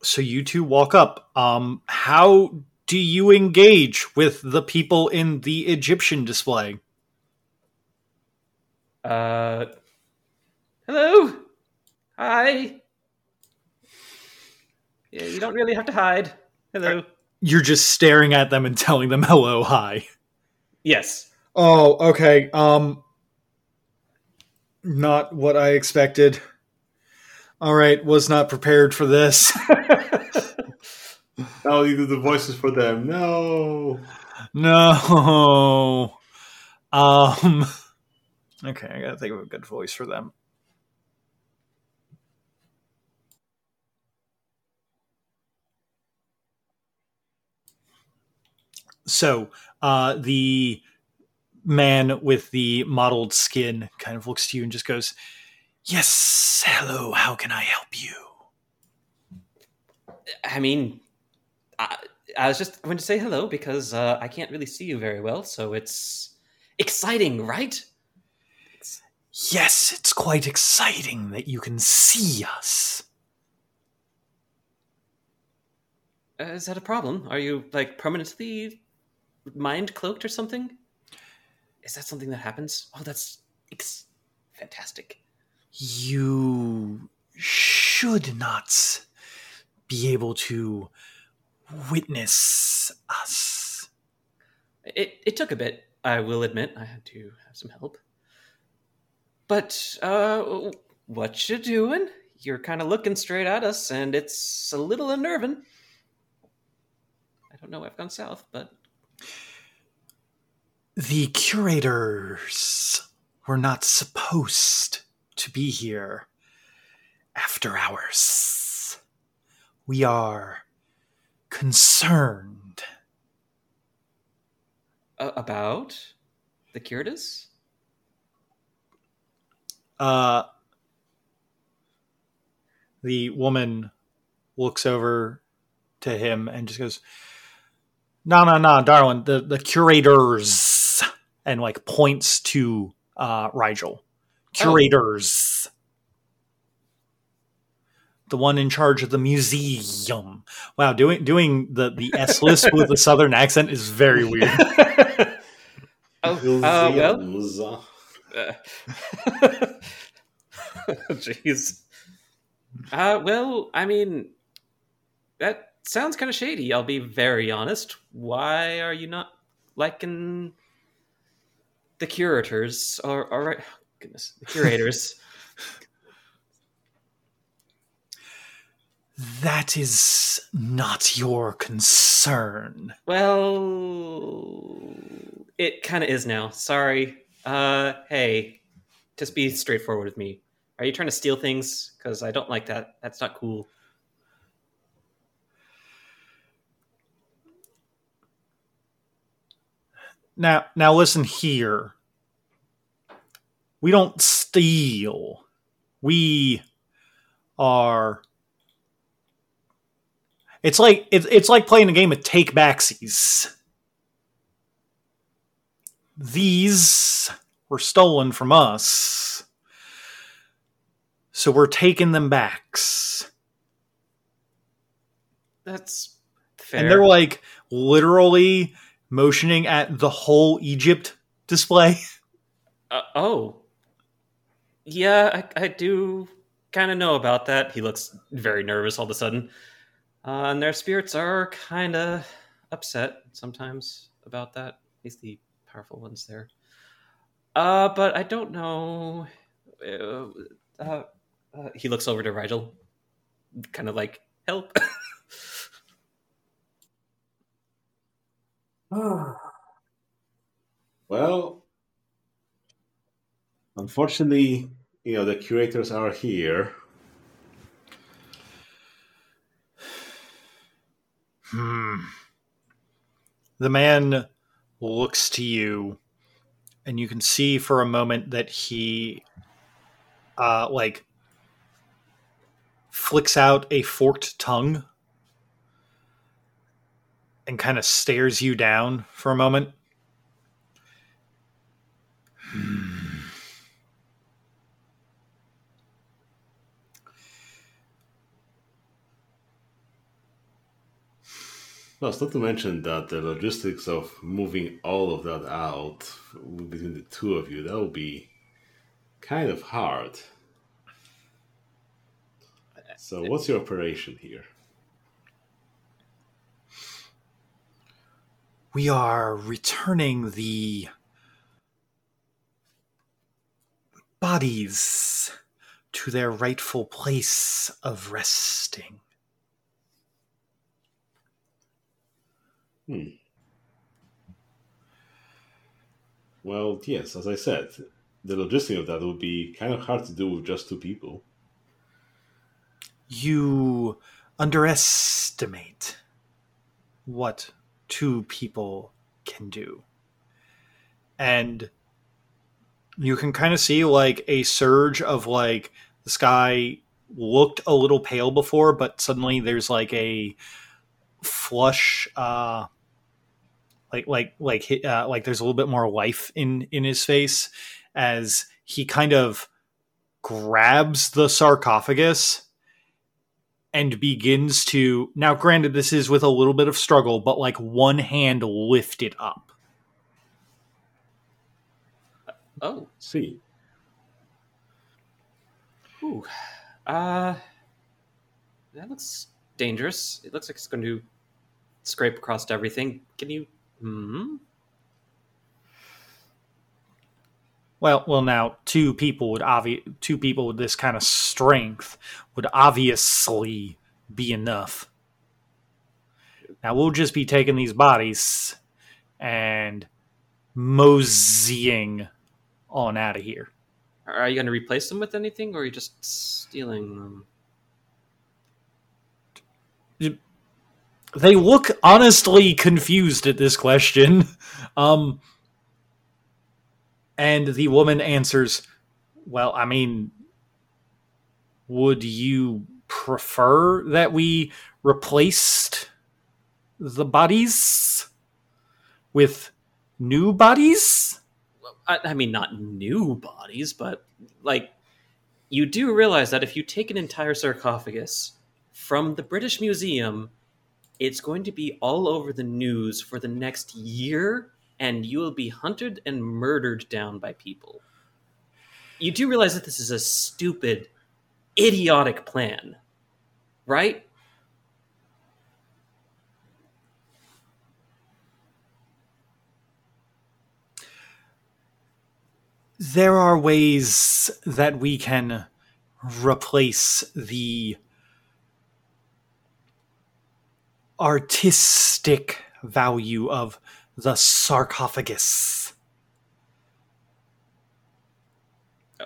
so you two walk up. Um how do you engage with the people in the Egyptian display? Uh, hello, hi. Yeah, you don't really have to hide. Hello. You're just staring at them and telling them hello, hi. Yes. Oh, okay. Um not what I expected. All right, was not prepared for this. Now you do the voices for them. No. no. Um Okay, I got to think of a good voice for them. So, uh the man with the mottled skin kind of looks to you and just goes, "Yes, hello, how can I help you?" I mean, I, I was just going to say hello because uh, I can't really see you very well, so it's exciting, right? Yes, it's quite exciting that you can see us. Uh, is that a problem? Are you like permanently mind cloaked or something? Is that something that happens? Oh, that's fantastic. You should not be able to witness us. It it took a bit, I will admit. I had to have some help. But uh what you doing? You're kind of looking straight at us and it's a little unnerving. I don't know I've gone south, but The curators were not supposed to be here after hours. We are concerned. uh, about the curators? Uh, the woman looks over to him and just goes, "No, no, no, darling. The the curators," and like points to uh, Rigel. Curators. The one in charge of the museum. Wow, doing doing the the S list with a southern accent is very weird. Oh, uh, well, Jeez. Uh, well, I mean, that sounds kind of shady. I'll be very honest. Why are you not liking the curators or, or goodness, the curators? that is not your concern. well, it kind of is now. Sorry. Uh, hey, just be straightforward with me. Are you trying to steal things? Because I don't like that. That's not cool. Now, now listen here. We don't steal. We are. It's like it's it's like playing a game of take backsies. these were stolen from us. So we're taking them backs. That's fair. And they're like literally motioning at the whole Egypt display. Uh, oh. Yeah, I, I do kind of know about that. He looks very nervous all of a sudden. Uh, and their spirits are kind of upset sometimes about that. At least the powerful ones there. Uh, but I don't know. Uh, uh he looks over to Rigel, kind of like, help. well, Unfortunately, you know, the curators are here. Hmm. The man looks to you, and you can see for a moment that he, uh, like, flicks out a forked tongue and kind of stares you down for a moment. Hmm. Well, it's not to mention that the logistics of moving all of that out between the two of you, that will be kind of hard. So, what's your operation here? We are returning the bodies to their rightful place of resting. Hmm. Well, yes, as I said, the logistics of that would be kind of hard to do with just two people. You underestimate what two people can do. And you can kind of see like a surge of like the sky looked a little pale before, but suddenly there's like a flush uh like like like uh, like there's a little bit more life in in his face as he kind of grabs the sarcophagus and begins to now granted this is with a little bit of struggle but like one hand lift it up. Oh. See. Ooh. uh that looks dangerous. It looks like it's going to scrape across everything. Can you Hmm. Well, well, now two people would obvi- two people with this kind of strength would obviously be enough. Now we'll just be taking these bodies and moseying on out of here. Are you going to replace them with anything, or are you just stealing them? they look honestly confused at this question. Um, and the woman answers, Well, I mean, would you prefer that we replaced the bodies with new bodies? I, I mean, not new bodies, but like, you do realize that if you take an entire sarcophagus from the British Museum it's going to be all over the news for the next year, and you will be hunted and murdered down by people. You do realize that this is a stupid, idiotic plan, right? There are ways that we can replace the artistic value of the sarcophagus.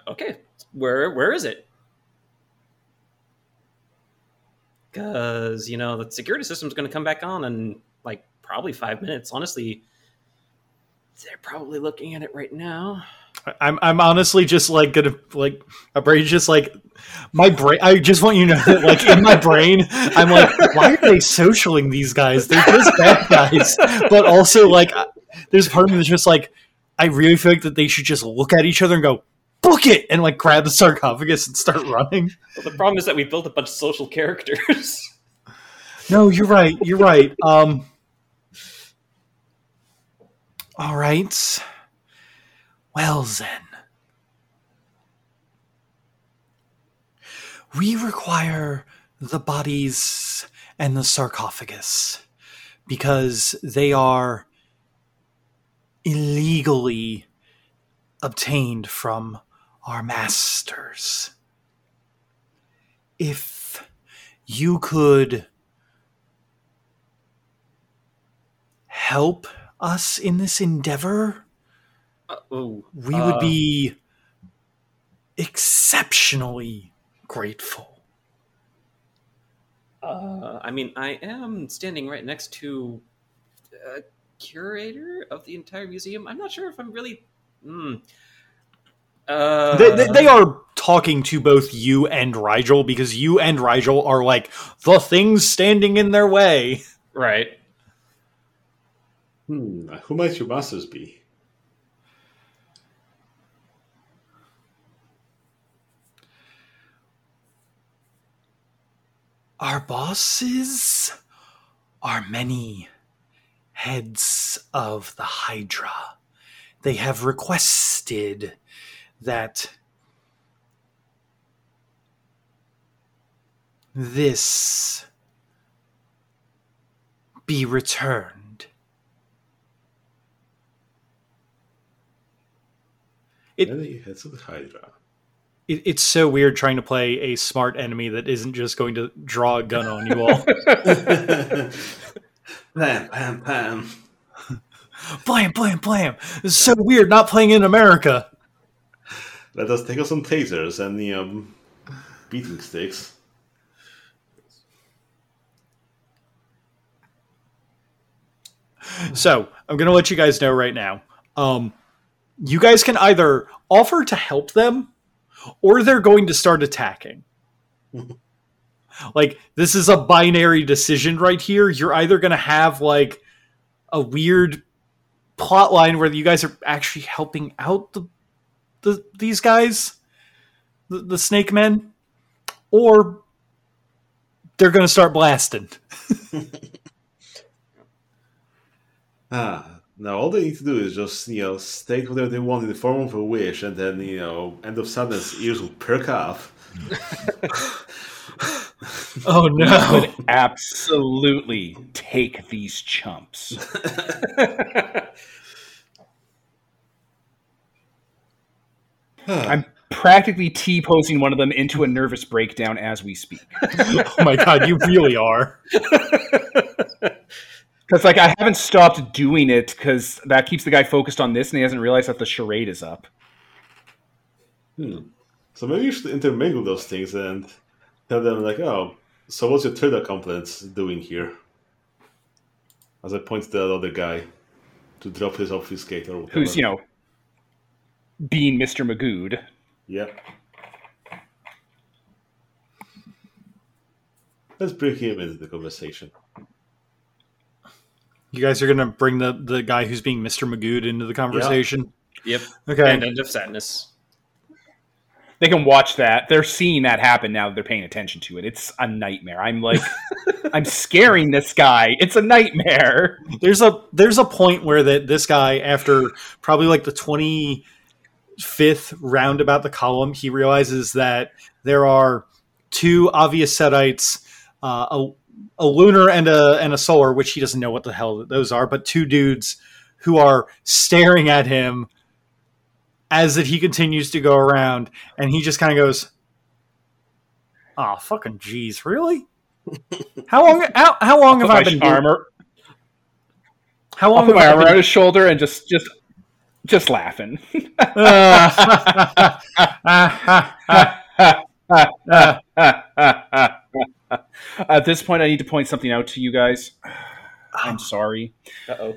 Okay, where where is it? Because you know the security system is going to come back on in like probably five minutes. Honestly, they're probably looking at it right now. I'm I'm honestly just like gonna like my brain's just like my brain. I just want you to know that like in my brain, I'm like, why are they socialing these guys? They're just bad guys, but also like, there's part of me that's just like, I really feel like that they should just look at each other and go, book it, and like grab the sarcophagus and start running. Well, the problem is that we built a bunch of social characters. No, you're right. You're right. Um, all right. Well, then. We require the bodies and the sarcophagus because they are illegally obtained from our masters. If you could help us in this endeavor, Uh, oh, we uh, would be exceptionally grateful. Uh, I mean, I am standing right next to a curator of the entire museum. I'm not sure if I'm really. Hmm. Uh, they, they, they are talking to both you and Rigel because you and Rigel are like the things standing in their way. right. Hmm, who might your bosses be? Our bosses are many heads of the Hydra. They have requested that this be returned. It- heads of the Hydra. It, it's so weird trying to play a smart enemy that isn't just going to draw a gun on you all. Pam, pam, pam. blam, blam, blam. It's so weird not playing in America. Let us take us some tasers and the um, beating sticks. So I'm going to let you guys know right now. Um, you guys can either offer to help them, or they're going to start attacking. like this is a binary decision right here. You're either going to have like a weird plot line where you guys are actually helping out the, the these guys, the, the snake men, or they're going to start blasting. Ah, now all they need to do is just, you know, state whatever they want in the form of a wish, and then, you know, end of sadness ears will perk up. Oh no! Would absolutely take these chumps. I'm practically T posing one of them into a nervous breakdown as we speak. oh my god, you really are. Because like I haven't stopped doing it because that keeps the guy focused on this, and he hasn't realized that the charade is up. Hmm. So maybe you should intermingle those things and tell them, like, oh, so what's your third accomplice doing here? As I point to the other guy to drop his obfuscate or whatever. Who's you know being Mr. Magoo. Yeah. Let's bring him into the conversation. You guys are gonna bring the the guy who's being Mr. Magoo into the conversation. Yep. Okay. And end of sadness. They can watch that. They're seeing that happen now that they're paying attention to it. It's a nightmare. I'm like, I'm scaring this guy. It's a nightmare. There's a there's a point where that this guy after probably like the twenty fifth round about the column, he realizes that there are two obvious setites, uh, a a lunar and a and a solar, which he doesn't know what the hell those are, but two dudes who are staring at him as that he continues to go around, and he just kind of goes, "Oh fucking jeez, really? How long? How, how long have I been doing- armor. How I'll long put have my I arm been around his shoulder and just, just, just laughing. At this point, I need to point something out to you guys. I'm sorry. Oh.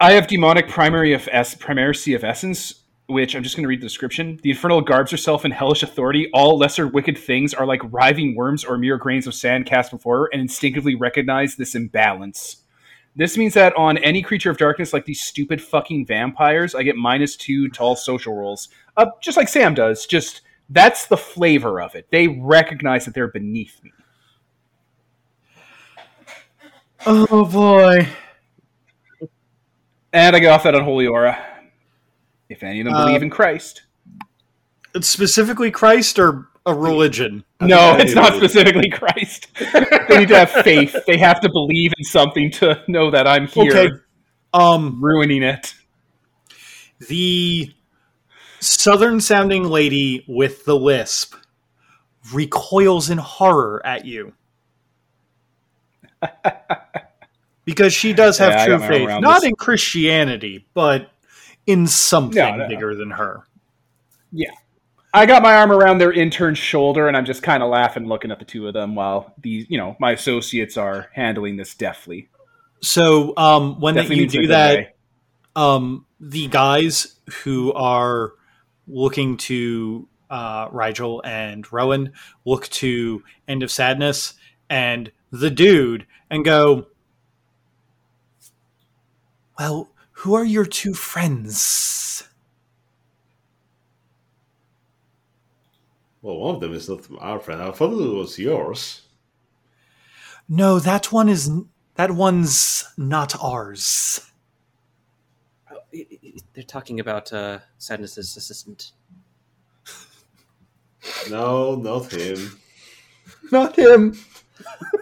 I have demonic primary of es- primacy of essence, which I'm just going to read the description. The infernal garbs herself in hellish authority. All lesser wicked things are like writhing worms or mere grains of sand cast before her, and instinctively recognize this imbalance. This means that on any creature of darkness, like these stupid fucking vampires, I get minus two tall social rolls. Uh, just like Sam does. Just that's the flavor of it. They recognize that they're beneath me. Oh boy. And I get off that unholy aura. If any of them Uh, believe in Christ. It's specifically Christ or a religion. No, it's not specifically Christ. they need to have faith. They have to believe in something to know that I'm here Okay. Um ruining it. the southern sounding lady with the lisp recoils in horror at you. Because she does have Yeah, true got my arm faith. Not this. in Christianity, but in something No, no. bigger than her. Yeah. I got my arm around their intern's shoulder and I'm just kind of laughing looking at the two of them while these, you know, my associates are handling this deftly. So um, when Definitely you means in a do that, um, the guys who are looking to uh, Rigel and Rowan look to End of Sadness and the dude and go, Well, who are your two friends? Well, one of them is not our friend. I thought it was yours. No, that one is that one's not ours. Oh, i- i- They're talking about uh, Sadness's assistant. No, not him. Not him.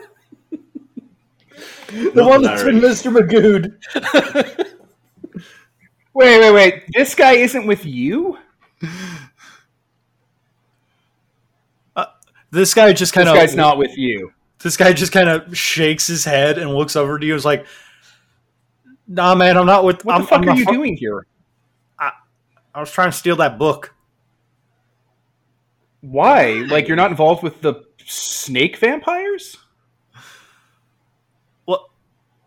the one that's been Mr. Magooed. Wait, wait, wait. This guy isn't with you? Uh, this guy just kind of This guy's not with you. this guy just kind of shakes his head and looks over to you. and is like, "Nah, man, I'm not with. What I'm, the fuck I'm are you fu- doing here? I, I was trying to steal that book. Why? Like you're not involved with the snake vampires?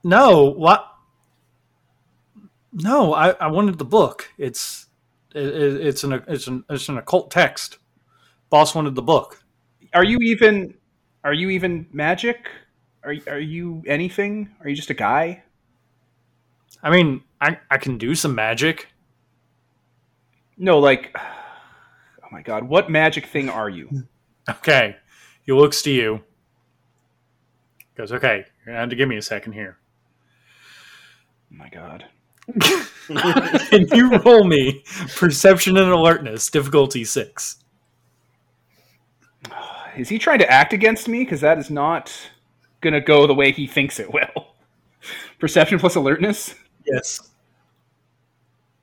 No, what? No, I, I wanted the book. It's it, it- it's an it's an it's an occult text. Boss wanted the book. Are you even are you even magic? Are are you anything? Are you just a guy? I mean, I I can do some magic. No, like Oh my god, what magic thing are you? Okay, he looks to you. Goes, okay, you're gonna have to give me a second here. Oh my god. Can you roll me perception and alertness, difficulty six? Is he trying to act against me? Because that is not gonna go the way he thinks it will. Perception plus alertness? Yes.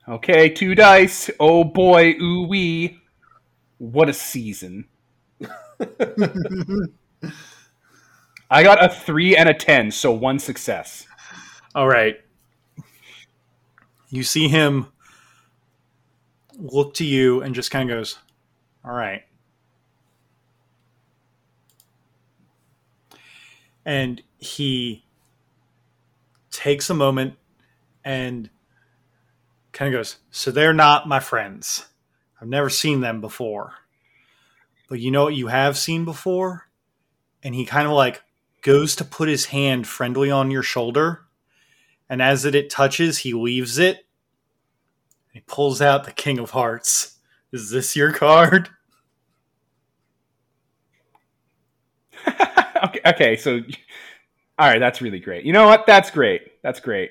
Okay, two dice. Oh boy, ooh wee. What a season. I got a three and a ten, so one success. All right. You see him look to you and just kind of goes, All right. And he takes a moment and kind of goes, So they're not my friends. I've never seen them before. But you know what you have seen before? And he kind of like goes to put his hand friendly on your shoulder and as it, it touches, he leaves it. He pulls out the King of Hearts. Is this your card? okay, okay, so all right, that's really great. You know what? That's great. That's great.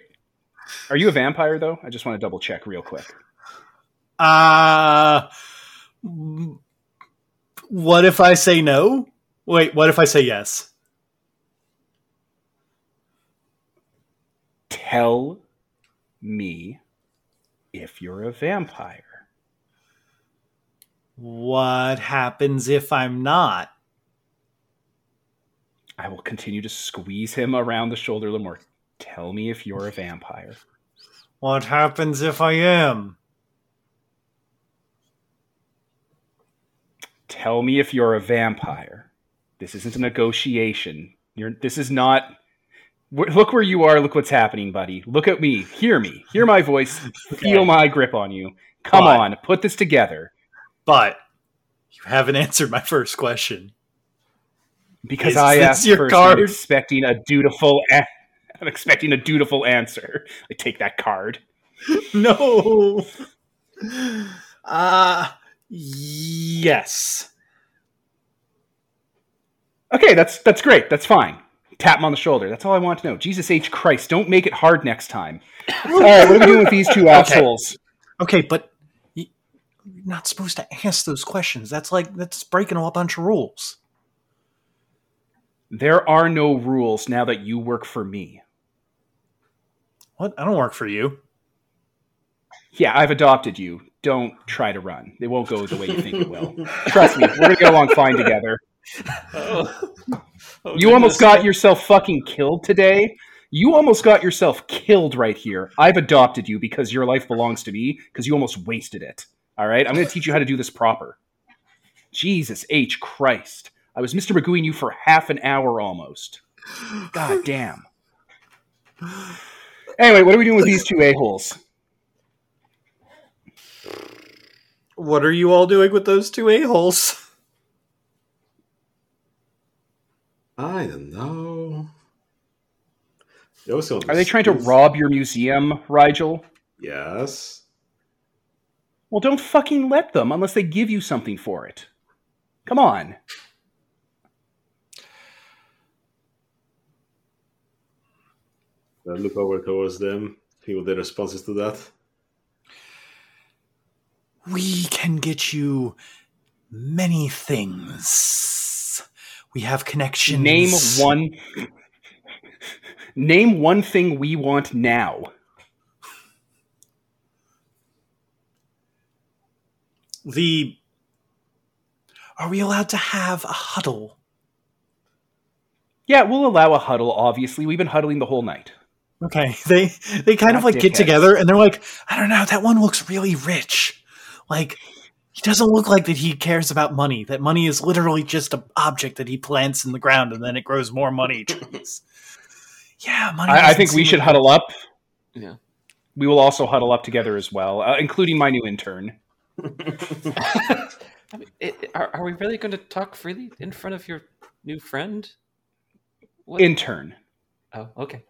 Are you a vampire though? I just want to double check real quick. Uh what if I say no? Wait, what if I say yes? Tell me if you're a vampire. What happens if I'm not? I will continue to squeeze him around the shoulder a little more. Tell me if you're a vampire. What happens if I am? Tell me if you're a vampire. This isn't a negotiation. You're. This is not. Look where you are. Look what's happening, buddy. Look at me. Hear me. Hear my voice. Feel my grip on you. Come But- on. Put this together. But you haven't answered my first question. Because Is I asked your first, card? I'm expecting a dutiful. A- I'm expecting a dutiful answer. I take that card. no. Uh yes. Okay, that's that's great. That's fine. Tap him on the shoulder. That's all I want to know. Jesus H. Christ, don't make it hard next time. all right, what are we doing with these two assholes? Okay, but you're not supposed to ask those questions. That's like that's breaking a whole bunch of rules. There are no rules now that you work for me. What? I don't work for you. Yeah, I've adopted you. Don't try to run. It won't go the way you think it will. Trust me, we're gonna get along fine together. Oh. Oh, You almost got yourself fucking killed today. You almost got yourself killed right here. I've adopted you because your life belongs to me because you almost wasted it. All right? I'm going to teach you how to do this proper. Jesus H. Christ. I was Mr. Magooing you for half an hour almost. God damn. Anyway, what are we doing with these two a-holes? What are you all doing with those two a-holes? I don't know. They Are they trying to rob your museum, Rigel? Yes. Well, don't fucking let them unless they give you something for it. Come on. I look over towards them. See what their responses to that. We can get you many things. We have connections. Name one. Name one thing we want now. The. Are we allowed to have a huddle? Yeah, we'll allow a huddle. Obviously, we've been huddling the whole night. Okay, they they kind of like get together and they're like, I don't know, that one looks really rich. Like he doesn't look like that he cares about money. That money is literally just an object that he plants in the ground and then it grows more money trees. yeah, money. I, I think we should like- huddle up. Yeah. We will also huddle up together as well, uh, including my new intern. I mean, it, are, are we really going to talk freely in front of your new friend? What? Intern. oh, okay.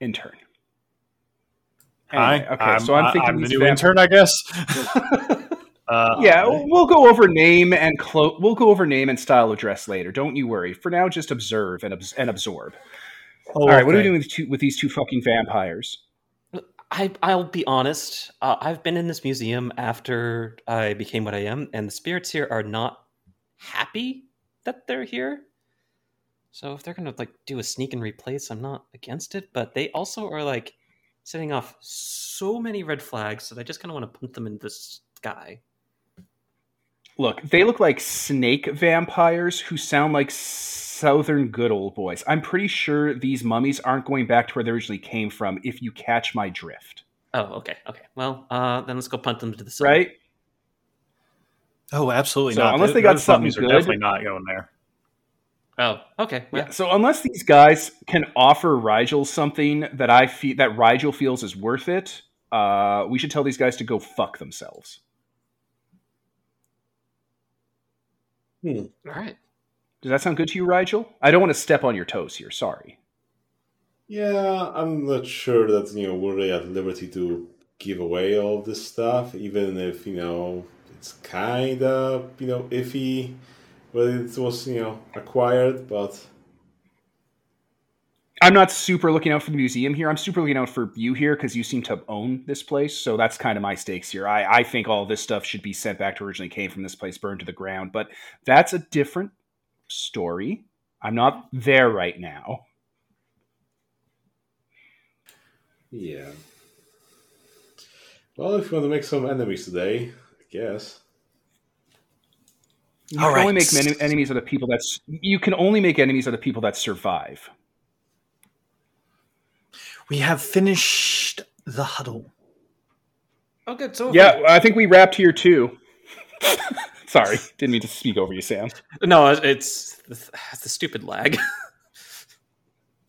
Intern. Hi, Anyway, okay, so I'm thinking the new vamp- intern, I guess. uh, Yeah, we'll go over name and clo- we'll go over name and style of dress later. Don't you worry. For now, just observe and, abs- and absorb. oh, All right, what are we doing with, two, with these two fucking vampires? I, I'll be honest. Uh, I've been in this museum after I became what I am, and the spirits here are not happy that they're here. So if they're gonna like do a sneak and replace, I'm not against it. But they also are like setting off so many red flags that I just kind of want to punt them in the sky. Look, they look like snake vampires who sound like southern good old boys. I'm pretty sure these mummies aren't going back to where they originally came from, if you catch my drift. Oh, okay, okay. Well, uh, then let's go punt them to the side. Right? Oh, absolutely So not. unless Th- they got something mummies are good- definitely not going there. Oh, okay. Well, Yeah. So unless these guys can offer Rigel something that I feel that Rigel feels is worth it, uh, we should tell these guys to go fuck themselves. all right. Does that sound good to you, Rigel? I don't want to step on your toes here. Sorry. Yeah, I'm not sure that you know we're really at liberty to give away all this stuff, even if you know it's kind of you know iffy whether it was you know acquired, but I'm not super looking out for the museum here. I'm super looking out for you here because you seem to own this place. So that's kind of my stakes here. I, I think all this stuff should be sent back to originally came from this place, burned to the ground. But that's a different story. I'm not there right now. yeah. Well, if you want to make some enemies today, I guess. You All can only make men- enemies of the people that's. You can only make enemies of the people that survive. We have finished the huddle. Oh, good. So Yeah, I think we wrapped here too. Sorry, didn't mean to speak over you, Sam. no, it's it's the stupid lag.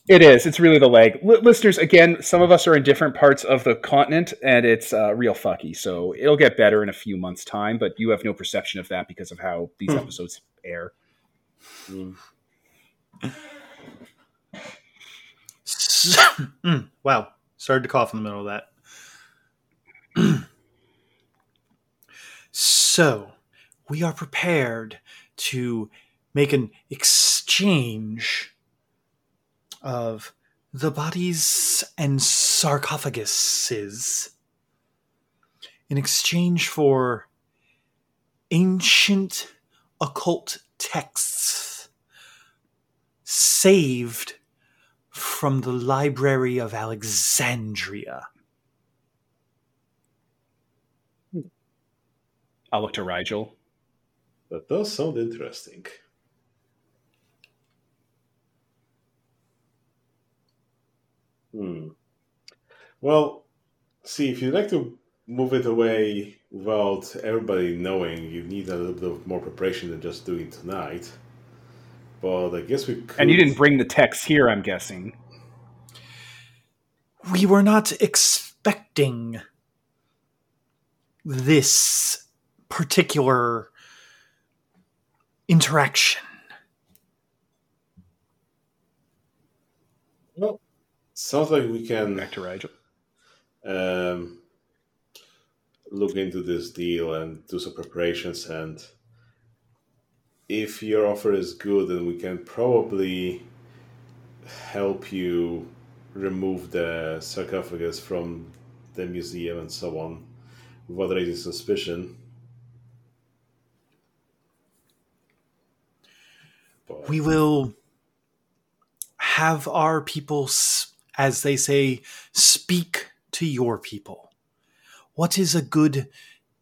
It is. It's really the leg. L- listeners, again, some of us are in different parts of the continent, and it's uh, real fucky. So it'll get better in a few months' time, but you have no perception of that because of how these episodes air. Mm. Mm, wow, started to cough in the middle of that. so, we are prepared to make an exchange of the bodies and sarcophaguses in exchange for ancient occult texts saved from the Library of Alexandria. I'll look to Rigel. That does sound interesting. Hmm. Well, see, if you'd like to move it away without everybody knowing, you need a little bit of more preparation than just doing it tonight. But I guess we could. And you didn't bring the text here, I'm guessing. We were not expecting this particular interaction. Well, sounds like we can Back to Rigel. um, look into this deal and do some preparations. And if your offer is good, then we can probably help you remove the sarcophagus from the museum and so on without raising suspicion. But We will have our people, s- as they say, speak to your people. What is a good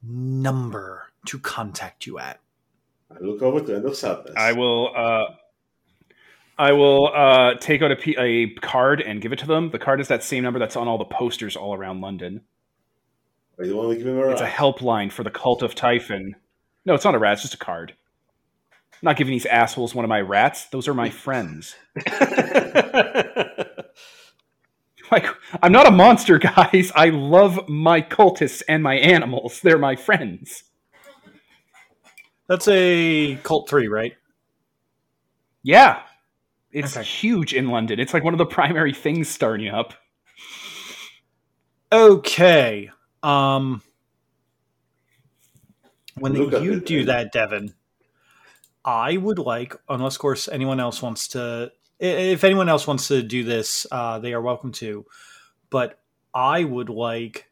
number to contact you at? I look over to End of Sadness. I will. Uh, I will uh, take out a, p- a card and give it to them. The card is that same number that's on all the posters all around London. I don't want to give him a rat? It's a helpline for the cult of Typhon. No, it's not a rat. It's just a card. I'm not giving these assholes one of my rats. Those are my friends. Like, I'm not a monster, guys. I love my cultists and my animals. They're my friends. That's a cult three, right? Yeah. It's Okay. huge in London. It's like one of the primary things starting up. Okay. Um when Look you do that, Devin, I would like, unless of course anyone else wants to i- if anyone else wants to do this, uh, they are welcome to. But I would like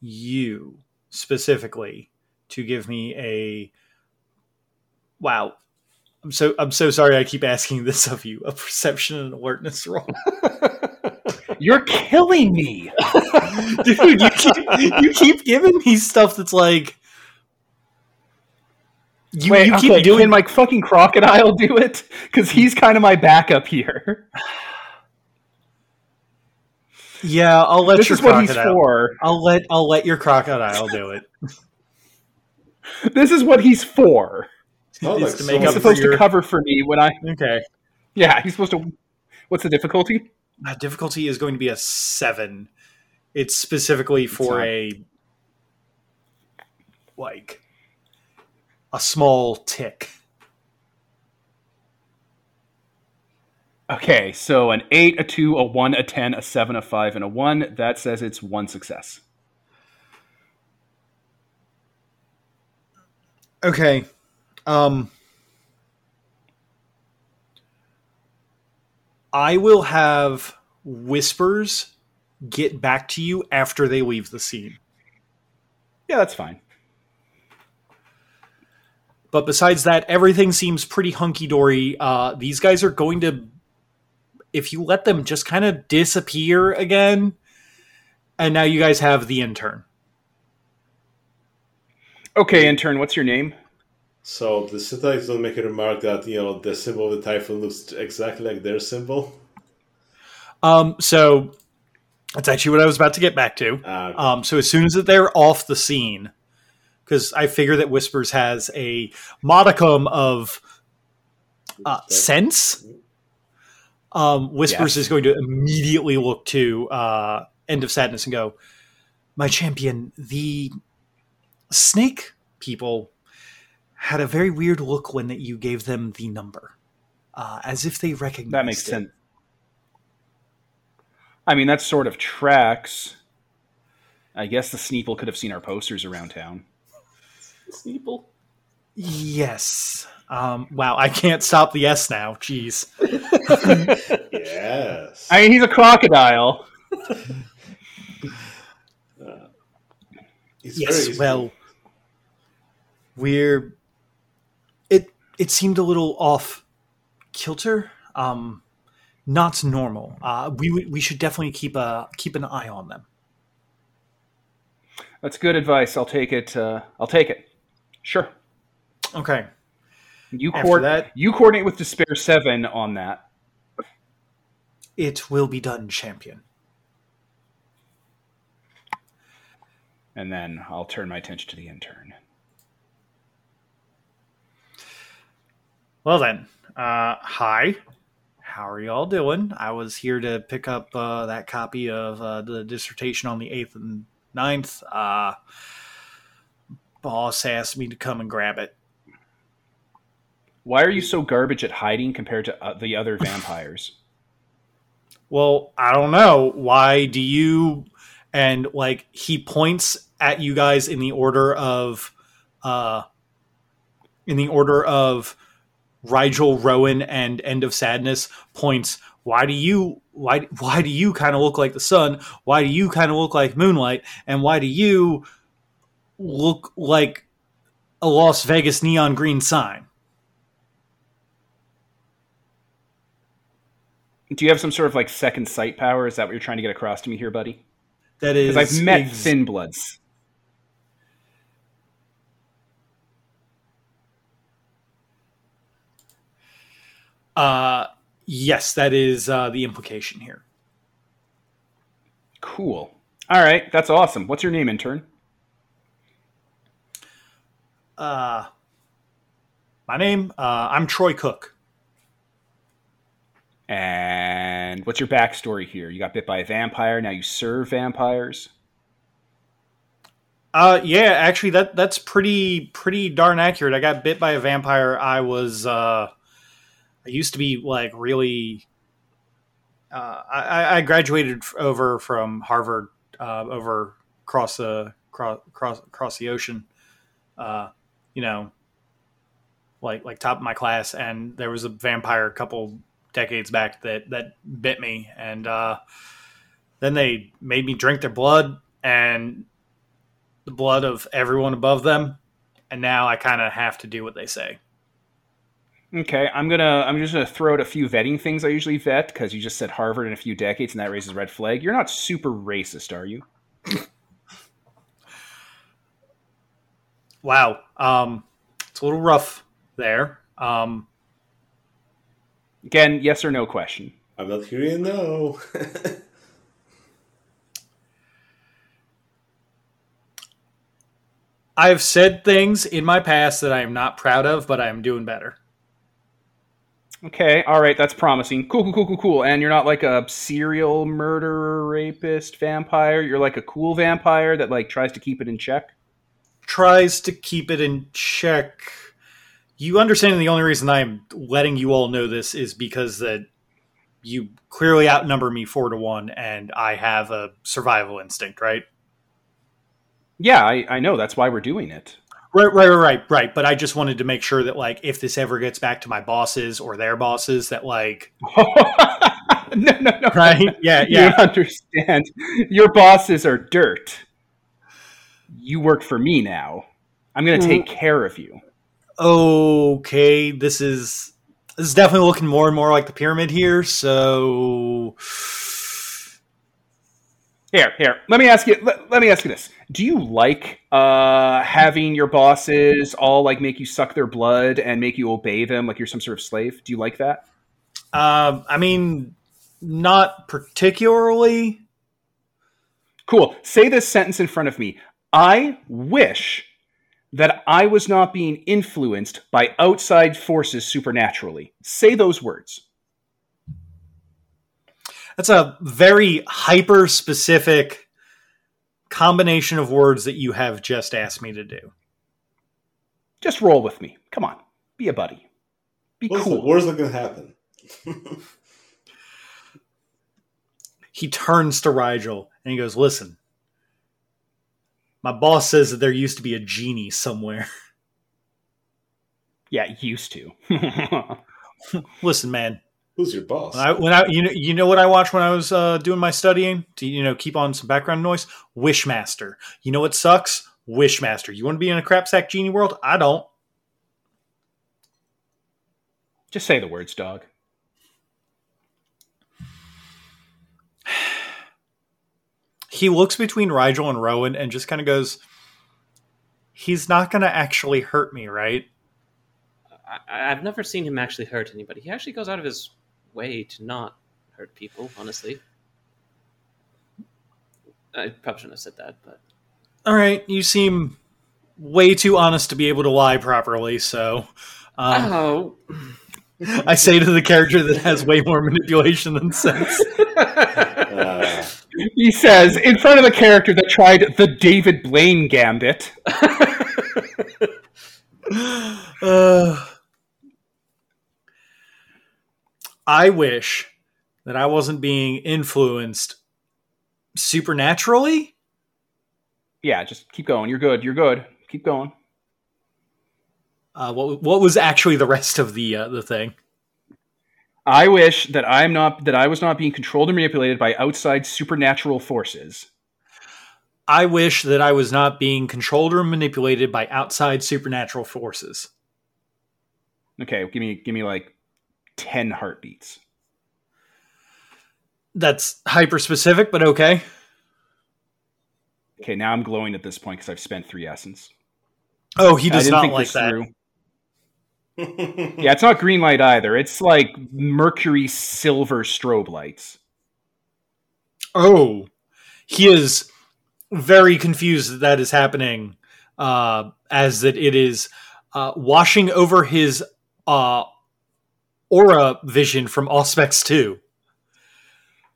you specifically to give me a wow. I'm so I'm so sorry I keep asking this of you. A perception and alertness roll. You're killing me. dude you keep, you keep giving me stuff that's like you, Wait, you keep okay, doing can like fucking crocodile do it? Because he's kind of my backup here. yeah i'll let This your is what he's crocodile for. i'll let i'll let your crocodile do it This is what he's for. Sounds Is to someone- make He's up supposed your to cover for me when I. okay Yeah, he's supposed to. What's the difficulty? uh, difficulty is going to be a seven it's specifically for not- a like a small tick Okay, so an 8, a 2, a 1, a 10, a 7, a 5, and a 1. That says it's one success. Okay. Um I will have whispers get back to you after they leave the scene. Yeah, that's fine. But besides that, everything seems pretty hunky dory. Uh, these guys are going to, if you let them just kind of disappear again, and now you guys have the intern. Okay, intern, what's your name? So the Sithite don't make a remark that you know the symbol of the Typhon looks exactly like their symbol. Um, so that's actually what I was about to get back to. Uh, Um, so as soon as they're off the scene, because I figure that Whispers has a modicum of uh, sense, um, Whispers is going to immediately look to uh, End of Sadness and go, "My champion, the snake people had a very weird look when that you gave them the number, uh, as if they recognized That makes it." sense. I mean, that sort of tracks. I guess the Sneeple could have seen our posters around town. Sneeple. Yes. Um, wow, I can't stop the S now. Jeez. Yes. I mean, he's a crocodile. It's yes. Well, we're. It it seemed a little off kilter. Um, not normal. Uh, we we should definitely keep a keep an eye on them. That's good advice. I'll take it. Uh, I'll take it. Sure. Okay. You After coord- that- you coordinate with Despair Seven on that. It will be done, champion. and then I'll turn my attention to the intern. Well then, uh, hi. How are y'all doing? I was here to pick up uh, that copy of uh, the dissertation on the eighth and 9th. Uh, boss asked me to come and grab it. Why are you so garbage at hiding compared to uh, the other vampires? Well, I don't know. Why do you? And like he points at you guys in the order of, uh, in the order of Rigel, Rowan, and End of Sadness. Points. Why do you? Why? Why do you kind of look like the sun? Why do you kind of look like moonlight? And why do you look like a Las Vegas neon green sign? Do you have some sort of like second sight power? Is that what you're trying to get across to me here, buddy? That is. Because I've met ex- Thin Bloods. Uh, yes, that is uh, the implication here. Cool. All right, that's awesome. What's your name, intern? Uh, my name, uh, I'm Troy Cook. And what's your backstory here? You got bit by a vampire. Now you serve vampires. Uh, yeah, actually, that that's pretty pretty darn accurate. I got bit by a vampire. I was uh, I used to be like really. Uh, I, I graduated over from Harvard, uh, over across the cross across across the ocean. Uh, you know, like like top of my class, and there was a vampire a couple decades back that that bit me, and uh, then they made me drink their blood, and the blood of everyone above them, and now I kind of have to do what they say. Okay, I'm gonna. I'm just gonna throw out a few vetting things I usually vet because you just said Harvard in a few decades, and that raises red flag. You're not super racist, are you? Wow, um, it's a little rough there. Um, Again, yes or no question. I'm not hearing no. I've said things in my past that I am not proud of, but I am doing better. Okay, all right, that's promising. Cool, cool, cool, cool, cool. And you're not like a serial murderer, rapist, vampire. You're like a cool vampire that like tries to keep it in check. Tries to keep it in check. You understand the only reason I'm letting you all know this is because that you clearly outnumber me four to one, and I have a survival instinct, right? Yeah, I, I know. That's why we're doing it. Right, right, right, right, right. But I just wanted to make sure that, like, if this ever gets back to my bosses or their bosses, that, like, no, no, no. right? Yeah, You yeah. understand. Your bosses are dirt. You work for me now. I'm going to take care of you. Okay, this is this is definitely looking more and more like the pyramid here. So, Here, here. Let me ask you. Let, let me ask you this: Do you like uh, having your bosses all like make you suck their blood and make you obey them like you're some sort of slave? Do you like that? um, I mean, not particularly. Cool. Say this sentence in front of me. I wish that I was not being influenced by outside forces supernaturally. Say those words. That's a very hyper specific combination of words that you have just asked me to do. Just roll with me. Come on. Be a buddy. Be What's cool. the worst that can happen? he turns to Rigel and he goes, "Listen, my boss says that there used to be a genie somewhere. Yeah, used to. Listen, man. Who's your boss? When I, when I you know you know what I watched when I was uh, doing my studying to you know keep on some background noise. Wishmaster. You know what sucks? Wishmaster. You want to be in a crapsack genie world? I don't. Just say the words, dog. He looks between Rigel and Rowan and just kind of goes, "He's not going to actually hurt me, right?" I, I've never seen him actually hurt anybody. He actually goes out of his way to not hurt people. Honestly, I probably shouldn't have said that, but All right, you seem way too honest to be able to lie properly. So, um, oh, I say to the character that has way more manipulation than sense. Uh, He says in front of a character that tried the David Blaine gambit. Uh, I wish that I wasn't being influenced supernaturally. Yeah, just keep going. You're good. You're good. Keep going. Uh, what what was actually the rest of the uh, the thing? I wish that I'm not that I was not being controlled or manipulated by outside supernatural forces. I wish that I was not being controlled or manipulated by outside supernatural forces. Okay, give me give me like ten heartbeats. That's hyper specific, but okay. Okay, now I'm glowing at this point because I've spent three essence. Oh, he does didn't like that. through. Yeah, it's not green light either. It's like mercury silver strobe lights. Oh, he is very confused that that is happening, uh, as that it is uh, washing over his uh, aura vision from Auspex 2.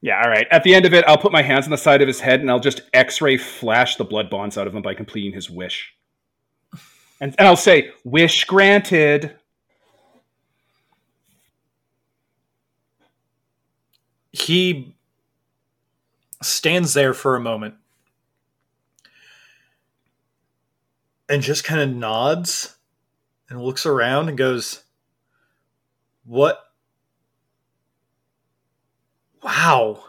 Yeah, all right. At the end of it, I'll put my hands on the side of his head and I'll just X-ray flash the blood bonds out of him by completing his wish. And, and I'll say, "Wish granted." He stands there for a moment and just kind of nods and looks around and goes, What? Wow.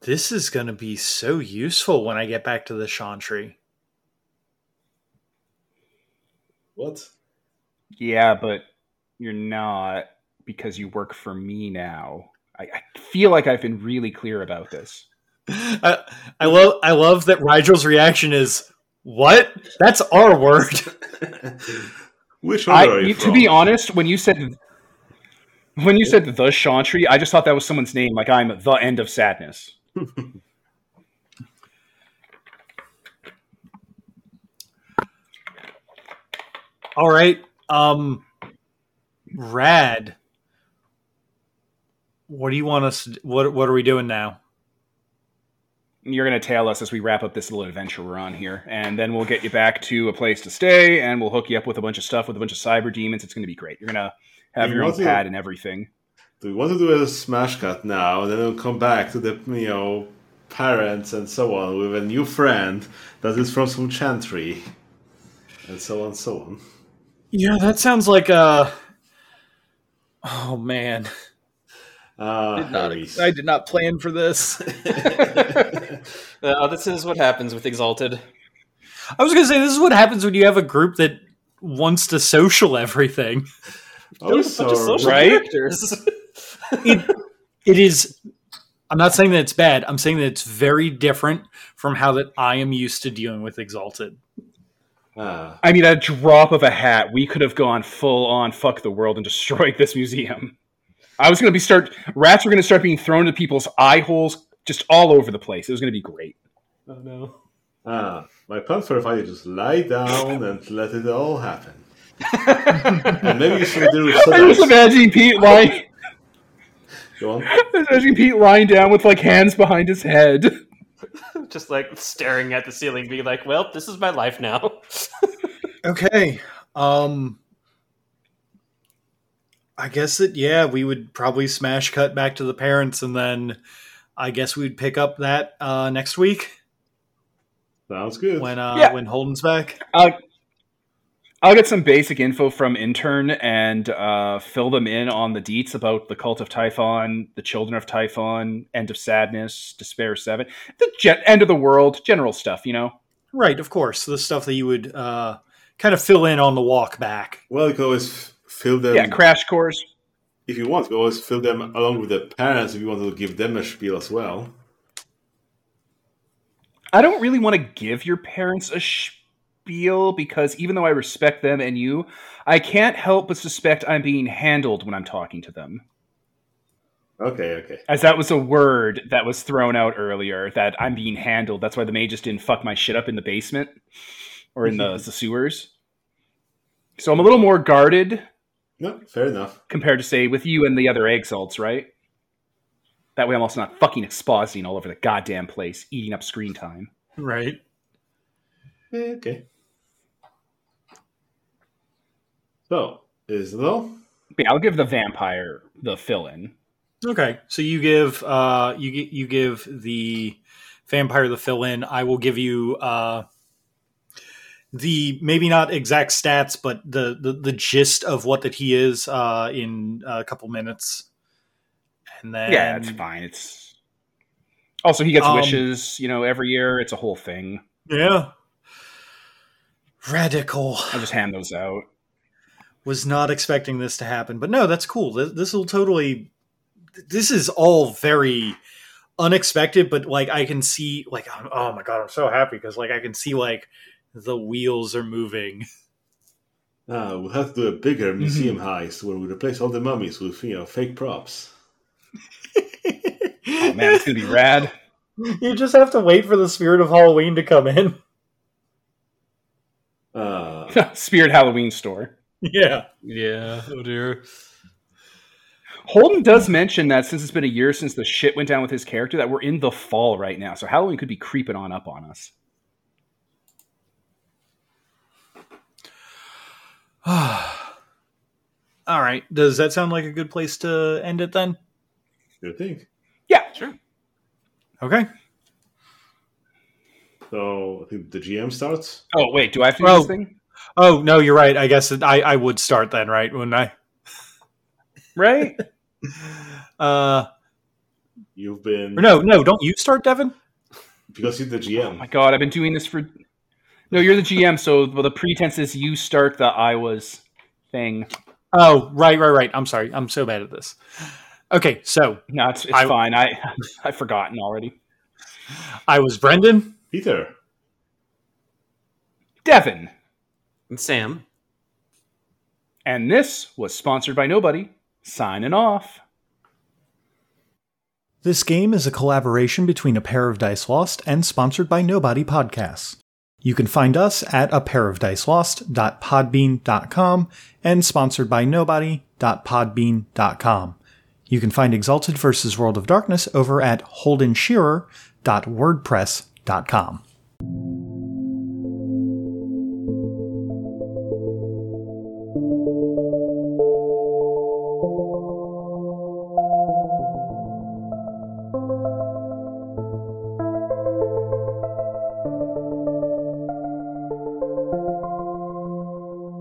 This is going to be so useful when I get back to the Chantry. what? Yeah, but you're not because you work for me now. I, I feel like I've been really clear about this. I, I love I love that Rigel's reaction is what? That's our word. Which one I, are you you- to from? be honest, when you said when you said the Chantry, I just thought that was someone's name. Like I'm the end of sadness. All right. Um rad. What do you want us to, what what are we doing now? You're going to tail us as we wrap up this little adventure we're on here, and then we'll get you back to a place to stay, and we'll hook you up with a bunch of stuff with a bunch of cyber demons. It's going to be great. You're going to have You your own to- pad and everything. Do we want to do a smash cut now, and then we'll come back to the you know parents and so on with a new friend that is from some chantry, and so on, and so on. Yeah, that sounds like uh Oh man. Ah, Did not- Harry's. I did not plan for this. Uh, this is what happens with Exalted. I was going to say this is what happens when you have a group that wants to social everything. of social right? characters. It it is I'm not saying that it's bad. I'm saying that it's very different from how that I am used to dealing with Exalted. ah, I mean, a drop of a hat, we could have gone full on fuck the world and destroyed this museum. I was going to be start rats were going to start being thrown into people's eye holes just all over the place. It was going to be great. oh no. ah, my plan for a fight is just lie down and let it all happen. and maybe you should do I was imagining Pete lying, Go on. I was imagining Pete lying down with like hands behind his head. Just like staring at the ceiling, being like, "Well, this is my life now." Okay. Um I guess that yeah, we would probably smash cut back to the parents, and then I guess we'd pick up that uh, next week Sounds good. when uh, Yeah. when Holden's back. I'll, I'll get some basic info from intern and uh, fill them in on the deets about the cult of Typhon, the children of Typhon, end of sadness, despair seven, the gen- end of the world, general stuff. You know. Right, of course, the stuff that you would uh, kind of fill in on the walk back. well, you can always f- fill them. yeah, crash course. if you want, you always fill them along with the parents if you want to give them a spiel as well. I don't really want to give your parents a spiel because even though I respect them and you, I can't help but suspect I'm being handled when I'm talking to them. Okay, okay. As that was a word that was thrown out earlier, that I'm being handled. That's why the mages didn't fuck my shit up in the basement or in the, the sewers. So I'm a little more guarded No, fair enough. compared to, say, with you and the other Exalts, right? That way I'm also not fucking expositing all over the goddamn place, eating up screen time. Right. Eh, okay. So, is that all? But yeah, I'll give the vampire the fill in. Okay, so you give uh, you you give the vampire the fill in. I will give you uh, the maybe not exact stats, but the, the the gist of what that he is uh, in a couple minutes, and then Yeah, it's fine. It's also he gets Um, wishes, you know, every year. It's a whole thing. yeah. Radical. I'll just hand those out. was not expecting this to happen, but no, that's cool. This will totally. This is all very unexpected, but like I can see, like oh my god, I'm so happy because like I can see like the wheels are moving. Ah, we'll have to do a bigger Mm-hmm. museum heist where we replace all the mummies with, you know, fake props. Oh man, it's gonna be rad. you just have to wait for the spirit of Halloween to come in. Uh, Spirit Halloween store. Yeah. Yeah. Oh dear. Holden does mention that since it's been a year since the shit went down with his character, that we're in the fall right now, so Halloween could be creeping on up on us. All right. Does that sound like a good place to end it then? good thing. Yeah, Sure. Okay. So, I think the GM starts. Oh wait, do I have to do Oh. this thing? Oh no, you're right. I guess I I would start then, right? Wouldn't I? Right? Uh, You've been. no, no, don't you start, Devin? Because you're the Oh my god, I've been doing this for. No, you're the GM, so well, the pretense is you start the I was thing. Oh, right, right, right. I'm sorry. I'm so bad at this. Okay, so No, it's, it's I- fine. I I've forgotten already. I was Brendan. Peter. Devin, And Sam. and this was sponsored by nobody. Signing off. This game is a collaboration between A Pair of Dice Lost and sponsored by Nobody Podcasts. You can find us at a pair of dice lost.podbean.com and sponsored by nobody.podbean.com. You can find Exalted versus World of Darkness over at holdenshearer.wordpress.com.